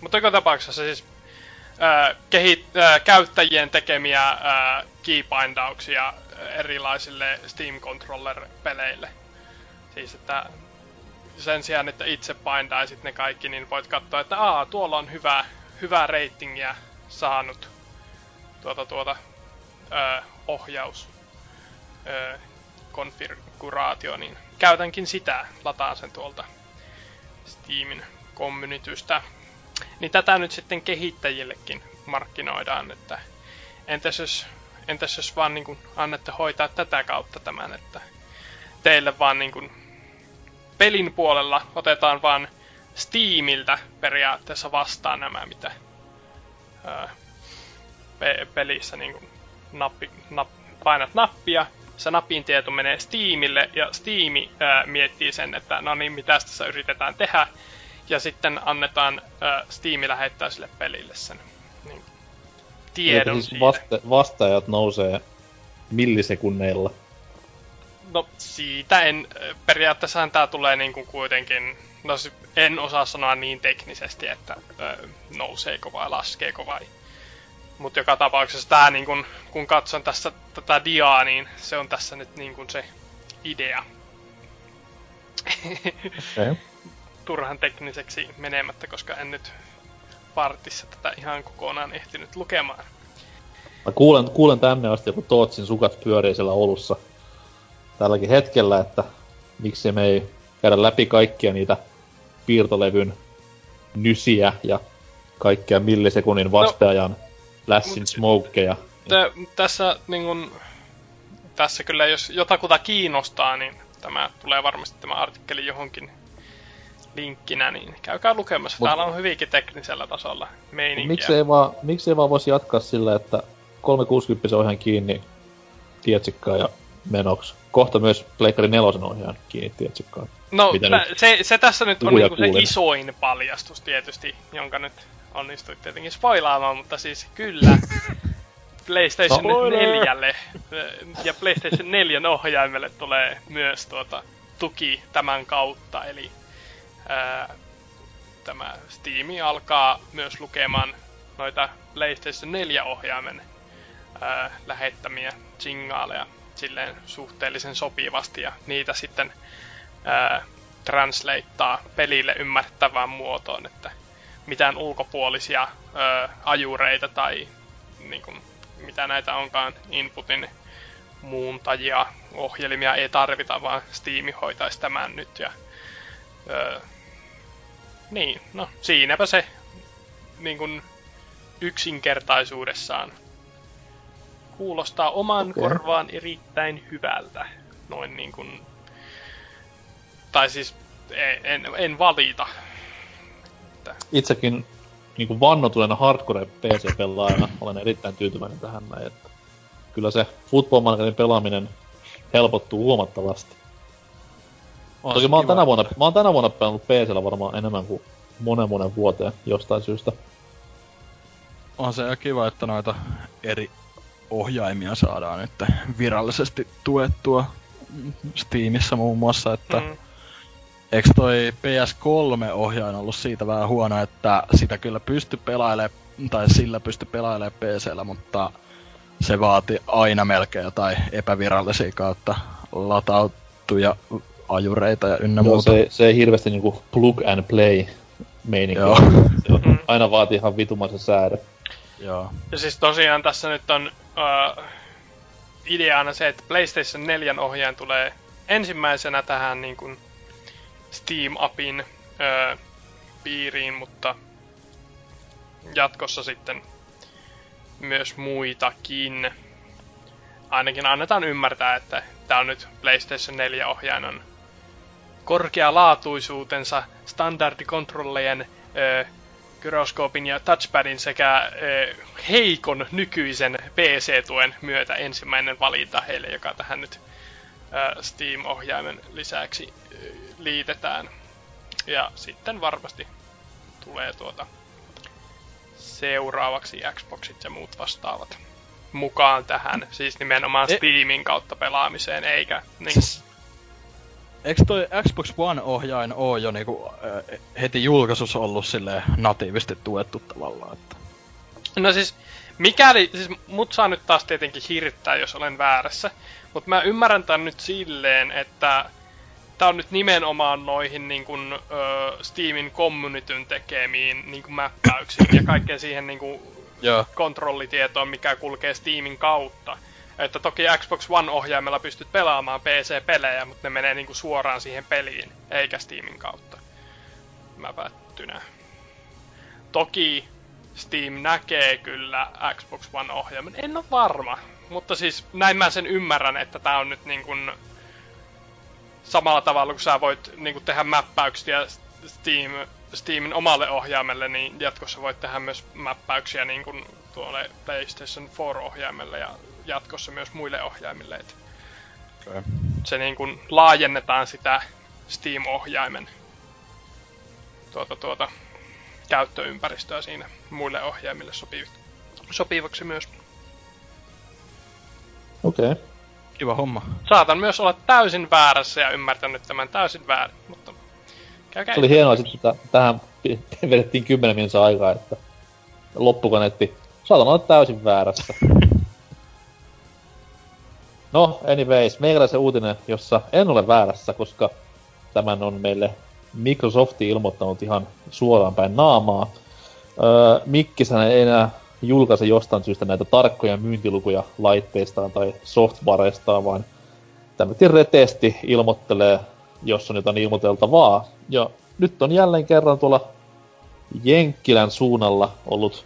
Mutta joka tapauksessa siis ö, kehit, ö, käyttäjien tekemiä ö, keybindauksia erilaisille Steam Controller-peleille. Siis että sen sijaan, että itse bindaisit ne kaikki, niin voit katsoa, että aa, tuolla on hyvä, hyvää ratingia saanut tuota, tuota, ö, ohjaus, ö, konfiguraatio, niin käytänkin sitä, lataan sen tuolta Steamin communitystä. Niin tätä nyt sitten kehittäjillekin markkinoidaan, että entäs jos, entäs jos vaan niin kuin annatte hoitaa tätä kautta tämän, että teille vaan niin kuin pelin puolella otetaan vaan Steamiltä periaatteessa vastaan nämä, mitä ää, pe- pelissä niin kuin nappi, nap, painat nappia, se napin tieto menee Steamille ja Steam miettii sen, että no niin, mitä tässä yritetään tehdä, ja sitten annetaan ää, Steam lähettää sille pelille sen niin, tiedon Eli siis siitä. vasta- vastaajat nousee millisekunneilla. No siitä en, periaatteessahan tää tulee niinku kuitenkin, no en osaa sanoa niin teknisesti, että ö, nouseeko vai laskeeko vai. Mutta joka tapauksessa tää niin kun, kun katson tässä tätä diaa, niin se on tässä nyt niin kun se idea. Okay. Turhan tekniseksi menemättä, koska en nyt partissa tätä ihan kokonaan ehtinyt lukemaan. Mä kuulen, kuulen tänne asti, kun Tootsin sukat pyörii siellä olussa tälläkin hetkellä, että miksi me ei käydä läpi kaikkia niitä piirtolevyn nysiä ja kaikkea millisekunnin vasteajan flashin smokeja. T- tässä niin kun, tässä kyllä jos jotakuta kiinnostaa, niin tämä tulee varmasti tämä artikkeli johonkin linkkinä, niin käykää lukemassa. Mut, Täällä on hyvinkin teknisellä tasolla meininkiä. Miksei vaan, miksei vaan voisi jatkaa sillä, että 360 ohjaan kiinni tietsikkaa ja menoksi. Kohta myös Pleikkari 4 ohjaan kiinni tietsikkaan. No, tä, se, se, tässä nyt on niinku se isoin paljastus tietysti, jonka nyt onnistuit tietenkin spoilaamaan, mutta siis kyllä PlayStation Spoiler! 4 ja PlayStation 4 ohjaimelle tulee myös tuota tuki tämän kautta, eli ää, tämä Steam alkaa myös lukemaan noita PlayStation 4 ohjaimen ää, lähettämiä signaaleja silleen suhteellisen sopivasti ja niitä sitten ää, translateaa pelille ymmärrettävään muotoon, että mitään ulkopuolisia ää, ajureita tai niin kuin, mitä näitä onkaan inputin muuntajia, ohjelmia ei tarvita, vaan Steam hoitaisi tämän nyt. Ja, öö, niin, no siinäpä se niin kuin yksinkertaisuudessaan kuulostaa oman okay. korvaan erittäin hyvältä. Noin niin kuin, tai siis en, en valita. Että... Itsekin niin kuin vannotuneena hardcore PC-pelaajana olen erittäin tyytyväinen tähän näin, että kyllä se Football pelaaminen helpottuu huomattavasti. On Toki mä oon, tänä vuonna, mä oon tänä vuonna pelannut PCllä varmaan enemmän kuin monen monen vuoteen jostain syystä. On se kiva, että noita eri ohjaimia saadaan nyt virallisesti tuettua Steamissa muun muassa, että mm. Eikö toi PS3-ohjain ollut siitä vähän huono, että sitä kyllä pysty pelailemaan, tai sillä pysty pelailemaan PCllä, mutta se vaati aina melkein jotain epävirallisia kautta latauttuja ajureita ja ynnä Joo, muuta. Se, se ei hirveästi niinku plug and play meininki. Joo. Mm. Aina vaatii ihan vitumaisen säädö. Joo. Ja siis tosiaan tässä nyt on uh, ideana se, että PlayStation 4 ohjaajan tulee ensimmäisenä tähän niin kuin Steam-appin ö, piiriin, mutta jatkossa sitten myös muitakin. Ainakin annetaan ymmärtää, että tämä on nyt PlayStation 4 ohjaajan korkealaatuisuutensa standardikontrollejen ö, gyroskoopin ja touchpadin sekä ö, heikon nykyisen PC-tuen myötä ensimmäinen valinta heille, joka tähän nyt Steam-ohjaimen lisäksi liitetään. Ja sitten varmasti tulee tuota seuraavaksi Xboxit ja muut vastaavat mukaan tähän, siis nimenomaan e- Steamin kautta pelaamiseen, eikä niin siis, Eikö toi Xbox One-ohjain oo jo niinku, äh, heti julkaisussa ollut sille natiivisti tuettu tavallaan, että... No siis, mikäli, siis mut saa nyt taas tietenkin hirttää, jos olen väärässä, mutta mä ymmärrän tän nyt silleen, että tää on nyt nimenomaan noihin niin kun, ö, Steamin communityn tekemiin niin kun mäppäyksiin ja kaikkeen siihen niin kun, yeah. kontrollitietoon, mikä kulkee Steamin kautta. Että toki Xbox One-ohjaimella pystyt pelaamaan PC-pelejä, mutta ne menee niinku suoraan siihen peliin, eikä Steamin kautta. Mä päättynä. Toki Steam näkee kyllä Xbox One-ohjaimen. En ole varma, mutta siis näin mä sen ymmärrän, että tää on nyt niin kuin samalla tavalla kun sä voit niin kuin tehdä mäppäyksiä Steam, Steamin omalle ohjaimelle, niin jatkossa voit tehdä myös mäppäyksiä niin kuin tuolle PlayStation 4-ohjaimelle ja jatkossa myös muille ohjaimille. Et okay. Se niin kuin laajennetaan sitä Steam-ohjaimen tuota, tuota, käyttöympäristöä siinä muille ohjaimille sopivaksi myös. Okei. Okay. Kiva homma. Saatan myös olla täysin väärässä ja ymmärtänyt tämän täysin väärin, mutta käykää. Se oli hienoa, että tähän vedettiin 10 minuuttia aikaa, että loppukaneetti. Saatan olla täysin väärässä. No, anyways, meikäläisen uutinen, jossa en ole väärässä, koska tämän on meille Microsoft ilmoittanut ihan suoraan päin naamaa. Öö, Mikkishän ei enää julkaise jostain syystä näitä tarkkoja myyntilukuja laitteistaan tai softwareistaan, vaan tämmöinen retesti ilmoittelee, jos on jotain ilmoiteltavaa. Ja nyt on jälleen kerran tuolla Jenkkilän suunnalla ollut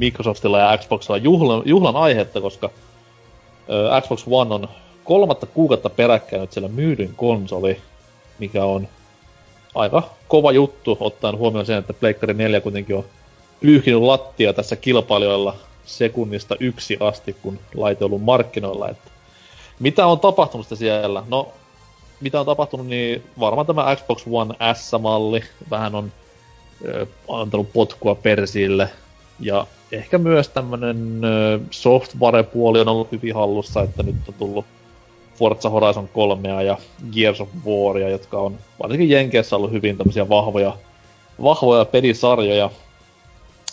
Microsoftilla ja Xboxilla juhlan, juhlan aihetta, koska ö, Xbox One on kolmatta kuukautta peräkkäin nyt siellä myydyn konsoli, mikä on aika kova juttu, ottaen huomioon sen, että Pleikkari 4 kuitenkin on pyyhkinyt lattia tässä kilpailijoilla sekunnista yksi asti, kun laite on ollut markkinoilla. Että mitä on tapahtunut siellä? No, mitä on tapahtunut, niin varmaan tämä Xbox One S-malli vähän on ö, antanut potkua persille. Ja ehkä myös tämmönen software-puoli on ollut hyvin hallussa, että nyt on tullut Forza Horizon 3 ja Gears of Waria, jotka on varsinkin Jenkeissä ollut hyvin tämmöisiä vahvoja, vahvoja pelisarjoja.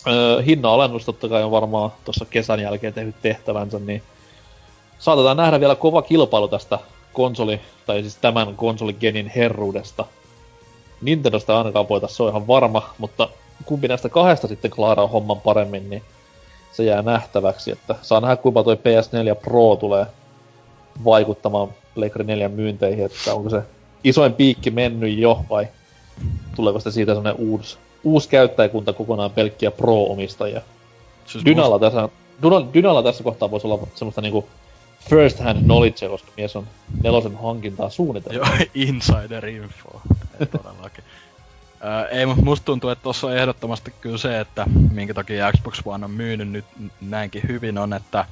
Öö, alennus totta kai on varmaan tuossa kesän jälkeen tehnyt tehtävänsä, niin saatetaan nähdä vielä kova kilpailu tästä konsoli, tai siis tämän konsoligenin herruudesta. Nintendosta ainakaan voita, se on ihan varma, mutta kumpi näistä kahdesta sitten klaaraa homman paremmin, niin se jää nähtäväksi, että saa nähdä kuinka toi PS4 Pro tulee vaikuttamaan Playcard 4 myynteihin, että onko se isoin piikki mennyt jo vai tuleeko sitä siitä sellainen uusi, uusi käyttäjäkunta kokonaan pelkkiä Pro-omistajia. Siis Dynalla, must... tässä, Dynalla tässä kohtaa voisi olla semmoista niinku first hand knowledge, koska mies on nelosen hankintaa suunnitellut. Joo, insider info. Ei todellakin. Ää, ei, mutta musta tuntuu, että tuossa on ehdottomasti kyllä se, että minkä takia Xbox One on myynyt nyt näinkin hyvin on, että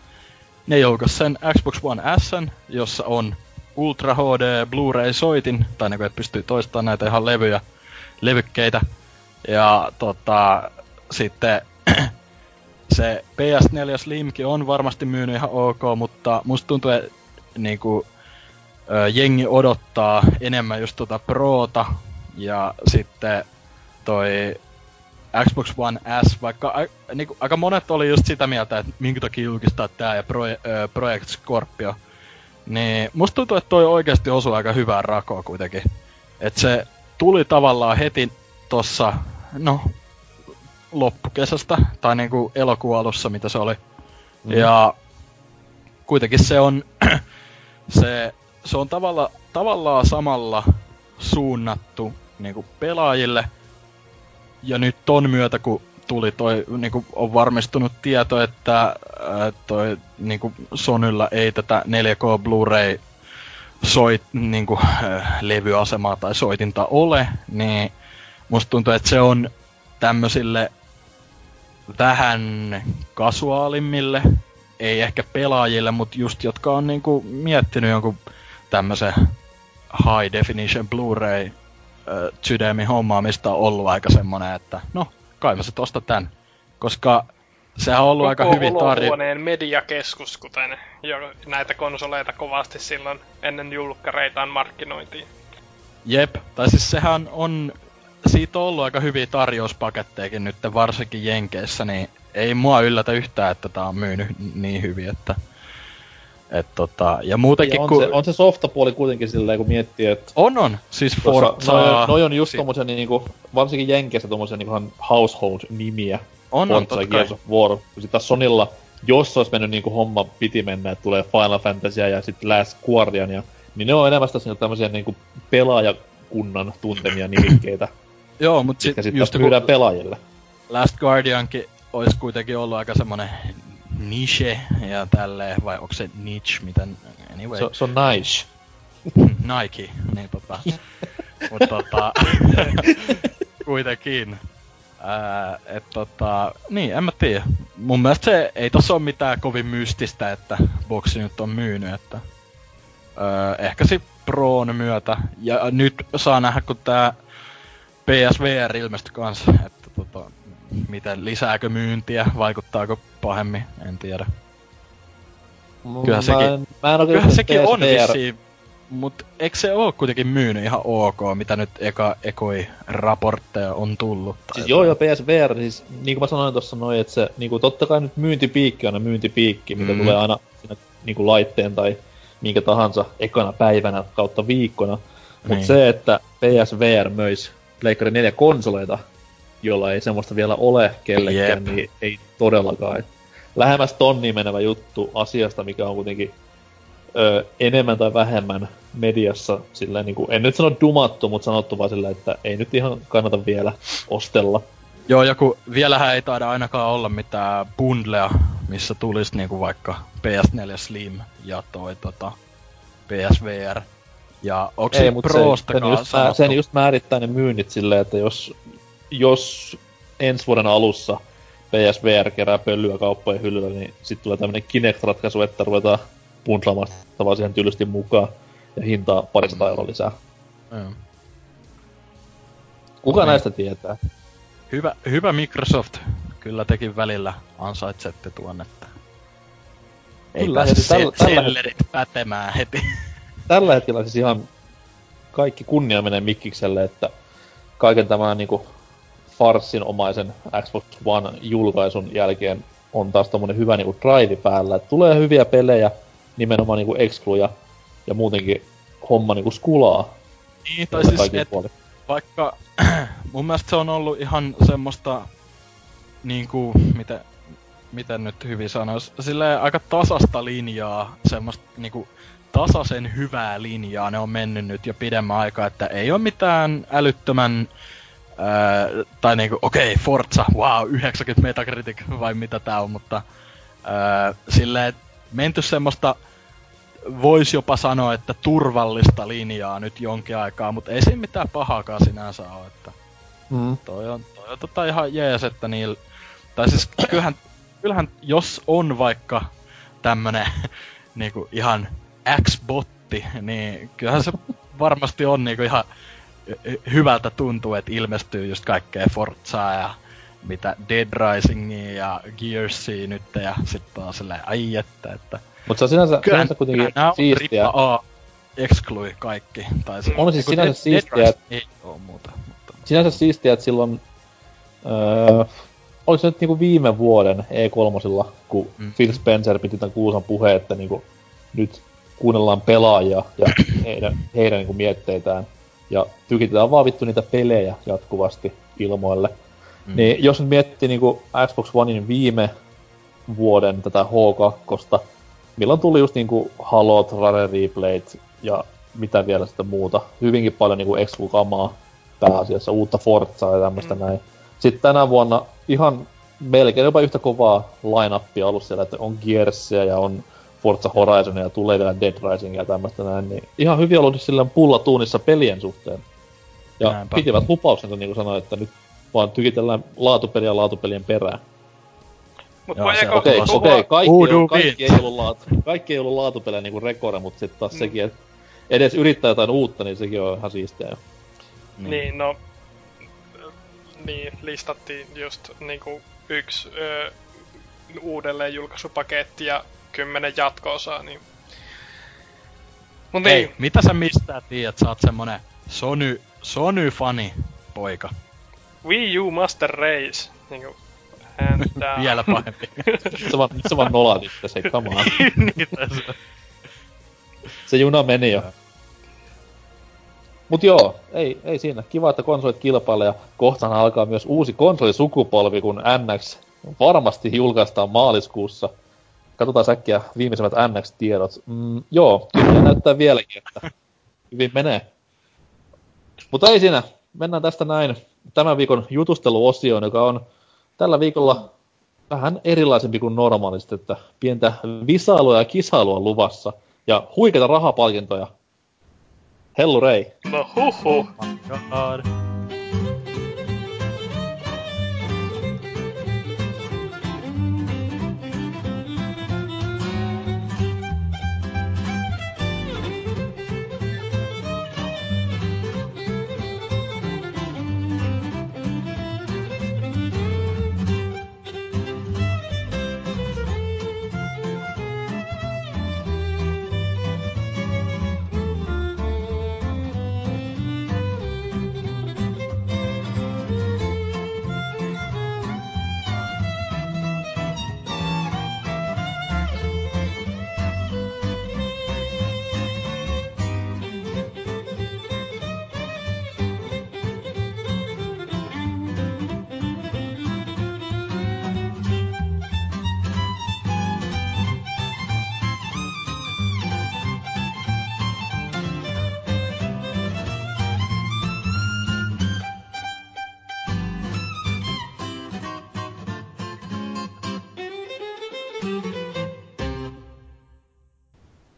ne julkaisi sen Xbox One S, jossa on Ultra HD Blu-ray-soitin, tai niin kuin, että pystyy toistamaan näitä ihan levyjä, levykkeitä. Ja tota, sitten se PS4 Slimkin on varmasti myynyt ihan ok, mutta musta tuntuu, että niin kuin, jengi odottaa enemmän just tota Prota, ja sitten toi Xbox One S, vaikka a, niinku, aika monet oli just sitä mieltä, että minkä takia julkistaa tää ja Pro, ö, Project Scorpio. Niin musta tuntuu, että toi oikeasti osui aika hyvää rakoa kuitenkin. että se tuli tavallaan heti tossa, no, loppukesästä, tai niinku elokuun alussa, mitä se oli. Mm. Ja kuitenkin se on, se, se on tavalla, tavallaan samalla suunnattu niinku pelaajille – ja nyt ton myötä, kun tuli toi, niinku, on varmistunut tieto, että ää, toi niinku Sonylla ei tätä 4K Blu-ray soit, niinku, levyasemaa tai soitinta ole, niin musta tuntuu, että se on tämmösille vähän kasuaalimmille, ei ehkä pelaajille, mutta just jotka on niinku miettinyt jonkun tämmöisen high definition Blu-ray sydämin hommaamista on ollut aika semmonen, että no, kai mä se tosta tän. Koska sehän on ollut Koko aika hyvin tarjolla. mediakeskus, kuten jo näitä konsoleita kovasti silloin ennen julkkareitaan markkinointiin. Jep, tai siis sehän on, siitä on ollut aika hyviä tarjouspakettejakin nyt varsinkin Jenkeissä, niin ei mua yllätä yhtään, että tää on myynyt niin hyvin, että et tota, ja muutenkin ja on, kun... se, on se softapuoli kuitenkin silleen, kun miettii, että... On, on. Siis Forza... Noi, noi on just si- tommosia niinku, varsinkin Jenkeissä tommosia niinku household-nimiä. On, Forza on, totta of War. Kun taas Sonilla, jos olisi mennyt niinku homma piti mennä, että tulee Final Fantasy ja sitten Last Guardian, ja, niin ne on enemmän sitä tämmösiä niinku pelaajakunnan tuntemia nimikkeitä. Joo, mut sit, just myydään pelaajille. Last Guardiankin olisi kuitenkin ollut aika semmonen niche ja tälleen, vai onko se niche, miten, anyway. Se, se on nice. Nike, niin tota. Mutta tota, kuitenkin. Ää, et tota, niin, en mä tiedä. Mun mielestä se ei tossa ole mitään kovin mystistä, että boksi nyt on myynyt, että ää, ehkä se Proon myötä. Ja nyt saa nähdä, kun tää PSVR ilmestyi kanssa, että tota, miten lisääkö myyntiä, vaikuttaako pahemmin, en tiedä. Kyllä mä sekin, mä en kyllähän sekin on vissiin, mut eikö se oo kuitenkin myynyt ihan ok, mitä nyt eka, ekoi raportteja on tullut? Siis joo, joo, PSVR, siis niin kuin mä sanoin tuossa noin, että se niin kuin, totta kai nyt myyntipiikki on aina myyntipiikki, mitä mm. tulee aina siinä niin kuin laitteen tai minkä tahansa ekana päivänä kautta viikkona. Mutta niin. se, että PSVR möisi Pleikkari 4 konsoleita jolla ei semmoista vielä ole kellekään, Jep. niin ei todellakaan. Lähemmäs tonni menevä juttu asiasta, mikä on kuitenkin ö, enemmän tai vähemmän mediassa, sillä niin kuin, en nyt sano dumattu, mutta sanottu vaan sillä, että ei nyt ihan kannata vielä ostella. Joo, joku, vielähän ei taida ainakaan olla mitään bundlea, missä tulisi niinku vaikka PS4 Slim ja toi tota, PSVR. Ja onko Ei, se mutta Prosta sen, just, sen just määrittää ne myynnit silleen, että jos, jos ensi vuoden alussa PSVR kerää pölyä kauppojen hyllyllä, niin sitten tulee tämmönen Kinect-ratkaisu, että ruvetaan puntlaamaan siihen tylysti mukaan ja hintaa parista euroa lisää. Mm. Kuka Niin. näistä tietää? Hyvä, hyvä Microsoft. Kyllä tekin välillä ansaitsette tuon, että... Ei Kyllä, pääse tällä- se, tällä- sellerit pätemään heti. Tällä hetkellä siis ihan kaikki kunnia menee Mikkikselle, että kaiken tämän niinku farssinomaisen Xbox One julkaisun jälkeen on taas tommonen hyvä niinku drive päällä. Et tulee hyviä pelejä, nimenomaan niinku excluja ja muutenkin homma niinku skulaa. niin, tai siis, et, vaikka mun mielestä se on ollut ihan semmoista niinku, miten, miten nyt hyvin sanois, silleen aika tasasta linjaa, semmoista niinku tasaisen hyvää linjaa ne on mennyt nyt jo pidemmän aikaa, että ei ole mitään älyttömän ää, tai niinku, okei, okay, Forza, wow, 90 Metacritic vai mitä tää on, mutta ää, silleen menty semmoista voisi jopa sanoa, että turvallista linjaa nyt jonkin aikaa, mutta ei siinä mitään pahaakaan sinänsä ole, että Mm. toi on, toi on tota ihan jees, että niillä, tai siis kyllähän, kyllähän jos on vaikka tämmönen niinku ihan X-botti, niin kyllähän se varmasti on niinku ihan hyvältä tuntuu, että ilmestyy just kaikkea Forzaa ja mitä Dead Risingia ja Gearsia nyt ja sit taas silleen ai että, että Mut se on sinänsä, kyllähän, sinänsä kuitenkin on siistiä. A exclui kaikki. Tai se, On siis sinänsä Dead- siistiä, Dead et- Rising Ei oo muuta, mutta... Sinänsä siistiä, että silloin... Öö, se nyt niinku viime vuoden E3, kun Mm. mm. Phil Spencer piti tämän kuusan puheen, että niinku nyt kuunnellaan pelaajia ja heidän, heidän niinku mietteitään. Ja tykitetään vaan vittu niitä pelejä jatkuvasti ilmoille. Mm. Niin jos nyt miettii niinku Xbox Onein viime vuoden tätä H2, milloin tuli just niinku Halot, Rare Replayt ja mitä vielä sitten muuta. Hyvinkin paljon niinku exclu-kamaa pääasiassa, uutta Forzaa ja tämmöistä Mm. näin. Sitten tänä vuonna ihan melkein jopa yhtä kovaa line-upia ollut siellä, että on Gearsia ja on Forza Horizon ja tulee vielä Dead Rising ja tämmöistä näin, niin ihan hyvin ollut silleen pullatuunissa pelien suhteen. Ja Näinpä. pitivät lupauksensa, niin kuin sanoin, että nyt vaan tykitellään laatupeliä laatupelien perään. Se- Okei, puhua... okei, kaikki, ei, kaikki, ei ollut laatu, kaikki ei ollut laatupelejä niinku Rekore, mutta sitten taas Mm. sekin, että edes yrittää jotain uutta, niin sekin on ihan siistiä jo. Niin, no... Niin, listattiin just niinku yksi ö, uudelleen julkaisupaketti ja kymmenen jatko-osaa, niin... Mut Hei, niin, mitä sä mistään tiedät, sä oot semmonen Sony, Sony-fani poika. Wii U Master Race, niinku... Hands down. Vielä pahempi. Se vaan, se vaan nolat itse se, come on. niin tässä. Se juna meni jo. Mut joo, ei, ei siinä. Kiva, että konsolit kilpailee ja kohtaan alkaa myös uusi konsolisukupolvi, kun NX varmasti julkaistaan maaliskuussa. Katsotaan säkkiä viimeisimmät NX-tiedot. Mm, joo, kyllä näyttää vieläkin, että hyvin menee. Mutta ei siinä. Mennään tästä näin tämän viikon jutusteluosioon, joka on tällä viikolla vähän erilaisempi kuin normaalisti, että pientä visailua ja kisailua luvassa ja huikeita rahapalkintoja. Hellu Rei. No huhu. God.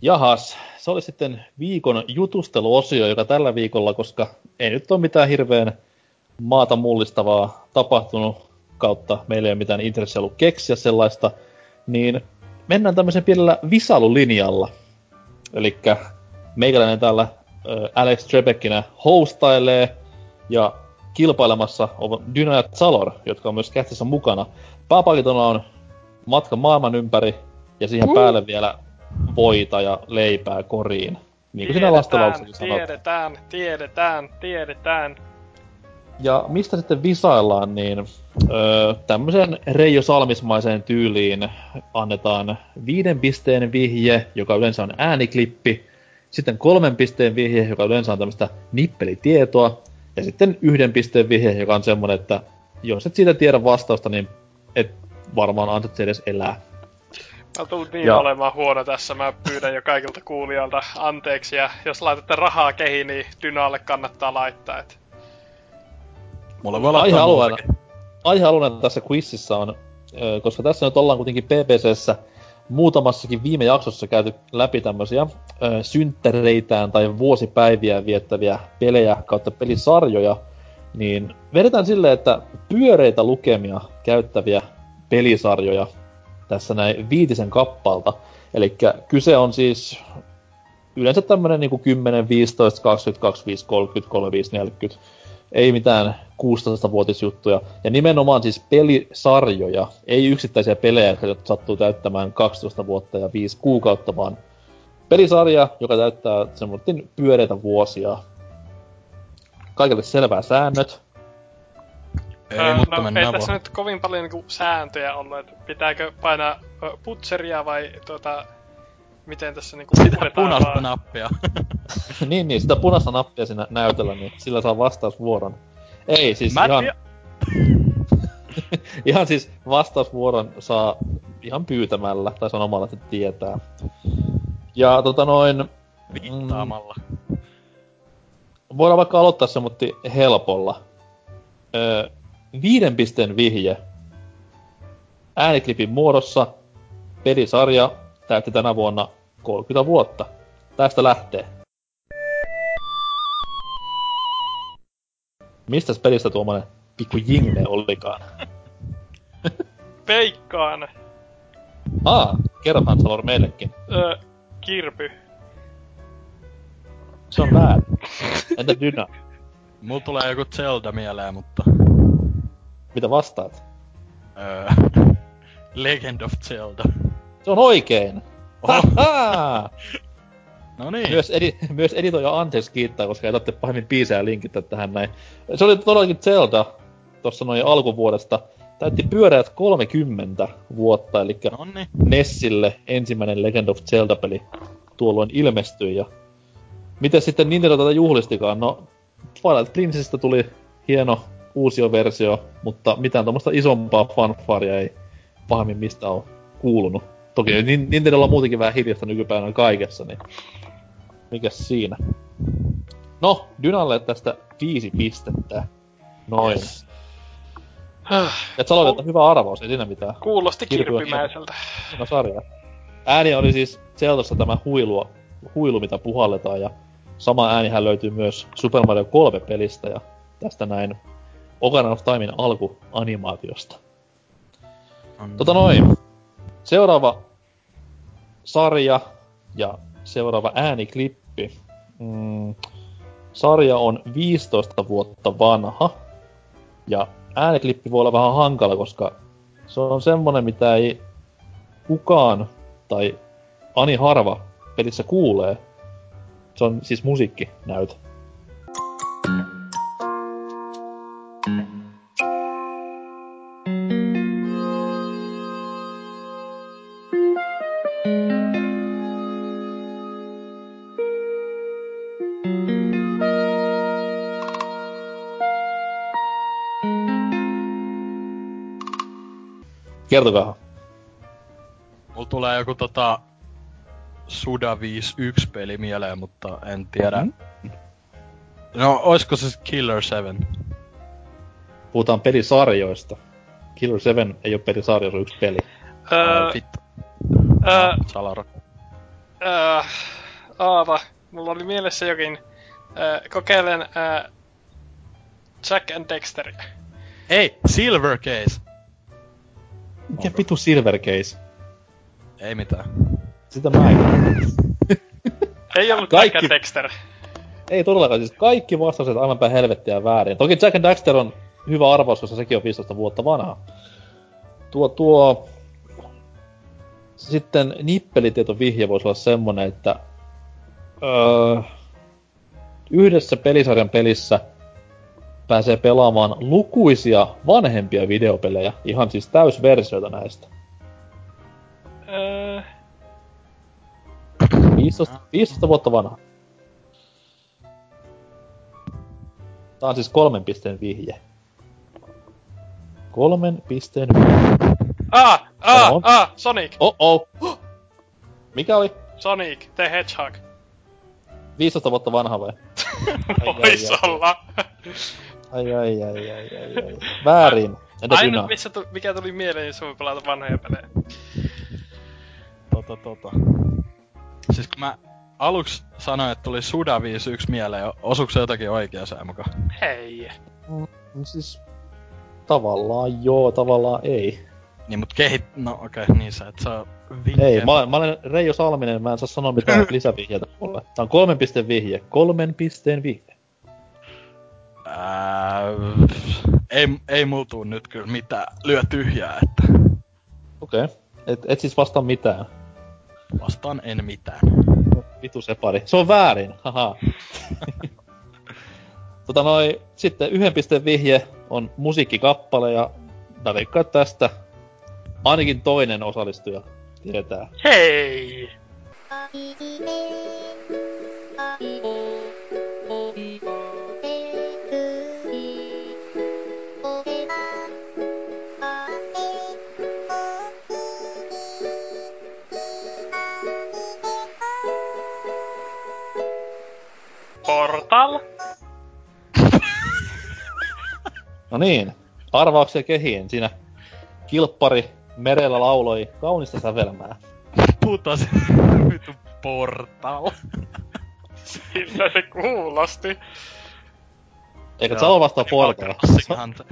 Jahas, se oli sitten viikon jutusteluosio, joka tällä viikolla, koska ei nyt ole mitään hirveän maata mullistavaa tapahtunut kautta meillä ei ole mitään intressiä ollut keksiä sellaista, niin mennään tämmöisen pienellä visalulinjalla. Eli meikäläinen täällä Alex Trebekkinä hostailee ja kilpailemassa on Dyna ja Zalor, jotka on myös kästissä mukana. Pääpalkintona on matka maailman ympäri ja siihen uh. päälle vielä voita ja leipää koriin. Niin kuin tiedetään, tiedetään, tiedetään, tiedetään. Ja mistä sitten visaillaan, niin öö, tämmöisen Reijo Salmismaiseen tyyliin annetaan viiden pisteen vihje, joka yleensä on ääniklippi, sitten kolmen pisteen vihje, joka yleensä on tämmöistä nippelitietoa, ja sitten yhden pisteen vihje, joka on semmonen, että jos et siitä tiedä vastausta, niin et varmaan ansaitse edes elää. Mä tuun niin ja... olemaan huono tässä, mä pyydän jo kaikilta kuulijalta anteeksi, ja jos laitatte rahaa kehiin, niin Dynalle kannattaa laittaa, et... Mulla voi aihealueena, aihealueena tässä quizissä on, koska tässä nyt ollaan kuitenkin PPCssä muutamassakin viime jaksossa käyty läpi tämmöisiä synttäreitään tai vuosipäiviä viettäviä pelejä kautta pelisarjoja, niin vedetään silleen, että pyöreitä lukemia käyttäviä pelisarjoja tässä näin viitisen kappalta. Eli kyse on siis yleensä tämmönen niinku 10, 15, 20, 25, 30, 35, 40 ei mitään 16-vuotisjuttuja. Ja nimenomaan siis pelisarjoja, ei yksittäisiä pelejä, jotka sattuu täyttämään 12 vuotta ja 5 kuukautta, vaan pelisarja, joka täyttää semmoinen pyöreitä vuosia. Kaikille selvää säännöt. Ei, öö, mutta no, ei tässä nyt kovin paljon niinku sääntöjä ollut, että pitääkö painaa putseria vai tuota, miten tässä niinku Sitä punaista vaan. nappia. niin, niin, sitä punaista nappia siinä näytöllä, niin sillä saa vastausvuoron. Ei, siis Mä ihan... ihan siis vastausvuoron saa ihan pyytämällä, tai sanomalla, että tietää. Ja tota noin... Viittaamalla. Mm, voidaan vaikka aloittaa se, mutta helpolla. Öö, viiden pisteen vihje. Ääniklipin muodossa. Pelisarja täytti tänä vuonna 30 vuotta. Tästä lähtee. Mistä pelistä tuommoinen pikku jingle olikaan? Peikkaan. Aa, kerrohan Salor meillekin. Öö, kirpy. Se on väärin. Entä Dyna? Mulla tulee joku Zelda mieleen, mutta... Mitä vastaat? Öö, Legend of Zelda. Se on oikein! no niin. Myös, edi, myös editoija Anteeksi kiittää, koska ei tarvitse pahemmin biisejä linkittää tähän näin. Se oli todellakin Zelda tuossa noin alkuvuodesta. Täytti pyöreät 30 vuotta, eli Nonni. Nessille ensimmäinen Legend of Zelda-peli tuolloin ilmestyi. Ja miten sitten Nintendo tätä juhlistikaan? No, Twilight Princessista tuli hieno uusi versio, mutta mitään tuommoista isompaa fanfaria ei pahemmin mistä on kuulunut. Toki Nintendolla on muutenkin vähän hiljasta nykypäivänä kaikessa, niin mikäs siinä. No, Dynalle tästä viisi pistettä. Noin. Yes. Et sä aloitat hyvä arvaus, ei siinä mitään. Kuulosti kirpimäiseltä. No sarja. Ääni oli siis Zeldossa tämä huilu, huilu, mitä puhalletaan, ja sama äänihän löytyy myös Super Mario 3 pelistä, ja tästä näin Ocarina of Timein alkuanimaatiosta. Mm. Tota noin. Seuraava sarja ja seuraava ääniklippi. Mm, sarja on 15 vuotta vanha. Ja ääniklippi voi olla vähän hankala, koska se on semmonen, mitä ei kukaan tai ani harva pelissä kuulee. Se on siis musiikkinäytö. Kertokaa. Mulla tulee joku tota Suda 5-1 peli mieleen, mutta en tiedä. Mm-hmm. No, oisko se Killer 7? Puhutaan pelisarjoista. Killer 7 ei ole pelisarja, se on yksi peli. Öö, vittu. Öö, Salara. Äh, Aava, mulla oli mielessä jokin. Äh, kokeilen äh, Jack and Dexteria. Ei, Silver Case. Mikä vitu Silver Case? Ei mitään. Sitä mä en. Ei ollut Kaikki- Jack Dexter. Ei todellakaan, siis kaikki vastaukset aivan päin helvettiä väärin. Toki Jack and Daxter on hyvä arvaus, koska sekin on 15 vuotta vanha. Tuo, tuo... Sitten nippelitietovihje voisi olla semmonen, että... Öö, yhdessä pelisarjan pelissä pääsee pelaamaan lukuisia vanhempia videopelejä, ihan siis täysversioita näistä. Öö, 15, 15 vuotta vanha. Tää on siis kolmen pisteen vihje. Kolmen pisteen vihje. ah, ah, Oho. ah, Sonic, Oh oh! Mikä oli? Sonic, the Hedgehog. 15 vuotta vanha vai? ai, Vois olla. Ai ai ai ai ai ai. Väärin. Entä Ainut, Dyna? missä tu- mikä tuli mieleen, jos voi pelata vanhoja pelejä. Tota, tota. Siis kun mä aluksi sanoin, että tuli Suda 51 mieleen, osuuko se jotakin oikea sää mukaan? Hei. Siis... Tavallaan joo, tavallaan ei. Niin mut kehit... No okei, okay, niin sä et saa vinkkejä. Ei, mä, mä olen Reijo Salminen, mä en saa sanoa mitään lisävihjeitä mulle. Tää on kolmen pisteen vihje. Kolmen pisteen vihje. Ää, ei, ei mulla tuu nyt kyllä mitään lyö tyhjää, että Okei. Okay. Et, et siis vastaa mitään. vastaan en mitään. Vitu se pari. Se on väärin, haha. tota noi, sitten yhden pisteen vihje on musiikkikappale ja mä veikkaan, tästä ainakin toinen osallistuja tietää. Hei! Portal? No niin, arvauksia kehiin. Siinä kilppari merellä lauloi kaunista sävelmää. Puhutaan se vittu portal. Siltä se kuulosti. Eikä sä. Crossing Hunter.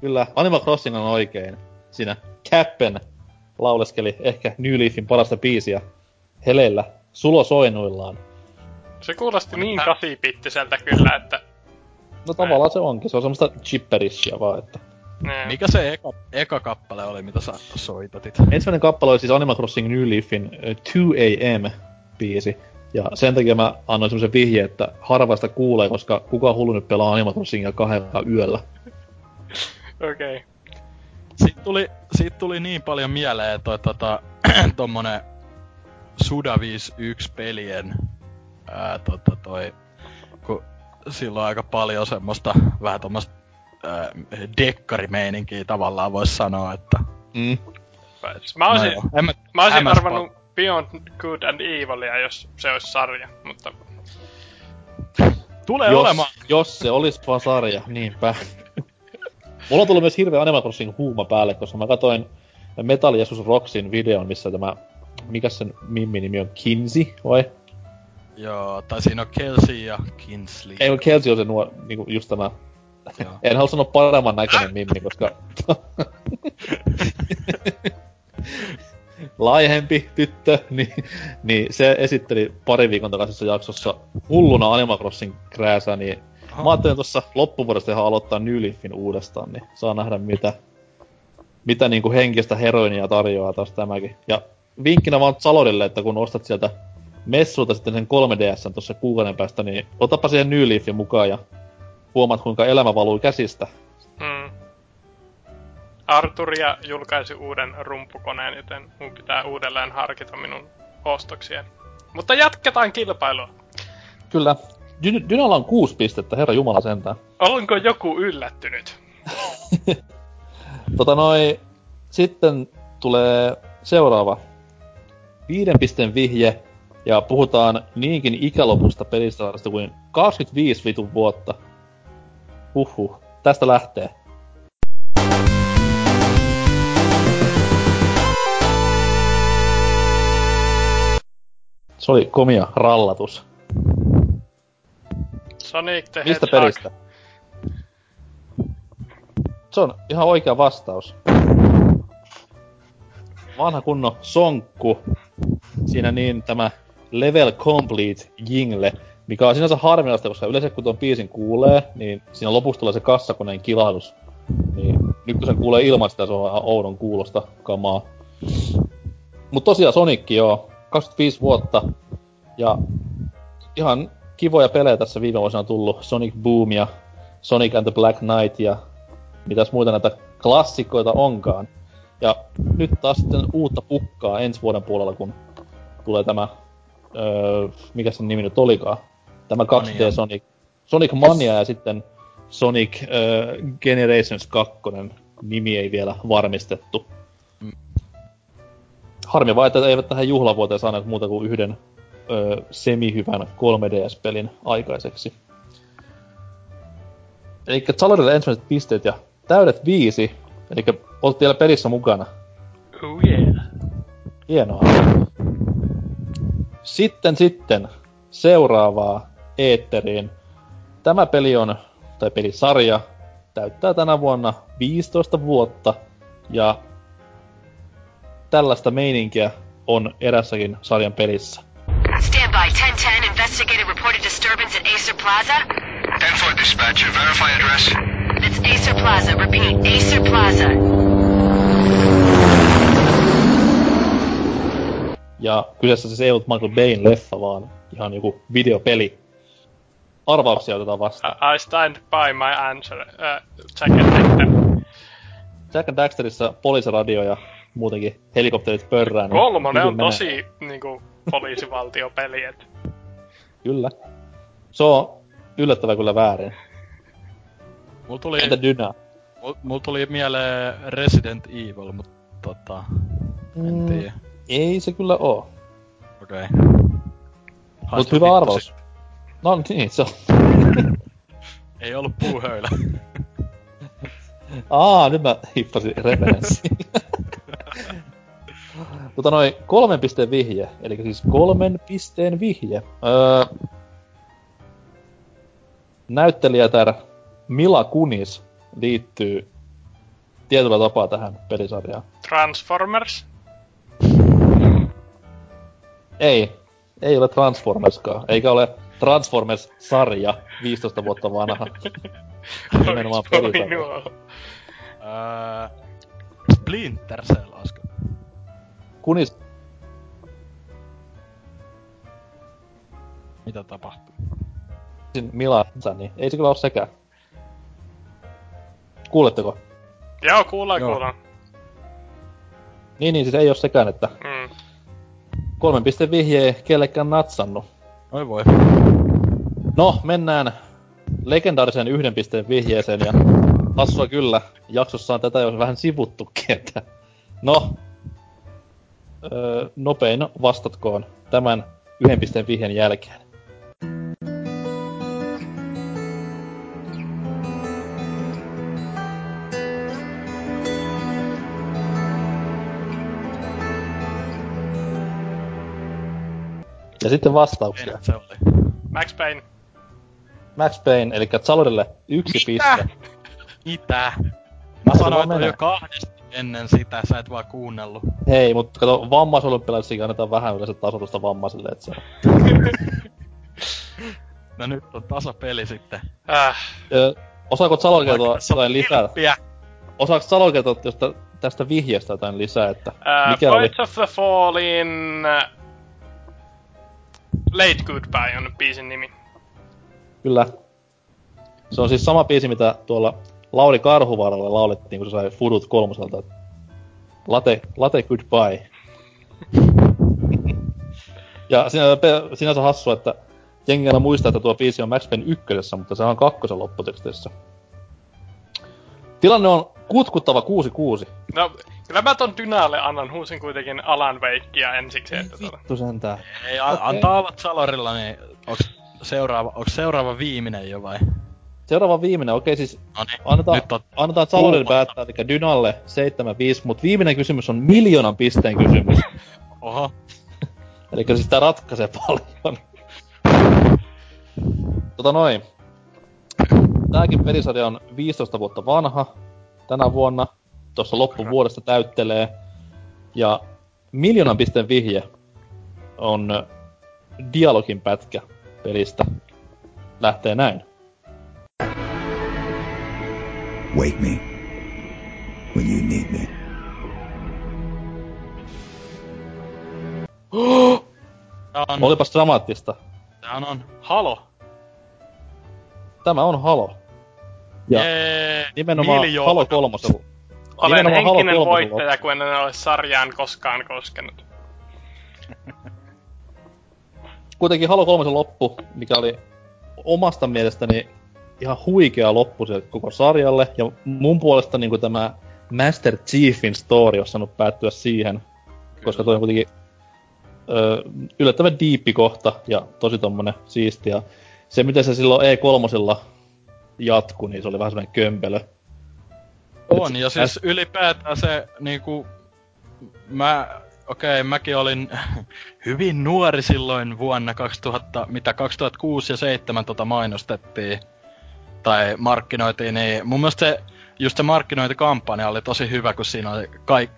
Kyllä, Animal Crossing on oikein. Siinä Cappen lauleskeli ehkä New Leafin parasta biisiä heleillä sulosoinuillaan. Se kuulosti niin kasipittiseltä kyllä, että... No tavallaan se onkin, se on semmoista chipperishia vaan, että... Ne. Mikä se eka, eka kappale oli, mitä sä soitatit? Ensimmäinen kappale oli siis Animal Crossing New Leafin äh, 2 AM biisi. Ja sen takia mä annoin semmoisen vihje, että harva sitä kuulee, koska kuka hullu nyt pelaa Animal Crossingia kahdella yöllä. Okei. Okay. Siitä tuli, siitä tuli niin paljon mieleen toi tota, tommonen Suda 51 pelien ää, tota, toi, kun sillä on aika paljon semmoista vähän tommoista dekkarimeininkiä tavallaan vois sanoa, että... Mm. Mä olisin, no joo, mä, mä olisin arvannut Beyond Good and Evilia, jos se olisi sarja, mutta... Tulee Jos, olemaan. jos se olisi vaan sarja, niinpä. Mulla on tullut myös hirveä Animal Crossing huuma päälle, koska mä katsoin Metal Jesus Rocksin videon, missä tämä, mikä sen mimmi nimi on, Kinsey, vai? Joo, tai siinä on Kelsey ja Kinsley. Ei, Kelsey on se nuo, niinku just tämä, Joo. en halua sanoa paremman näköinen mimmi, koska... laajempi tyttö, niin, niin se esitteli pari viikon takaisessa jaksossa hulluna Animal Crossing krääsää, niin Mä ajattelin tuossa loppuvuodesta ihan aloittaa New Leafin uudestaan, niin saa nähdä mitä, mitä niinku henkistä heroinia tarjoaa taas tämäkin. Ja vinkkinä vaan Salorille, että kun ostat sieltä messulta sitten sen 3DS tuossa kuukauden päästä, niin otapa siihen New Leafin mukaan ja huomaat kuinka elämä valuu käsistä. Mm. Arturia julkaisi uuden rumpukoneen, joten mun pitää uudelleen harkita minun ostoksien. Mutta jatketaan kilpailua. Kyllä. Dy- Dynalla on kuusi pistettä, herra jumala sentään. Onko joku yllättynyt? Tota noi, sitten tulee seuraava. Viiden pisteen vihje, ja puhutaan niinkin ikälopusta pelisarjasta kuin 25 vitun vuotta. Huhhuh, tästä lähtee. Se oli komia rallatus. Sonic the Mistä Hedgehog. pelistä? Se on ihan oikea vastaus. Vanha kunno sonkku. Siinä niin tämä Level Complete jingle, mikä on sinänsä harvinaista, koska yleensä kun tuon biisin kuulee, niin siinä lopussa tulee se kassakoneen kilahdus. Niin nyt kun sen kuulee ilman sitä, se on ihan oudon kuulosta kamaa. Mut tosiaan Sonic joo, 25 vuotta. Ja ihan kivoja pelejä tässä viime vuosina on tullut. Sonic Boom ja Sonic and the Black Knight ja mitäs muita näitä klassikoita onkaan. Ja nyt taas sitten uutta pukkaa ensi vuoden puolella, kun tulee tämä, öö, mikä sen nimi nyt olikaan, tämä 2D Mania. Sonic, Sonic Mania ja sitten Sonic öö, Generations 2, nimi ei vielä varmistettu. Mm. Harmi vaan, että eivät tähän juhlavuoteen saaneet muuta kuin yhden öö, semihyvän 3DS-pelin aikaiseksi. Eli Salorille ensimmäiset pisteet ja täydet viisi. Eli olet vielä pelissä mukana. Oh yeah. Hienoa. Sitten sitten seuraavaa eetteriin. Tämä peli on, tai pelisarja, täyttää tänä vuonna 15 vuotta ja tällaista meininkiä on erässäkin sarjan pelissä. Stand by. 1010. Investigated reported disturbance at Acer Plaza. 10-4 dispatcher, verify address. It's Acer Plaza. Repeat. Acer Plaza. Ja kyseessä siis ei ollut Michael Bayn leffa, vaan ihan joku videopeli. Arvauksia otetaan vastaan. I I stand by my answer. Uh, Jack and Dexter. Jack and Daxterissa poliisiradio ja muutenkin helikopterit pörrään. niin Kolmonen on menee. tosi niinku poliisivaltiopeli, et Kyllä. Se on yllättävän kyllä väärin. Mulla tuli, Entä Dyna? mul, mul tuli mieleen Resident Evil, mutta tota, en Mm. tiedä. Ei se kyllä oo. Okei. Okay. Mut hyvä arvaus. No niin, se on. Ei ollut puuhöylä. Aa, nyt mä hippasin referenssiin. Mutta noin kolmen pisteen vihje, eli siis kolmen pisteen vihje. Öö, näyttelijätär Mila Kunis liittyy tietyllä tapaa tähän pelisarjaan. Transformers. Ei, ei ole Transformerskaan, eikä ole Transformers-sarja 15 vuotta vanha. Nimenomaan pelisarja. öö, Splinter Cell, olisiko? Kunis, Mitä tapahtuu? Milansa, niin ei se kyllä ole sekään. Kuuletteko? Joo, kuullaan, Joo. kuullaan. Niin, niin siis ei ole sekään, että Mm. Kolmen pisteen vihje ei kellekään natsannut. Oi voi. No, mennään legendaarisen yhden pisteen vihjeeseen ja hassua kyllä, jaksossa on tätä jo vähän sivuttukin, että no, öö, nopein vastatkoon tämän yhden pisteen vihjen jälkeen. Ja sitten vastauksia. Se oli. Max Payne. Max Payne, eli Zalorille yksi Mitä? piste. Mitä? Mä vaan sanoin, että jo kahdesti ennen sitä, sä et vaan kuunnellut. Hei, mutta kato, vammaisolympialaisissakin annetaan vähän yleensä tasotusta vammaisille, et se on. No nyt on tasapeli sitten. Äh, Ö, Osaako Salo kertoa jotain lisää? Osaako Salo kertoa tästä vihjeestä jotain lisää, että äh, mikä oli? Of the Fallin... Late Goodbye on biisin nimi. Kyllä. Se on siis sama biisi, mitä tuolla Lauri Karhuvaaralle laulettiin, kun se sai Fudut kolmoselta. Late, late goodbye. ja siinä, pe- sinänsä hassua, että jengi aina muistaa, että tuo biisi on Max Payne ykkösessä, mutta se on kakkosen lopputeksteissä. Tilanne on kutkuttava 6-6. No, kyllä mä ton Dynalle annan huusin kuitenkin Alan Wakeia ensiksi, että tuota. Vittu sentään. Ei, a- Okei. antaa olla Salorilla, niin onks seuraava, onks seuraava viimeinen jo vai? Seuraava viimeinen, okei siis No niin, annetaan, nyt on annetaan Salorille kuumasta. päättää, eli Dynalle 7-5, mutta viimeiinen kysymys on miljoonan pisteen kysymys. Oho, Eli siis tää ratkaisee paljon. tota noin. Tääkin pelisarja on 15 vuotta vanha tänä vuonna. Tuossa loppuvuodesta täyttelee. Ja miljoonan pisteen vihje on dialogin pätkä pelistä. Lähtee näin. Wake me when you need me. Tää on, Olipas dramaattista. tää on Halo. Tämä on Halo. Ja Jee, nimenomaan miljoona. Halo kolmosella. Olen Nimenomaan Halo henkinen kolmosen voittaja, kun en ole sarjaan koskaan koskenut. Kuitenkin Halo 3 loppu, mikä oli omasta mielestäni ihan huikea loppu sille koko sarjalle. Ja mun puolesta niin tämä Master Chiefin story olisi saanut päättyä siihen. Koska toi on kuitenkin ö, yllättävän diippi kohta ja tosi tommonen siisti. Ja se, miten se silloin E3 jatku, niin se oli vähän semmoinen kömpelö. On, ja siis ylipäätään se niinku... Mä, okei, okay, mäkin olin hyvin nuori silloin vuonna 2000, mitä 2006 ja 2007 tota mainostettiin tai markkinoitiin, niin mun mielestä se, just se markkinointikampanja oli tosi hyvä, kun siinä oli kaik,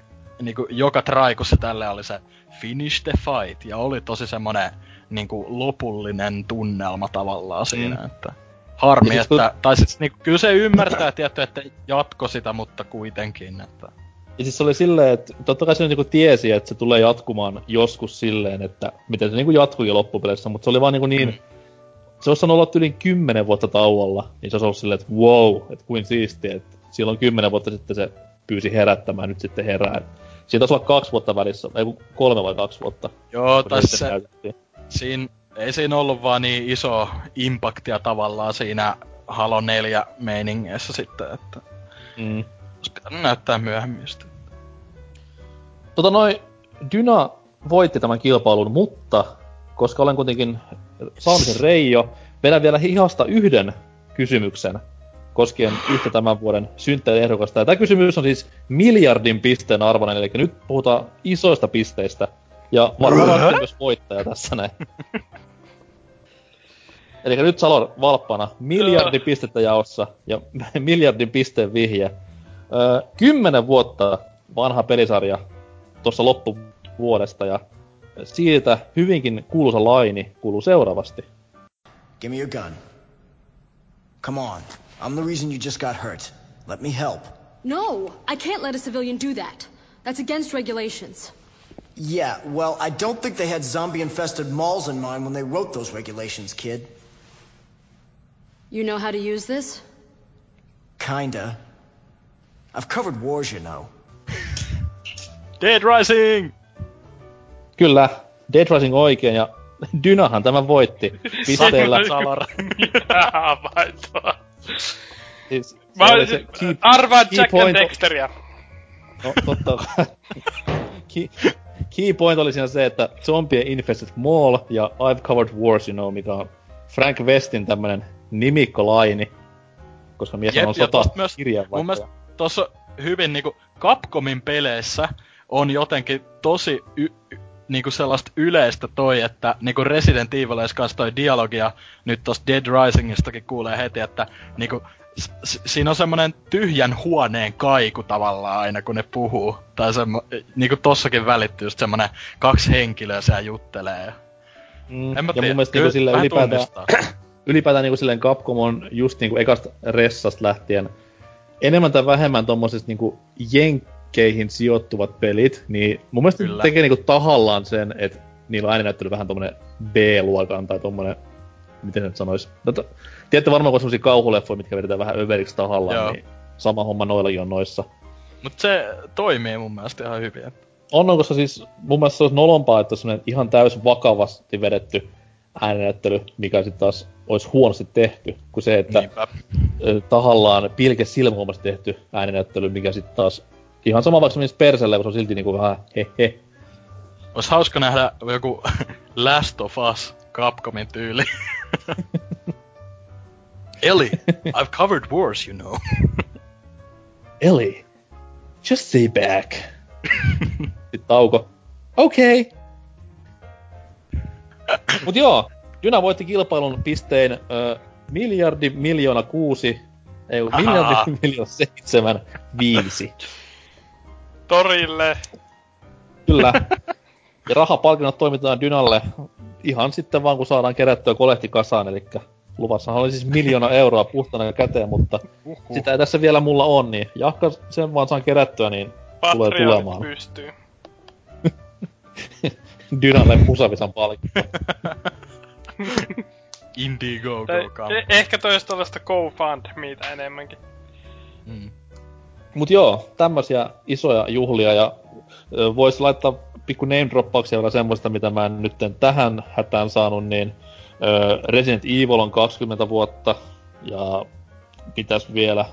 niinku joka traikussa tälle oli se finish the fight, ja oli tosi semmonen niinku lopullinen tunnelma tavallaan siinä, Mm. että harmi, siis että, tai siis niinku, kyllä se ymmärtää tietty, että jatko sitä, mutta kuitenkin, että Ja siis se oli silleen, että totta kai se niinku tiesi, että se tulee jatkumaan joskus silleen, että miten se niinku jatkuikin loppupeleissä, mutta se oli vaan niinku niin... Mm. Se olisi olla yli 10 vuotta tauolla, niin se olisi ollut silleen, että wow, että kuin siistiä, että silloin 10 vuotta sitten se pyysi herättämään, nyt sitten herää. Siitä taisi olla kaksi vuotta välissä, ei kolme vai kaksi vuotta. joo, näytettiin. siinä, ei siinä ollut vaan niin iso impaktia tavallaan siinä Halo 4 meiningeissä sitten, että Mm. olisi pitänyt näyttää myöhemmin sitä. Tota noin, Dyna voitti tämän kilpailun, mutta koska olen kuitenkin saamisen Reijo, vedän vielä hihasta yhden kysymyksen koskien yhtä tämän vuoden synttäriehdokasta. Ja tämä kysymys on siis miljardin pisteen arvoinen, eli nyt puhutaan isoista pisteistä. Ja varmaan myös voittaja tässä näin. Eli nyt Salor valppana, miljardin pistettä jaossa ja miljardin pisteen vihje. Öö, kymmenen vuotta vanha pelisarja tuossa loppuvuodesta ja siitä hyvinkin kuuluisa laini kuuluu seuraavasti. Give me your gun. Come on. I'm the reason you just got hurt. Let me help. No, I can't let a civilian do that. That's against regulations. Yeah, well, I don't think they had zombie infested malls in mind when they wrote those regulations, kid. You know how to use this? Kinda. I've covered wars, you know. Dead Rising! Kyllä, Dead Rising oikein ja Dynahan tämän voitti pisteellä. Mitä havaintoa? Siis, Mä olisin, key, arvaa key Jack and point- Dexteria. no, totta. key, key point oli siinä se, että Zombie Infested Mall ja I've Covered Wars, you know, mikä on Frank Westin tämmönen nimikkolaini. Koska mies Jep, on sota myös, mun mielestä tossa hyvin niinku Capcomin peleissä on jotenkin tosi y- y- niinku sellaista yleistä toi, että niinku Resident Evil kanssa toi dialogia, nyt tosta Dead Risingistakin kuulee heti, että niinku s- s- siinä on semmonen tyhjän huoneen kaiku tavallaan aina kun ne puhuu. Tai semmo, niinku tossakin välittyy just semmonen kaksi henkilöä siellä juttelee. Mm, en mä ja tiedä, mun mielestä kyllä niinku sillä ylipäätään, tunnistaa. Ylipäätään niinku silleen Capcom on just niinku ekasta ressasta lähtien enemmän tai vähemmän tommosista niinku jenkkeihin sijoittuvat pelit, niin mun mielestä Kyllä. tekee niinku tahallaan sen, että niillä on ääninäyttely vähän tommonen B-luokan tai tommonen, miten se nyt sanois. No, to, tiedätte varmaan, kun on semmosia kauhuleffoja, mitkä vedetään vähän överiksi tahallaan, Joo. niin sama homma noillakin on noissa. Mut se toimii mun mielestä ihan hyvin. On, on, koska siis mun mielestä se olisi nolompaa, että semmoinen ihan täys vakavasti vedetty ääninäyttely, mikä sitten taas olisi huonosti tehty, kuin se, että Niinpä. tahallaan pilke silmähommasta tehty ääninäyttely, mikä sitten taas ihan sama vaikka menisi perselle, kun se on silti niinku vähän he he. Ois hauska nähdä joku Last of Us Capcomin tyyli. Ellie, I've covered wars, you know. Ellie, just stay back. sitten tauko. Okay. Mut joo, Dyna voitti kilpailun pistein ö, miljardi miljoona kuusi, ei Ahaa. miljardi miljoona seitsemän viisi. Torille. Kyllä. Ja rahapalkinnot toimitetaan Dynalle ihan sitten vaan kun saadaan kerättyä kolehti kasaan, eli luvassahan oli siis miljoona euroa puhtana käteen, mutta Uhuh. sitä ei tässä vielä mulla on, niin jahka sen vaan saan kerättyä, niin tulee Patreonit tulemaan. pystyy. Dynalle musavisan palkinto. Indiegogo Tai, kautta. e- ehkä tois tällaista GoFundMeitä enemmänkin. Mm. Mut joo, tämmösiä isoja juhlia ja ö, vois laittaa pikku name droppauksia vielä semmoista, mitä mä en nytten tähän hätään saanut, niin ö, Resident Evil on 20 vuotta ja pitäis vielä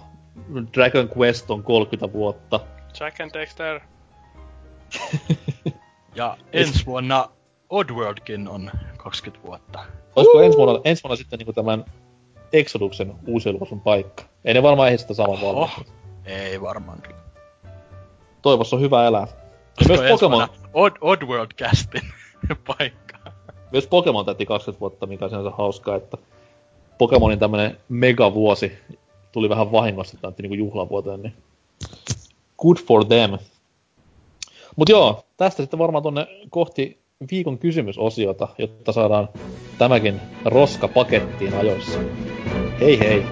Dragon Quest on 30 vuotta. Jack and Dexter. Ja ensi vuonna Oddworldkin on 20 vuotta. Olisiko ensi vuonna, ensi vuonna sitten niinku tämän Exoduksen uusi julkaisun paikka? Ei ne varmaan ehdi sitä saman Oho. Ei varmaan. Toivossa on hyvä elää. Ja Olisiko myös Pokemon, Odd, Oddworld-castin paikka. myös Pokemon täytti 20 vuotta, mikä on sinänsä hauskaa, että Pokemonin tämmönen megavuosi tuli vähän vahingossa täytti niinku juhlavuoteen, niin good for them. Mut joo, tästä sitten varmaan tonne kohti viikon kysymysosiota, jotta saadaan tämäkin roska pakettiin ajoissa. Hei hei!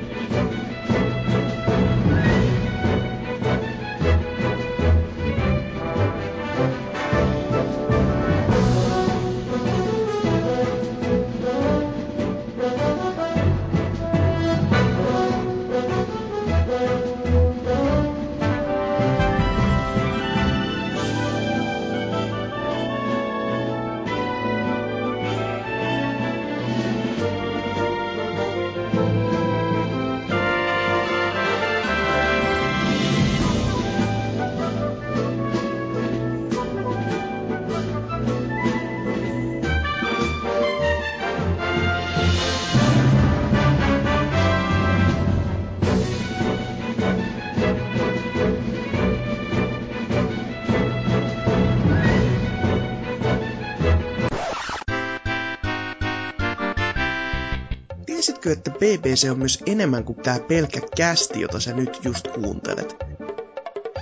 Tiesitkö, että BBC on myös enemmän kuin tää pelkkä kästi, jota sä nyt just kuuntelet?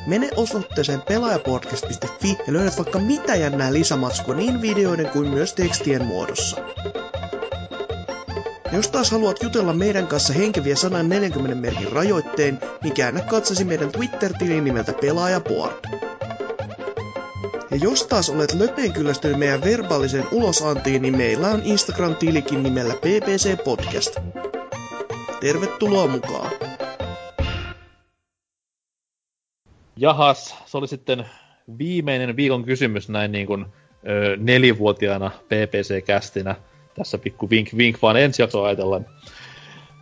Mene osoitteeseen pelaajapodcast.fi ja löydät vaikka mitä jännää lisämatskua niin videoiden kuin myös tekstien muodossa. Jos taas haluat jutella meidän kanssa henkeviä 140 merkin rajoitteen, niin käännä katsasi meidän Twitter-tilin nimeltä Pelaajapod. Ja jos taas olet löpeen kyllästynyt meidän verbaaliseen ulosantiin, niin meillä on Instagram-tilikin nimellä PPC Podcast. Tervetuloa mukaan! Jahas, se oli sitten viimeinen viikon kysymys näin niin kuin ö, nelivuotiaana PPC-kästinä. Tässä pikku vink vink vaan ensi jaksoa ajatellaan.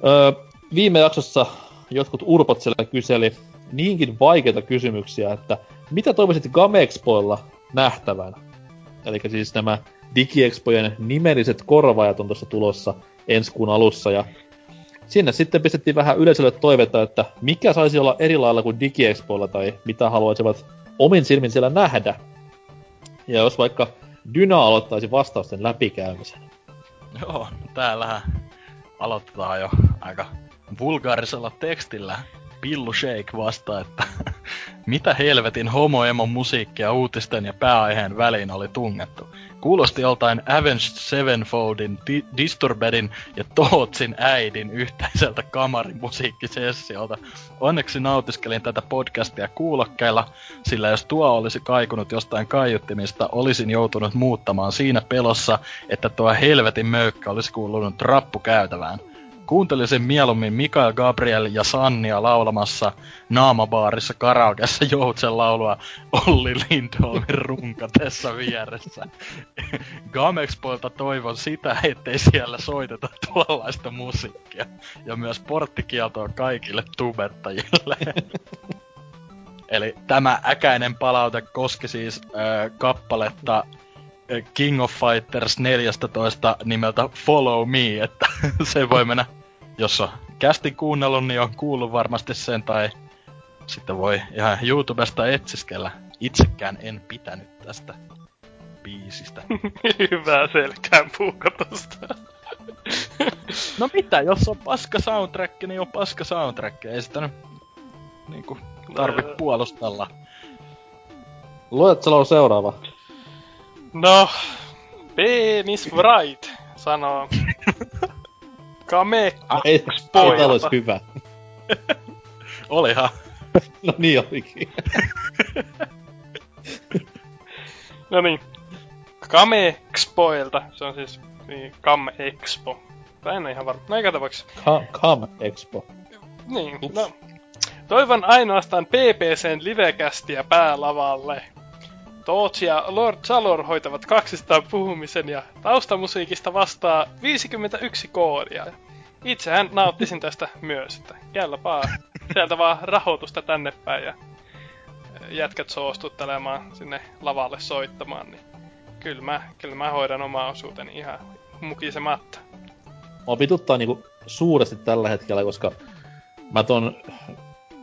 Ö, viime jaksossa jotkut urpot siellä kyseli niinkin vaikeita kysymyksiä, että mitä toivoisit Gamexpoilla nähtävän? Eli siis nämä DigiExpojen nimelliset korvaajat on tuossa tulossa ensi kuun alussa ja sinne sitten pistettiin vähän yleisölle toivetta, että mikä saisi olla eri lailla kuin DigiExpoilla tai mitä haluaisivat omin silmin siellä nähdä. Ja jos vaikka Dyna aloittaisi vastausten läpikäymisen. Joo, täällähän aloitetaan jo aika vulgaarisella tekstillä. Pillu Shake vastaa, että mitä helvetin homoemon musiikkia uutisten ja pääaiheen väliin oli tungettu. Kuulosti joltain Avenged Sevenfoldin, Di- Disturbedin ja Tootsin äidin yhteiseltä kamarimusiikkisessiolta. Onneksi nautiskelin tätä podcastia kuulokkeilla, sillä jos tuo olisi kaikunut jostain kaiuttimista, olisin joutunut muuttamaan siinä pelossa, että tuo helvetin möykkä olisi kuulunut rappukäytävään. Kuuntelisin mieluummin Mikael Gabriel ja Sannia laulamassa naamabaarissa karaokessa joutsen laulua Olli Lindholmin runkatessa vieressä. Gamexpoilta toivon sitä, ettei siellä soiteta tuollaista musiikkia. Ja myös porttikieltoa kaikille tubettajille. Eli tämä äkäinen palaute koski siis äh, kappaletta King of Fighters 14 nimeltä Follow Me, että se voi mennä, jos on kästi kuunnellut, niin on kuullut varmasti sen, tai sitten voi ihan YouTubesta etsiskellä. Itsekään en pitänyt tästä biisistä. Hyvää selkään puukotusta. No mitä, jos on paska soundtrack, niin on paska soundtrack. Ei sitä nyt niinku tarvi No, puolustella. Luet on seuraava. No, Penis Wright sanoo. Kame Ai, ei, ei olisi hyvä. Olihan. No niin olikin. No niin. Kame Expoilta. Se on siis niin, Kam Expo. Tai en ole ihan varma. No eikä tapauksessa. Come, come Expo. Niin, no. Toivon ainoastaan PPCn livekästiä päälavalle. Toots ja Lord Salor hoitavat 200 puhumisen ja taustamusiikista vastaa 51 koodia. Itsehän nauttisin tästä myös, että kelpaa sieltä vaan rahoitusta tänne päin ja jätkät suostuttelemaan sinne lavalle soittamaan, niin kyllä mä, kyllä mä hoidan omaa osuuteni ihan mukisematta. Mua vituttaa niinku suuresti tällä hetkellä, koska mä ton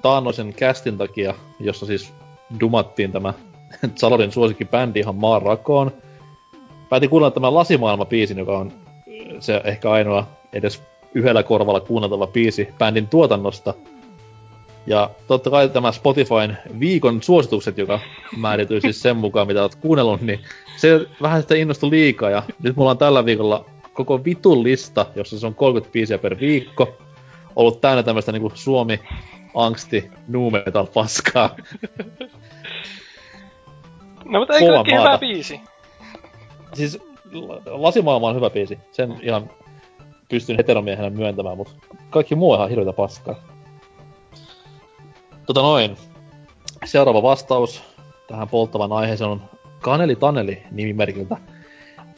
taannoisen kästin takia, jossa siis dumattiin tämä Salorin suosikkibändi ihan maan rakoon. Päätin kuunnella tämän Lasimaailma-biisin, joka on se ehkä ainoa edes yhdellä korvalla kuunneltava biisi bändin tuotannosta. Ja totta kai tämä Spotifyn viikon suositukset, joka määrityy siis sen mukaan, mitä olet kuunnellut, niin se vähän sitä innostui liikaa. Ja nyt mulla on tällä viikolla koko vitun lista, jossa se on 30 biisiä per viikko. Ollut täynnä tämmöistä niinku Suomi, angsti, nu metal paskaa. No mutta ei Kova kaikki hyvä biisi. Siis la- Lasimaailma on hyvä biisi. Sen ihan pystyn heteromiehenä myöntämään, mutta kaikki muu on ihan hirveitä paskaa. Tota noin. Seuraava vastaus tähän polttavan aiheeseen on Kaneli Taneli nimimerkiltä.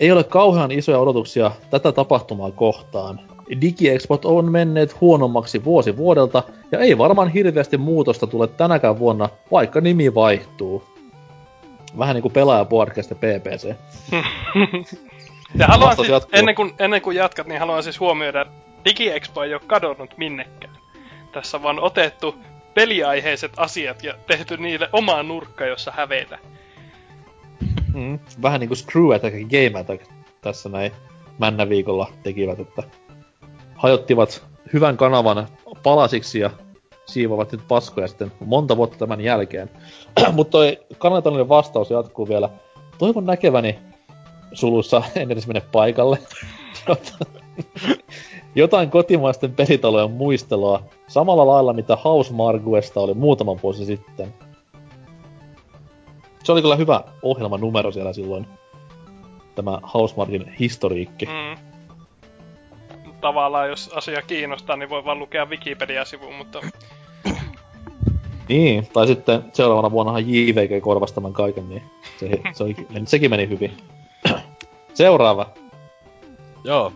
Ei ole kauhean isoja odotuksia tätä tapahtumaa kohtaan. Digiexpot on menneet huonommaksi vuosi vuodelta, ja ei varmaan hirveästi muutosta tule tänäkään vuonna, vaikka nimi vaihtuu. Vähän niinku pelaaja-podcast ja PPC. Ja haluan siis, jatkuu. ennen kuin, ennen kuin jatkat, niin haluan siis huomioida, että DigiExpo ei ole kadonnut minnekään. Tässä on vaan otettu peliaiheiset asiat ja tehty niille omaa nurkka, jossa hävetä. Mm. Vähän niinku Screw Attack ja Game Attack tässä näin männä viikolla tekivät, että hajottivat hyvän kanavan palasiksi ja siivovat nyt paskoja sitten monta vuotta tämän jälkeen. Mutta toi kannataninen vastaus jatkuu vielä. Toivon näkeväni sulussa, en edes mene paikalle, jotain kotimaisten pelitalojen muistelua samalla lailla mitä House Marguesta oli muutama vuosi sitten. Se oli kyllä hyvä ohjelmanumero siellä silloin. Tämä Housemarkin historiikki. Mm. Tavallaan, jos asia kiinnostaa, niin voi vaan lukea Wikipedia-sivuun, mutta Niin, tai sitten seuraavana vuonnahan JVG korvasi tämän kaiken, niin se, se oli, sekin meni hyvin. Seuraava. Joo,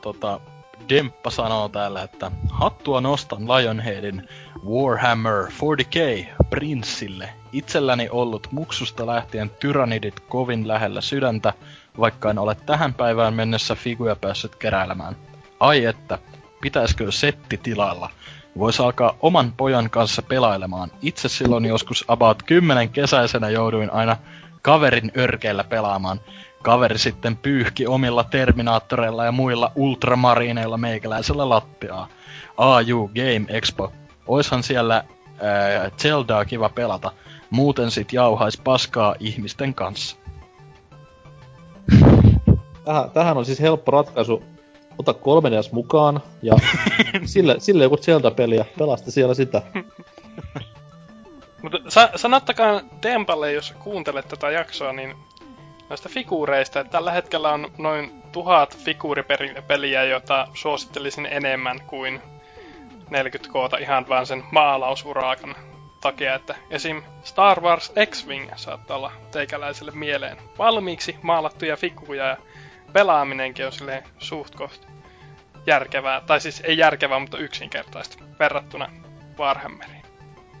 tota, Demppa sanoo täällä, että hattua nostan Lionheadin Warhammer 40k Prinssille. Itselläni ollut muksusta lähtien tyrannidit kovin lähellä sydäntä, vaikka en ole tähän päivään mennessä figuja päässyt keräilemään. Ai että, pitäisikö setti tilalla? Voisi alkaa oman pojan kanssa pelailemaan. Itse silloin joskus about 10 kesäisenä jouduin aina kaverin örkeillä pelaamaan. Kaveri sitten pyyhki omilla Terminaattoreilla ja muilla ultramarineilla meikäläisellä lattiaa. AU Game Expo. Oishan siellä ää, Zeldaa kiva pelata. Muuten sit jauhais paskaa ihmisten kanssa. Tähän, tähän on siis helppo ratkaisu. Ota 3DS mukaan ja sille, sille joku Zelda-peli ja pelasta siellä sitä. Mutta sa- sanottakaa Dempalle, jos kuuntelet tätä jaksoa, niin noista figuureista, että tällä hetkellä on noin tuhat figuuripeliä, jota suosittelisin enemmän kuin 40 koota ihan vaan sen maalausurakan takia, että esim. Star Wars X-Wing saattaa olla teikäläiselle mieleen valmiiksi maalattuja figuja ja pelaaminenkin on silleen suht koht järkevää, tai siis ei järkevää, mutta yksinkertaista verrattuna Warhammeriin.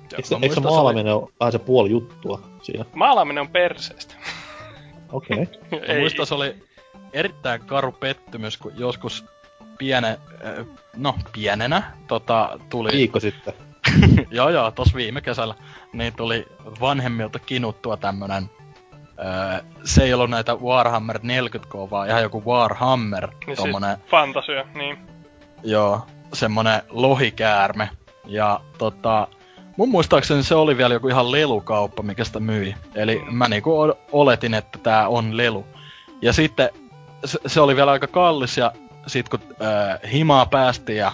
Eikö, se- eikö se maalaminen ole vähän se puoli juttua siinä? Maalaaminen on perseestä. Okei. Okay. Mä muistan, se oli erittäin karu pettymys, kun joskus piene, äh, no pienenä, tota, tuli... Viikko sitten. joo joo, tos viime kesällä, niin tuli vanhemmilta kinuttua tämmönen öö, se ei ollut näitä Warhammer 40K, vaan ihan joku Warhammer, Niin tommonen, siis fantasia, niin. joo, semmonen lohikäärme. Ja tota, mun muistaakseni se oli vielä joku ihan lelukauppa, mikä sitä myi. Eli mä niinku oletin, että tää on lelu. Ja sitten se, se oli vielä aika kallis ja sit kun öö, himaa päästiin ja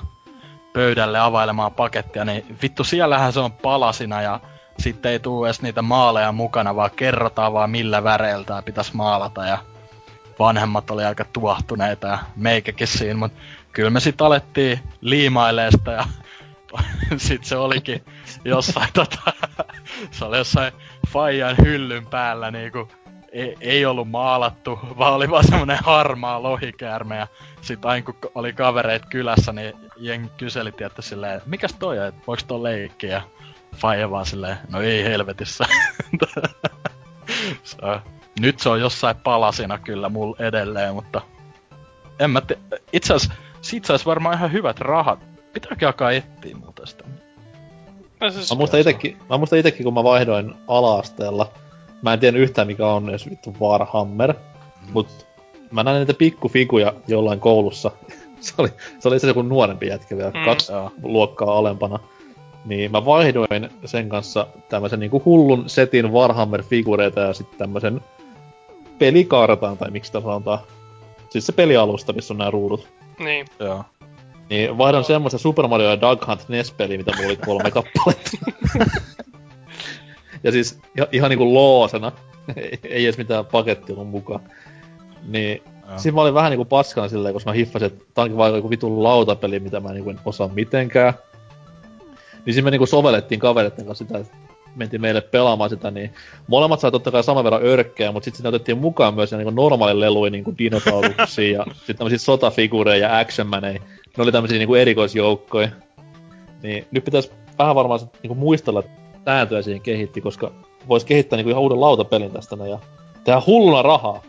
pöydälle availemaan pakettia, niin vittu siellähän se on palasina ja sitten ei tuu edes niitä maaleja mukana, vaan kerrotaan vaan millä väreiltä pitäisi maalata ja vanhemmat oli aika tuohtuneita ja meikäkin siinä, mutta kyllä me sitten alettiin liimailee sitä ja sit se olikin jossain tota, se oli jossain Fajan hyllyn päällä niinku, ei, ei ollut maalattu, vaan oli vaan semmonen harmaa lohikäärme ja sit aina kun oli kavereit kylässä, niin jengi kyseli tietty silleen, mikäs toi on, että voiks toi leikkiä? Ja Faija vaan silleen, no ei helvetissä. se on, nyt se on jossain palasina kyllä mulla edelleen, mutta en mä te... Itse asiassa siitä sais varmaan ihan hyvät rahat. Pitääkö alkaa etsiä muuta sitä? No siis, Mä muistan itekin, mä muistan itekin, kun mä vaihdoin ala-asteella. Mä en tiedä yhtään mikä on edes vittu Warhammer. Mm. Mut mä näin niitä pikkufiguja jollain koulussa. se oli, se oli se joku nuorempi jätkä vielä, Mm. mm. kaksi luokkaa alempana. Niin mä vaihdoin sen kanssa tämmösen niinku hullun setin Warhammer-figureita ja sitten tämmösen pelikartan, tai miksi sitä sanotaan. Siis se pelialusta, missä on nämä ruudut. Niin. Joo. Niin vaihdan semmoisen Super Mario ja Duck Hunt NES-peli, mitä mulla oli kolme kappaletta. ja siis ihan, ihan niinku loosena. ei, ei edes mitään pakettia ollut mukaan. Niin siinä mä olin vähän niinku paskana silleen, koska mä hiffasin, että tää onkin vaan joku vitun lautapeli, mitä mä niinku en osaa mitenkään. Niin siinä me niinku sovellettiin kavereiden kanssa sitä, että mentiin meille pelaamaan sitä, niin molemmat sai totta kai saman verran örkkejä, mutta sitten sinne otettiin mukaan myös niinku normaali lelui niinku dinosauruksia ja sitten tämmöisiä sotafigureja ja actionmaneja. Ne oli tämmöisiä niinku erikoisjoukkoja. Niin nyt pitäisi vähän varmaan sit niinku muistella, että sääntöjä siihen kehitti, koska voisi kehittää niinku ihan uuden lautapelin tästä ja tehdä hulluna rahaa.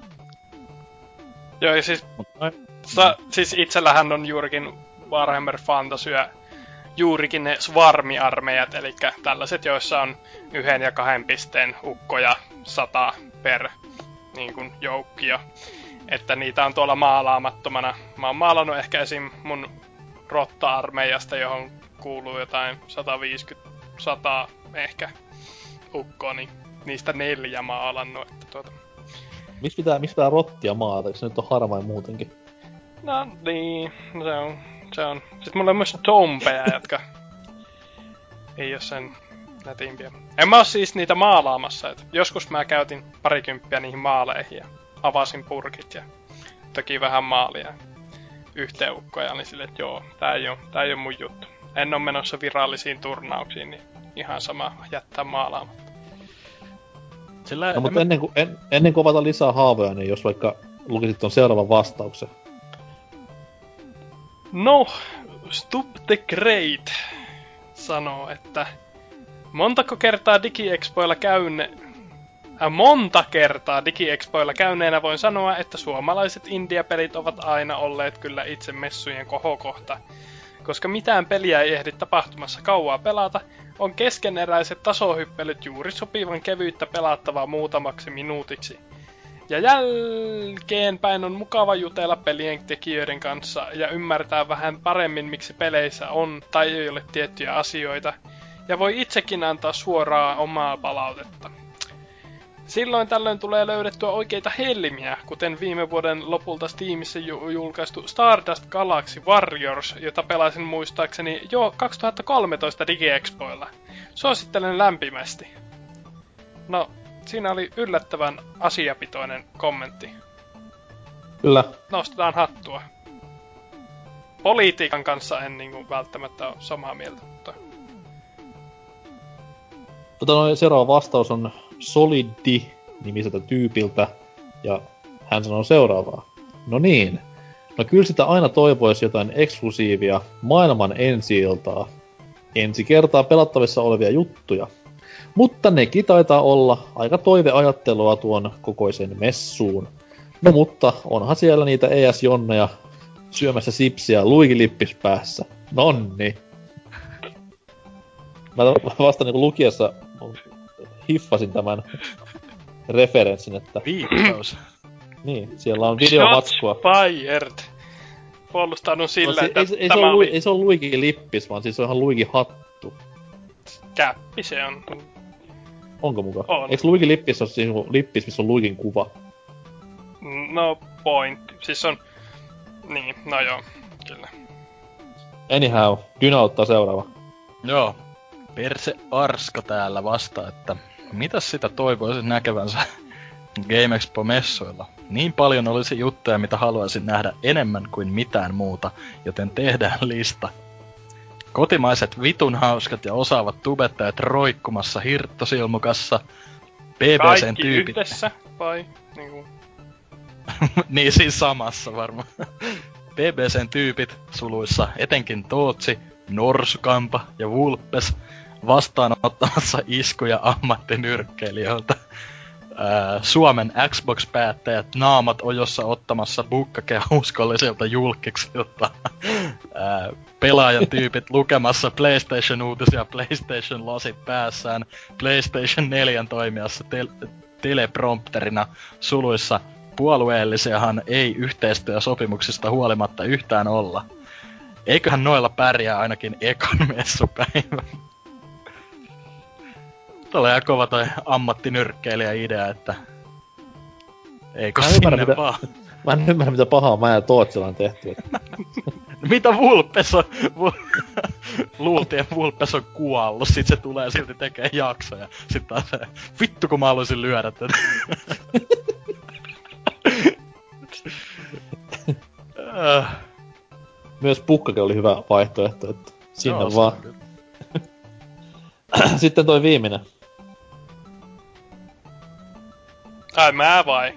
Joo, ja siis, sa, siis itsellähän on juurikin Warhammer Fantasia juurikin ne Swarmi-armeijat, eli tällaiset, joissa on yhden ja kahden pisteen ukkoja sata per niin kuin, joukkio. Että niitä on tuolla maalaamattomana. Mä oon maalannut ehkä esim. mun rotta-armeijasta, johon kuuluu jotain 150-100 ehkä ukkoa, niin niistä neljä maalannut. Että tuota, Miksi pitää, miksi pitää rottia maata, eikö se nyt on harvain muutenkin? No niin, no se on, se on. Sitten mulla on myös tompeja, jotka ei oo sen nätimpiä. En mä oo siis niitä maalaamassa, et joskus mä käytin parikymppiä niihin maaleihin ja avasin purkit ja teki vähän maalia yhteen ukkoja, niin silleen, että joo, tää ei oo, tää ei oo mun juttu. En oo menossa virallisiin turnauksiin, niin ihan sama jättää maalaamatta. Sillä No, mutta ennen kuin, en, ennen kuin avataan lisää haavoja, niin jos vaikka lukisit ton seuraavan vastauksen. No, Stup the Great sanoo, että montako kertaa DigiExpoilla käynne... Äh, monta kertaa DigiExpoilla käyneenä voin sanoa, että suomalaiset India-pelit ovat aina olleet kyllä itse messujen kohokohta. Koska mitään peliä ei ehdi tapahtumassa kauaa pelata, on keskeneräiset tasohyppelyt juuri sopivan kevyyttä pelattavaa muutamaksi minuutiksi. Ja jälkeenpäin on mukava jutella pelien tekijöiden kanssa ja ymmärtää vähän paremmin, miksi peleissä on tai ei ole tiettyjä asioita, ja voi itsekin antaa suoraa omaa palautetta. Silloin tällöin tulee löydettyä oikeita hellimiä, kuten viime vuoden lopulta Steamissa ju- julkaistu Stardust Galaxy Warriors, jota pelasin muistaakseni jo 2013 DigiExpoilla. Suosittelen lämpimästi. No, siinä oli yllättävän asiapitoinen kommentti. Kyllä. Nostetaan hattua. Politiikan kanssa en niinku välttämättä ole samaa mieltä, mutta... Tota noin, seuraava vastaus on Solidi nimiseltä tyypiltä, ja hän sanoo seuraavaa. No niin, no kyllä sitä aina toivoisi jotain eksklusiivia maailman ensi iltaa. Ensi kertaa pelattavissa olevia juttuja. Mutta nekin taitaa olla aika toiveajattelua tuon kokoisen messuun. No mutta onhan siellä niitä ES-jonneja syömässä sipsiä luikilippis päässä. Nonni. Mä vasta niinku lukiessa hiffasin tämän referenssin, että Viittaus. niin, siellä on videomatskua. Fired. Puolustanut sillä, No, että ei, se- ei, se tämä ole, oli ei se ole Luigi lippis, vaan siis se on ihan Luigi hattu. käppi se on. Onko muka? On. Eikö Luigi lippis ole siis lippis, missä on Luigin kuva? No point. Siis on... Niin, no joo, kyllä. Anyhow, Dyna ottaa seuraava. Joo. Perse Arska täällä vastaa, että mitäs sitä toivoisin näkevänsä Game Expo-messuilla? Niin paljon olisi juttuja, mitä haluaisin nähdä enemmän kuin mitään muuta, joten tehdään lista. Kotimaiset vitun hauskat ja osaavat tubettajat roikkumassa hirttosilmukassa. BBCn tyypit. yhdessä, vai? Niinku... niin siis samassa varmaan. BBCn tyypit suluissa, etenkin Tootsi, Norsukampa ja Vulpes vastaanottamassa iskuja ammattinyrkkeilijöiltä. Ää, Suomen Xbox-päättäjät naamat ojossa ottamassa bukkakea uskollisilta julkiksilta. Ää, pelaajan tyypit lukemassa PlayStation-uutisia PlayStation-lasit päässään PlayStation 4 toimijassa tel- teleprompterina suluissa puolueellisiahan ei yhteistyösopimuksista huolimatta yhtään olla. Eiköhän noilla pärjää ainakin ekan messupäivän. Tuolla ihan kova toi ammattinyrkkeilijä idea, että eikö Mä sinne mitä- vaan. Mä en ymmärrä, mitä pahaa mä ja Tootsilla on tehty. Mitä Vulpes on? Luultiin, että Vulpes on kuollut, sit se tulee silti tekee jaksoja. Sit taas se, vittu kun mä haluaisin lyödä tätä. Myös pukkake oli hyvä vaihtoehto, että sinne joo, vaan. on. Sitten toi viimeinen. Ai mä vai?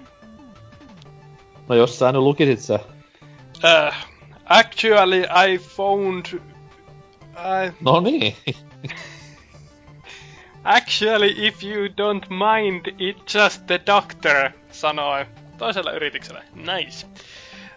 No jos sä nyt lukisit se. Uh, actually, I found... I... No niin. Actually, if you don't mind, it's just the doctor, sanoi toisella yrityksellä. Nice.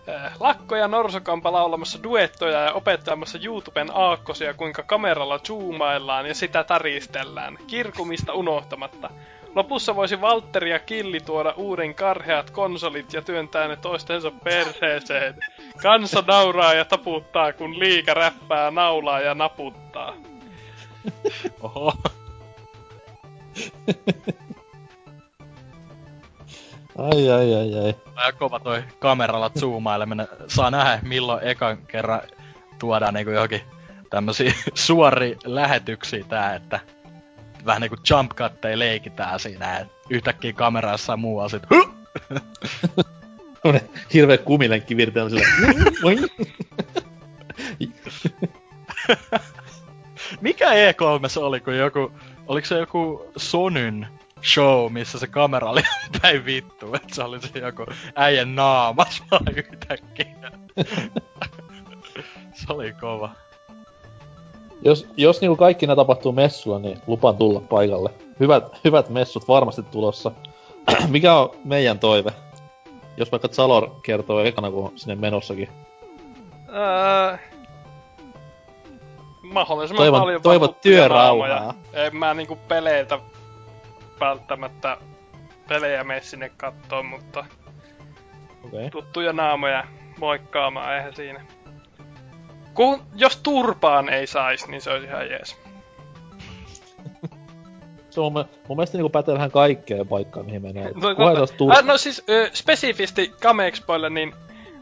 Äh, Lakko ja Norsokampa laulamassa duettoja ja opettamassa YouTuben aakkosia, kuinka kameralla zoomaillaan ja sitä taristellään, kirkumista unohtamatta. Lopussa voisi Valtteri ja Killi tuoda uuden karheat konsolit ja työntää ne toistensa perseeseen. Kansa nauraa ja taputtaa, kun liika räppää, naulaa ja naputtaa. Oho. Ai ai ai ai. Ja kova toi kameralla zoomaileminen. Saa nähdä, milloin ekan kerran tuodaan niinku johonkin tämmösiä suori lähetyksiä tää, että vähän niinku jump cutteja leikitään siinä, et yhtäkkiä kamera jossain muualla sit huh! Hirveä kumilenkki virteellä sille. Mikä E3 oli, kun joku, oliko se joku Sonyn show, missä se kamera oli päin vittu, että se oli se joku äijän naamas vaan yhtäkkiä. se oli kova. Jos, jos niinku kaikki nämä tapahtuu messulla, niin lupaan tulla paikalle. Hyvät, hyvät messut varmasti tulossa. Mikä on meidän toive? Jos vaikka Zalor kertoo ekana, kun on sinne menossakin. Öö, mahdollisimman Toivon- paljon tuttuja työrauhaa. En mä niinku peleiltä välttämättä pelejä mene sinne kattoo, mutta. Okay. tuttuja naamoja moikkaamaan, eihän siinä. Kun, jos turpaan ei sais, niin se olisi ihan jees. Se on mun, mielestä niinku pätee vähän kaikkeen paikkaan, mihin menee. No, no, tos tur- äh, no siis ö, spesifisti Gamexpoille, niin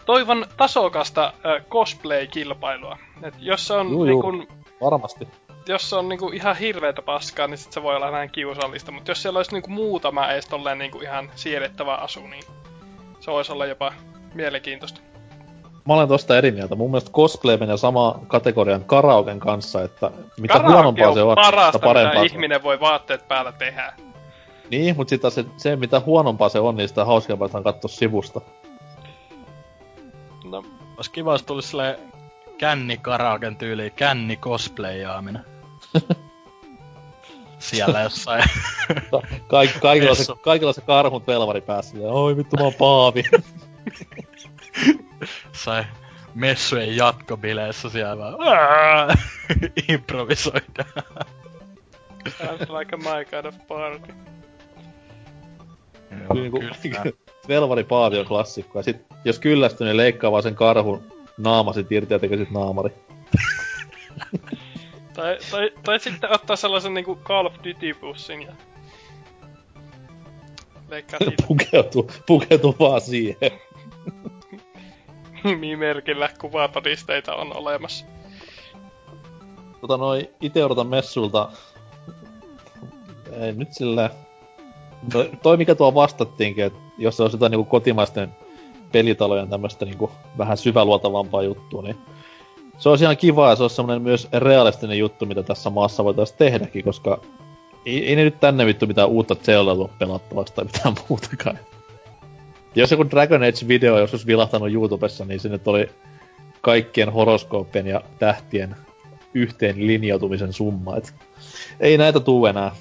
toivon tasokasta ö, cosplay-kilpailua. Et jos se on Juu, niin juu. kun, Varmasti. jos se on niinku ihan hirveetä paskaa, niin sit se voi olla vähän kiusallista. Mutta jos siellä olisi niinku muutama edes tolleen niinku ihan siedettävä asu, niin se voisi olla jopa mielenkiintoista. Mä olen tosta eri mieltä. Mun mielestä cosplay menee sama kategorian karaoken kanssa, että mitä Karaoke huonompaa se on, parasta, sitä parempaa mitä se on. ihminen voi vaatteet päällä tehdä. Niin, mutta sitten se, se, mitä huonompaa se on, niin sitä hauskempaa on katsoa sivusta. No, Ois kiva, jos tulisi silleen känni karaoken tyyliin, känni cosplayaaminen. Siellä jossain. Kaik, kaikilla, se, kaikilla se karhun pelvari päässä. Oi vittu, mä oon paavi. sai messujen jatkobileissä siellä vaan "Aa!" improvisoidaan. sounds like a my kind of party. Joo, niinku, kyllä. Velvari Paavi on klassikko. Ja sit, jos kyllästyy, niin leikkaa vaan sen karhun naama sit irti ja tekee sit naamari. Tai, tai, tai sitten ottaa sellaisen niinku Call of Duty-bussin ja... Leikkaa siitä pukeutuu, pukeutuu vaan siihen. Nimimerkillä kuvatodisteita on olemassa. Tota noin, ite odotan messulta... Ei nyt sillä... No, toi mikä tuo vastattiinkin, että jos se olisi jotain niinku kotimaisten pelitalojen tämmöstä niinku vähän syväluotavampaa juttua, niin se olisi ihan kiva ja se olisi semmonen myös realistinen juttu, mitä tässä maassa voitaisiin tehdäkin, koska ei, ei ne nyt tänne vittu mitään uutta Zelda tuo pelattavaksi tai mitään muutakaan. Jos joku Dragon Age-video olisi joskus vilahtanut YouTubessa, niin sinne oli kaikkien horoskooppien ja tähtien yhteen linjautumisen summa. Et ei näitä tuu enää.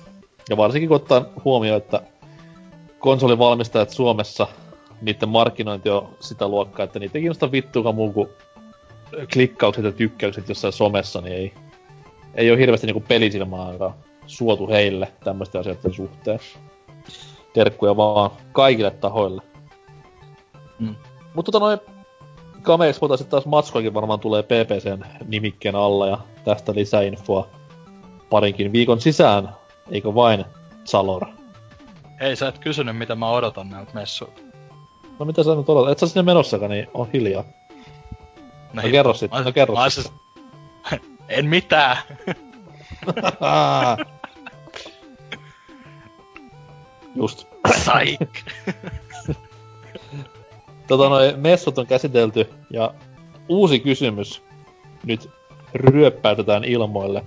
Ja varsinkin kun ottaa huomioon, että konsolivalmistajat Suomessa, niiden markkinointi on sitä luokkaa, että niitä ei kiinnosta vittuakaan muu kuin klikkaukset ja tykkäykset jossain somessa, niin ei, ei ole hirveästi niinku pelisilmää suotu heille tämmöisten asioiden suhteen. Terkkuja vaan kaikille tahoille. Mm. Mutta tota noin, Game Expota sitten taas matskoakin varmaan tulee PPCn nimikkeen alla ja tästä lisäinfoa parinkin viikon sisään, eikö vain, Salor? Hei, sä et kysynyt mitä mä odotan näiltä messuilta. No mitä sä nyt odotat? Et sä sinne menossakaan, niin on hiljaa. No, no kerro sit, no kerro mä, sit. En mitään. Just. Saik. tota noin, messut on käsitelty ja uusi kysymys nyt ryöppäytetään ilmoille.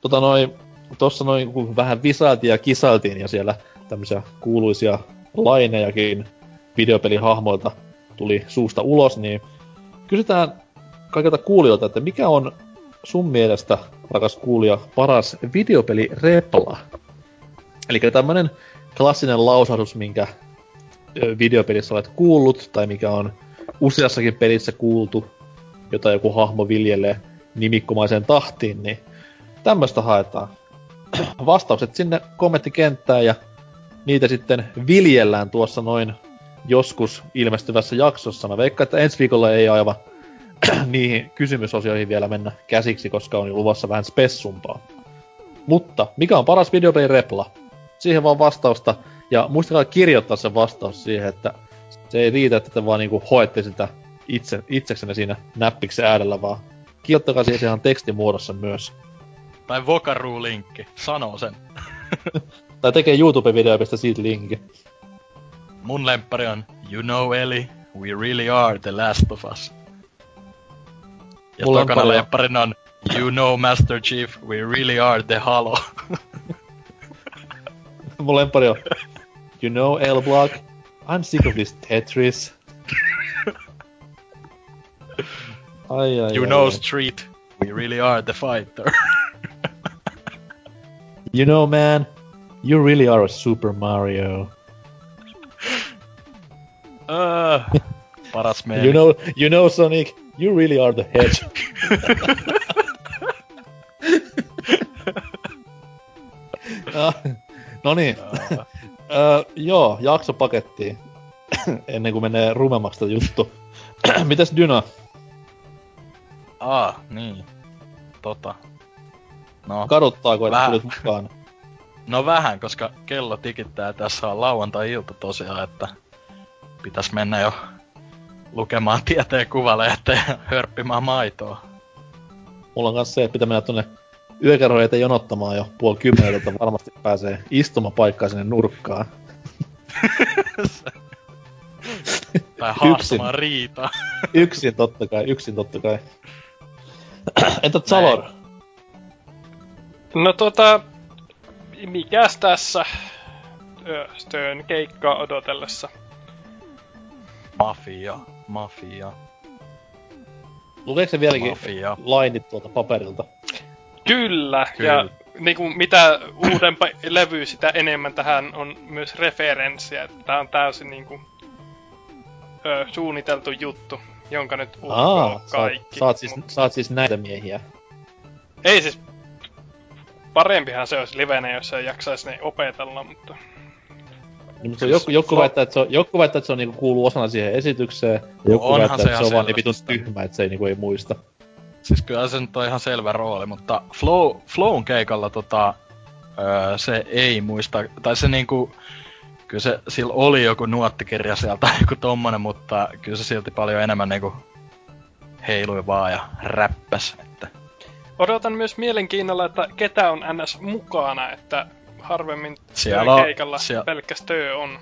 Tota noin, tossa noin kun vähän visailtiin ja kisailtiin ja siellä tämmöisiä kuuluisia lainejakin videopelihahmoilta tuli suusta ulos, niin kysytään kaikilta kuulijoilta, että mikä on sun mielestä, rakas kuulija, paras videopeli repla? Eli tämmönen klassinen lausahdus, minkä videopelissä olet kuullut, tai mikä on useassakin pelissä kuultu, jota joku hahmo viljelee nimikkomaiseen tahtiin, niin tämmöstä haetaan. Vastaukset sinne kommenttikenttään ja niitä sitten viljellään tuossa noin joskus ilmestyvässä jaksossa. Mä veikkaan, että ensi viikolla ei aivan niihin kysymysosioihin vielä mennä käsiksi, koska on jo luvassa vähän spessumpaa. Mutta, mikä on paras videopeli repla? Siihen vaan vastausta, ja muistakaa kirjoittaa se vastaus siihen, että se ei riitä, että te vaan niinku hoette sitä itse, itseksenne siinä näppiksen äärellä, vaan kirjoittakaa siihen ihan tekstimuodossa myös. Tai Vokaroo-linkki. Sano sen. tai tekee YouTube-video ja pistä siitä linkin. Mun lemppari on You know Eli, we really are the last of us. Ja Mulla tokana lemppari on- lempparin on You know Master Chief, we really are the Halo. Mun lempari on You know L-Block, I'm sick of this Tetris. ai ai you know ai. Street, we really are the fighter. You know man, you really are a Super Mario. uh, paras meemi. You know, you know Sonic, you really are the hedge. Ah, no niin. Ö, joo, jakso pakettiin. Ennen kuin menee rumemmaksi juttu. Mitäs Dyna? Ah, niin. Tota. No, Kaduttaako, että tulit mukaan? no vähän, koska kello tikittää. Tässä on lauantai-ilta tosiaan, että pitäis mennä jo lukemaan tieteen kuvalehteen ja hörppimään maitoa. Mulla on kanssa se, että pitää mennä tonne yökerhoon eteen jonottamaan jo puoli kymmeneltä, että varmasti pääsee istumapaikkaan sinne nurkkaan. Tai Yksin. haastamaan riitaa. Yksin totta kai, yksin totta kai. Entä Zalor? No tota, mikäs tässä Stön keikkaa odotellessa? Mafia, mafia, Lukeeko se vieläkin mafia. lainit tuolta paperilta? Kyllä, Kyllä. ja niin kuin mitä uudempa levy, sitä enemmän tähän on myös referenssiä. Tämä on täysin niin kuin, ö, suunniteltu juttu, jonka nyt Aa, saat, kaikki. saat, siis, Mut saat siis näitä miehiä. Ei siis, parempihan se olisi livenä, jos ei jaksaisi ne opetella, mutta Niin, mutta joku, joku, väittää, että se on, joku väittää, että se on niinku kuuluu osana siihen esitykseen, ja joku onhan väittää, se että se on vaan niin vitun tyhmä, että se ei, niinku, ei muista. Siis kyllä se nyt on ihan selvä rooli, mutta Flow, Flown keikalla tota, öö, se ei muista, tai se niinku, kyllä se, sillä oli joku nuottikirja sieltä tai joku tommonen, mutta kyllä se silti paljon enemmän niinku heilui vaan ja räppäs, että Odotan myös mielenkiinnolla, että ketä on NS mukana, että harvemmin Siellä on- keikalla siellä- pelkäs työ on.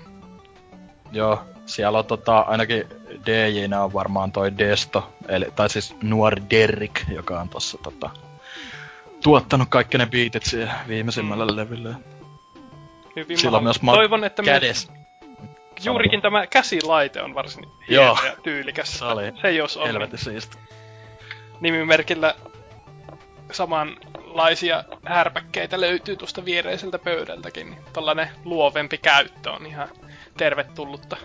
Joo, siellä on tota, ainakin DJnä on varmaan toi Desto, eli, tai siis nuori Derrick, joka on tossa tota, tuottanut kaikki ne beatit siihen viimeisimmällä mm. levyllä. Hyvin Sillä on myös ma- Toivon, että kädes. Myös, juurikin tämä käsilaite on varsin Joo. hieno ja tyylikäs. Se oli se jos on helvetin siisti. nimimerkillä samanlaisia härpäkkeitä löytyy tuosta viereiseltä pöydältäkin, niin tällainen luovempi käyttö on ihan tervetullutta,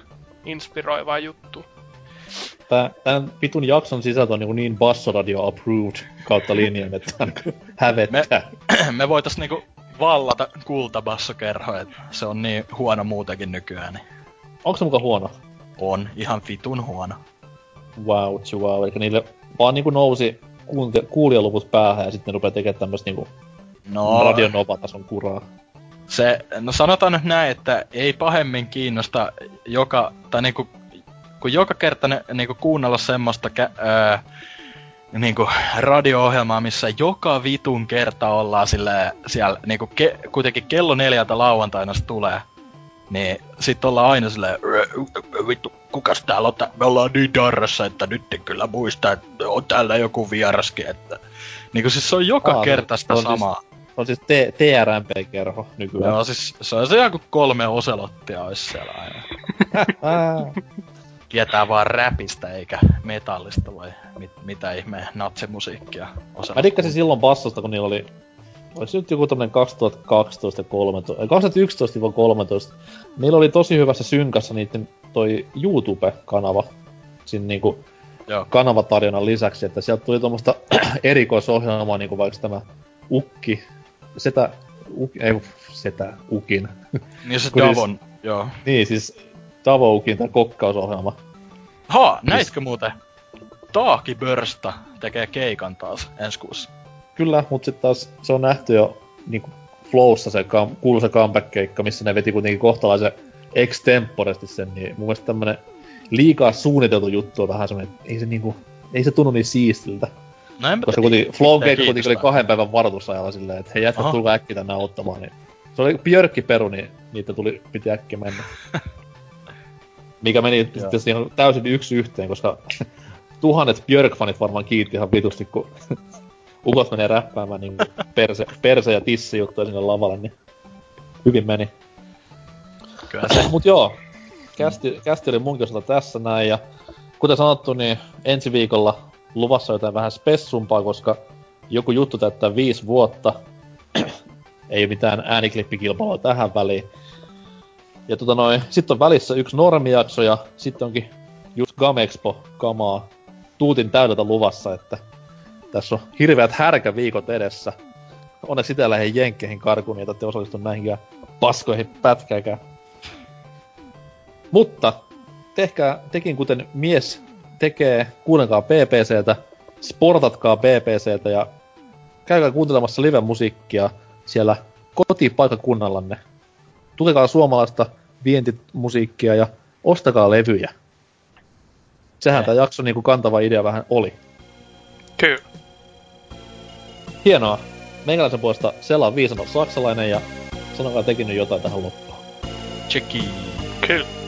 inspiroivaa juttu. Tää, tämän vitun jakson sisältö on niinku niin bassoradio approved kautta linjan, että on hävettää. Me voitais niinku vallata kultabassokerho, että se on niin huono muutenkin nykyään. Niin Onko se muka huono? on ihan vitun huono. Wow, wow. Eli niille vaan niinku nousi kuunte- kuulijaluvut päähän ja sitten ne rupeaa tekemään tämmöstä niinku No, radionopatason kuraa. se, no sanotaan nyt näin, että ei pahemmin kiinnosta joka, tai niinku, kun joka kerta ne, niinku kuunnella semmoista kä, öö, niinku radio-ohjelmaa, missä joka vitun kerta ollaan silleen, siellä niinku ke, kuitenkin kello neljältä lauantaina se tulee, niin sit ollaan aina silleen, "Ö, ö, vittu, kukas täällä on, me ollaan niin darrassa, että nyt en kyllä muista, että on täällä joku vieraskin, että niinku siis se on joka Aa, kerta sitä on siis- samaa. Se on siis T- TRMP-kerho nykyään. Joo, siis se on se joku kolme oselottia ois siellä aina. Ää, Tietää vaan räpistä eikä metallista vai mit, mitä ihmeen natsimusiikkia oselot. Mä dikkasin silloin bassosta, kun niillä oli... Olis nyt joku tämmönen 2012 ja 13, ei, 2011-13. Niillä oli tosi hyvässä synkassa niitten toi YouTube-kanava. Siinä niinku Joo. kanavatarjonnan lisäksi, että sieltä tuli tuommoista erikoisohjelmaa, niinku vaikka tämä Ukki, Setä, Ukki, ei Setä, Ukin. Niin se siis- Davon, joo. Niin, siis Tavo Ukin tämä kokkausohjelma. Ha, näitkö muuten? Taaki Börsta tekee keikan taas ensi kuussa. Kyllä, mutta sitten taas se on nähty jo niinku Flowssa se kam- kuuluisa comeback-keikka, missä ne veti kuitenkin kohtalaisen extemporesti sen, niin mun mielestä tämmönen liikaa suunniteltu juttu on vähän semmonen, ei se niinku, ei se tunnu niin siistiltä. No enpä Koska kuitenkin Pitää keikka kuitenkin oli kahden päivän varoitusajalla silleen, että hei jätkät tulkaa äkkiä tänne auttamaan, niin se oli Björkki Peru, niin niitä tuli, piti äkkiä mennä. Mikä meni sitten siihen täysin yksi yhteen, koska tuhannet Björk-fanit varmaan kiitti ihan vitusti, kun ukot menee räppäämään niin perse, perse ja tissi juttuja sinne lavalle, niin hyvin meni. Kyllä se. Mut joo, kästi, kästi oli munkin osalta tässä näin, ja kuten sanottu, niin ensi viikolla luvassa jotain vähän spessumpaa, koska joku juttu täyttää viisi vuotta. Ei mitään ääniklippikilpailua tähän väliin. Ja tota noin, sitten on välissä yksi normijakso ja sitten onkin just Gamexpo kamaa tuutin täydeltä luvassa, että tässä on hirveät härkäviikot edessä. Onneksi sitä lähde jenkkeihin karkuun, niin ette osallistu näihinkään paskoihin pätkääkään. Mutta tehkää tekin kuten mies tekee, kuunnelkaa BBCtä, sportatkaa BBCtä ja käykää kuuntelemassa live-musiikkia siellä kotipaikakunnallanne. Tukekaa suomalaista vientimusiikkia ja ostakaa levyjä. Sehän Eh. tämä jakso niinku kantava idea vähän oli. Kyllä. Hienoa. Meikäläisen puolesta Sela on viisano saksalainen ja sanokaa tekin nyt jotain tähän loppuun. Tsekki. Kyllä.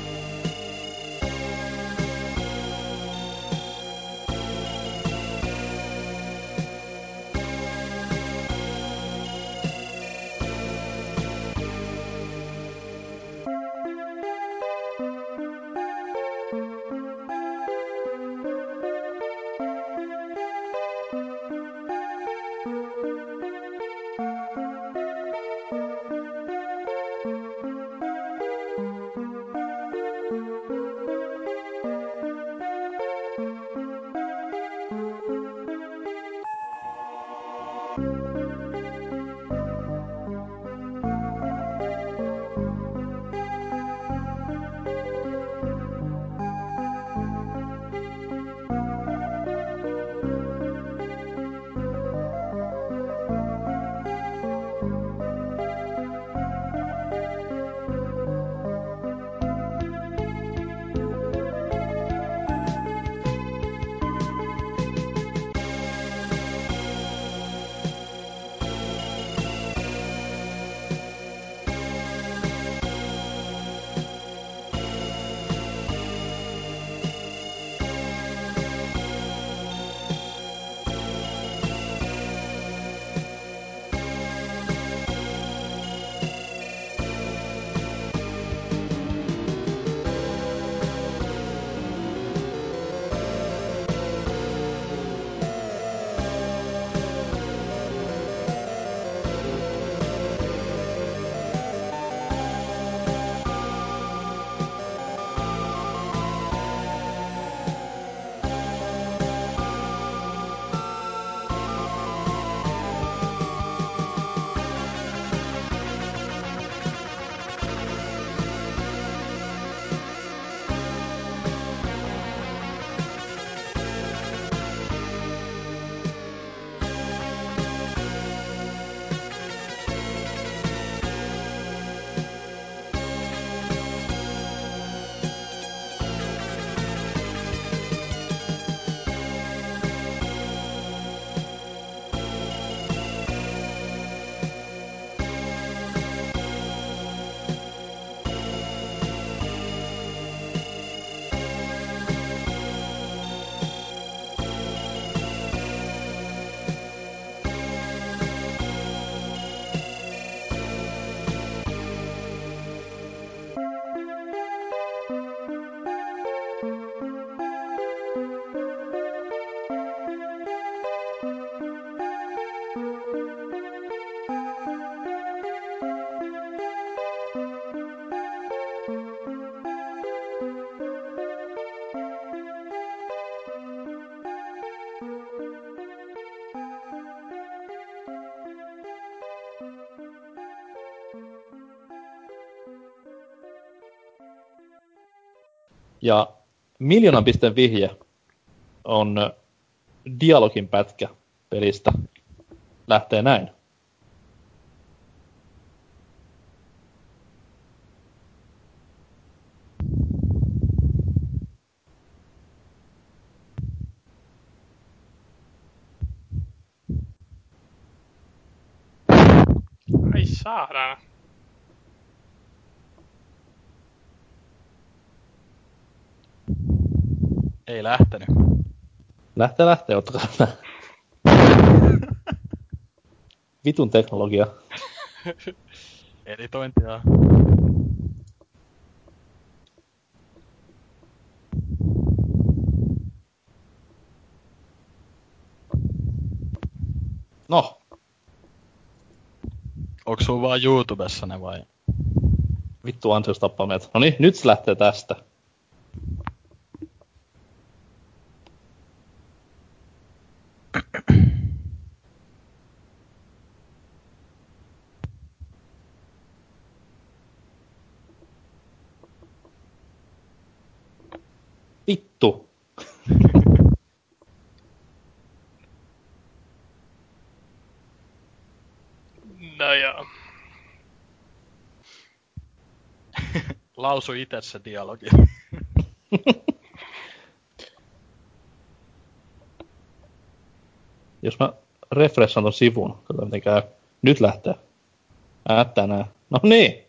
Ja miljoonan pisteen vihje on dialogin pätkä pelistä. Lähtee näin. Ai saadaan. Ei lähtenyt. Lähtee, lähtee, ottakaa. Vitun teknologia. Editointia. No, Onks sun vaan YouTubessa ne vai? vittu Ansios tappaa meidät. No niin, nyt se lähtee tästä. Vittu. No joo. Lausu itse se dialogi. Jos mä refreshaan ton sivun, katsotaan miten käy. Nyt lähtee. Äättää nää. No niin.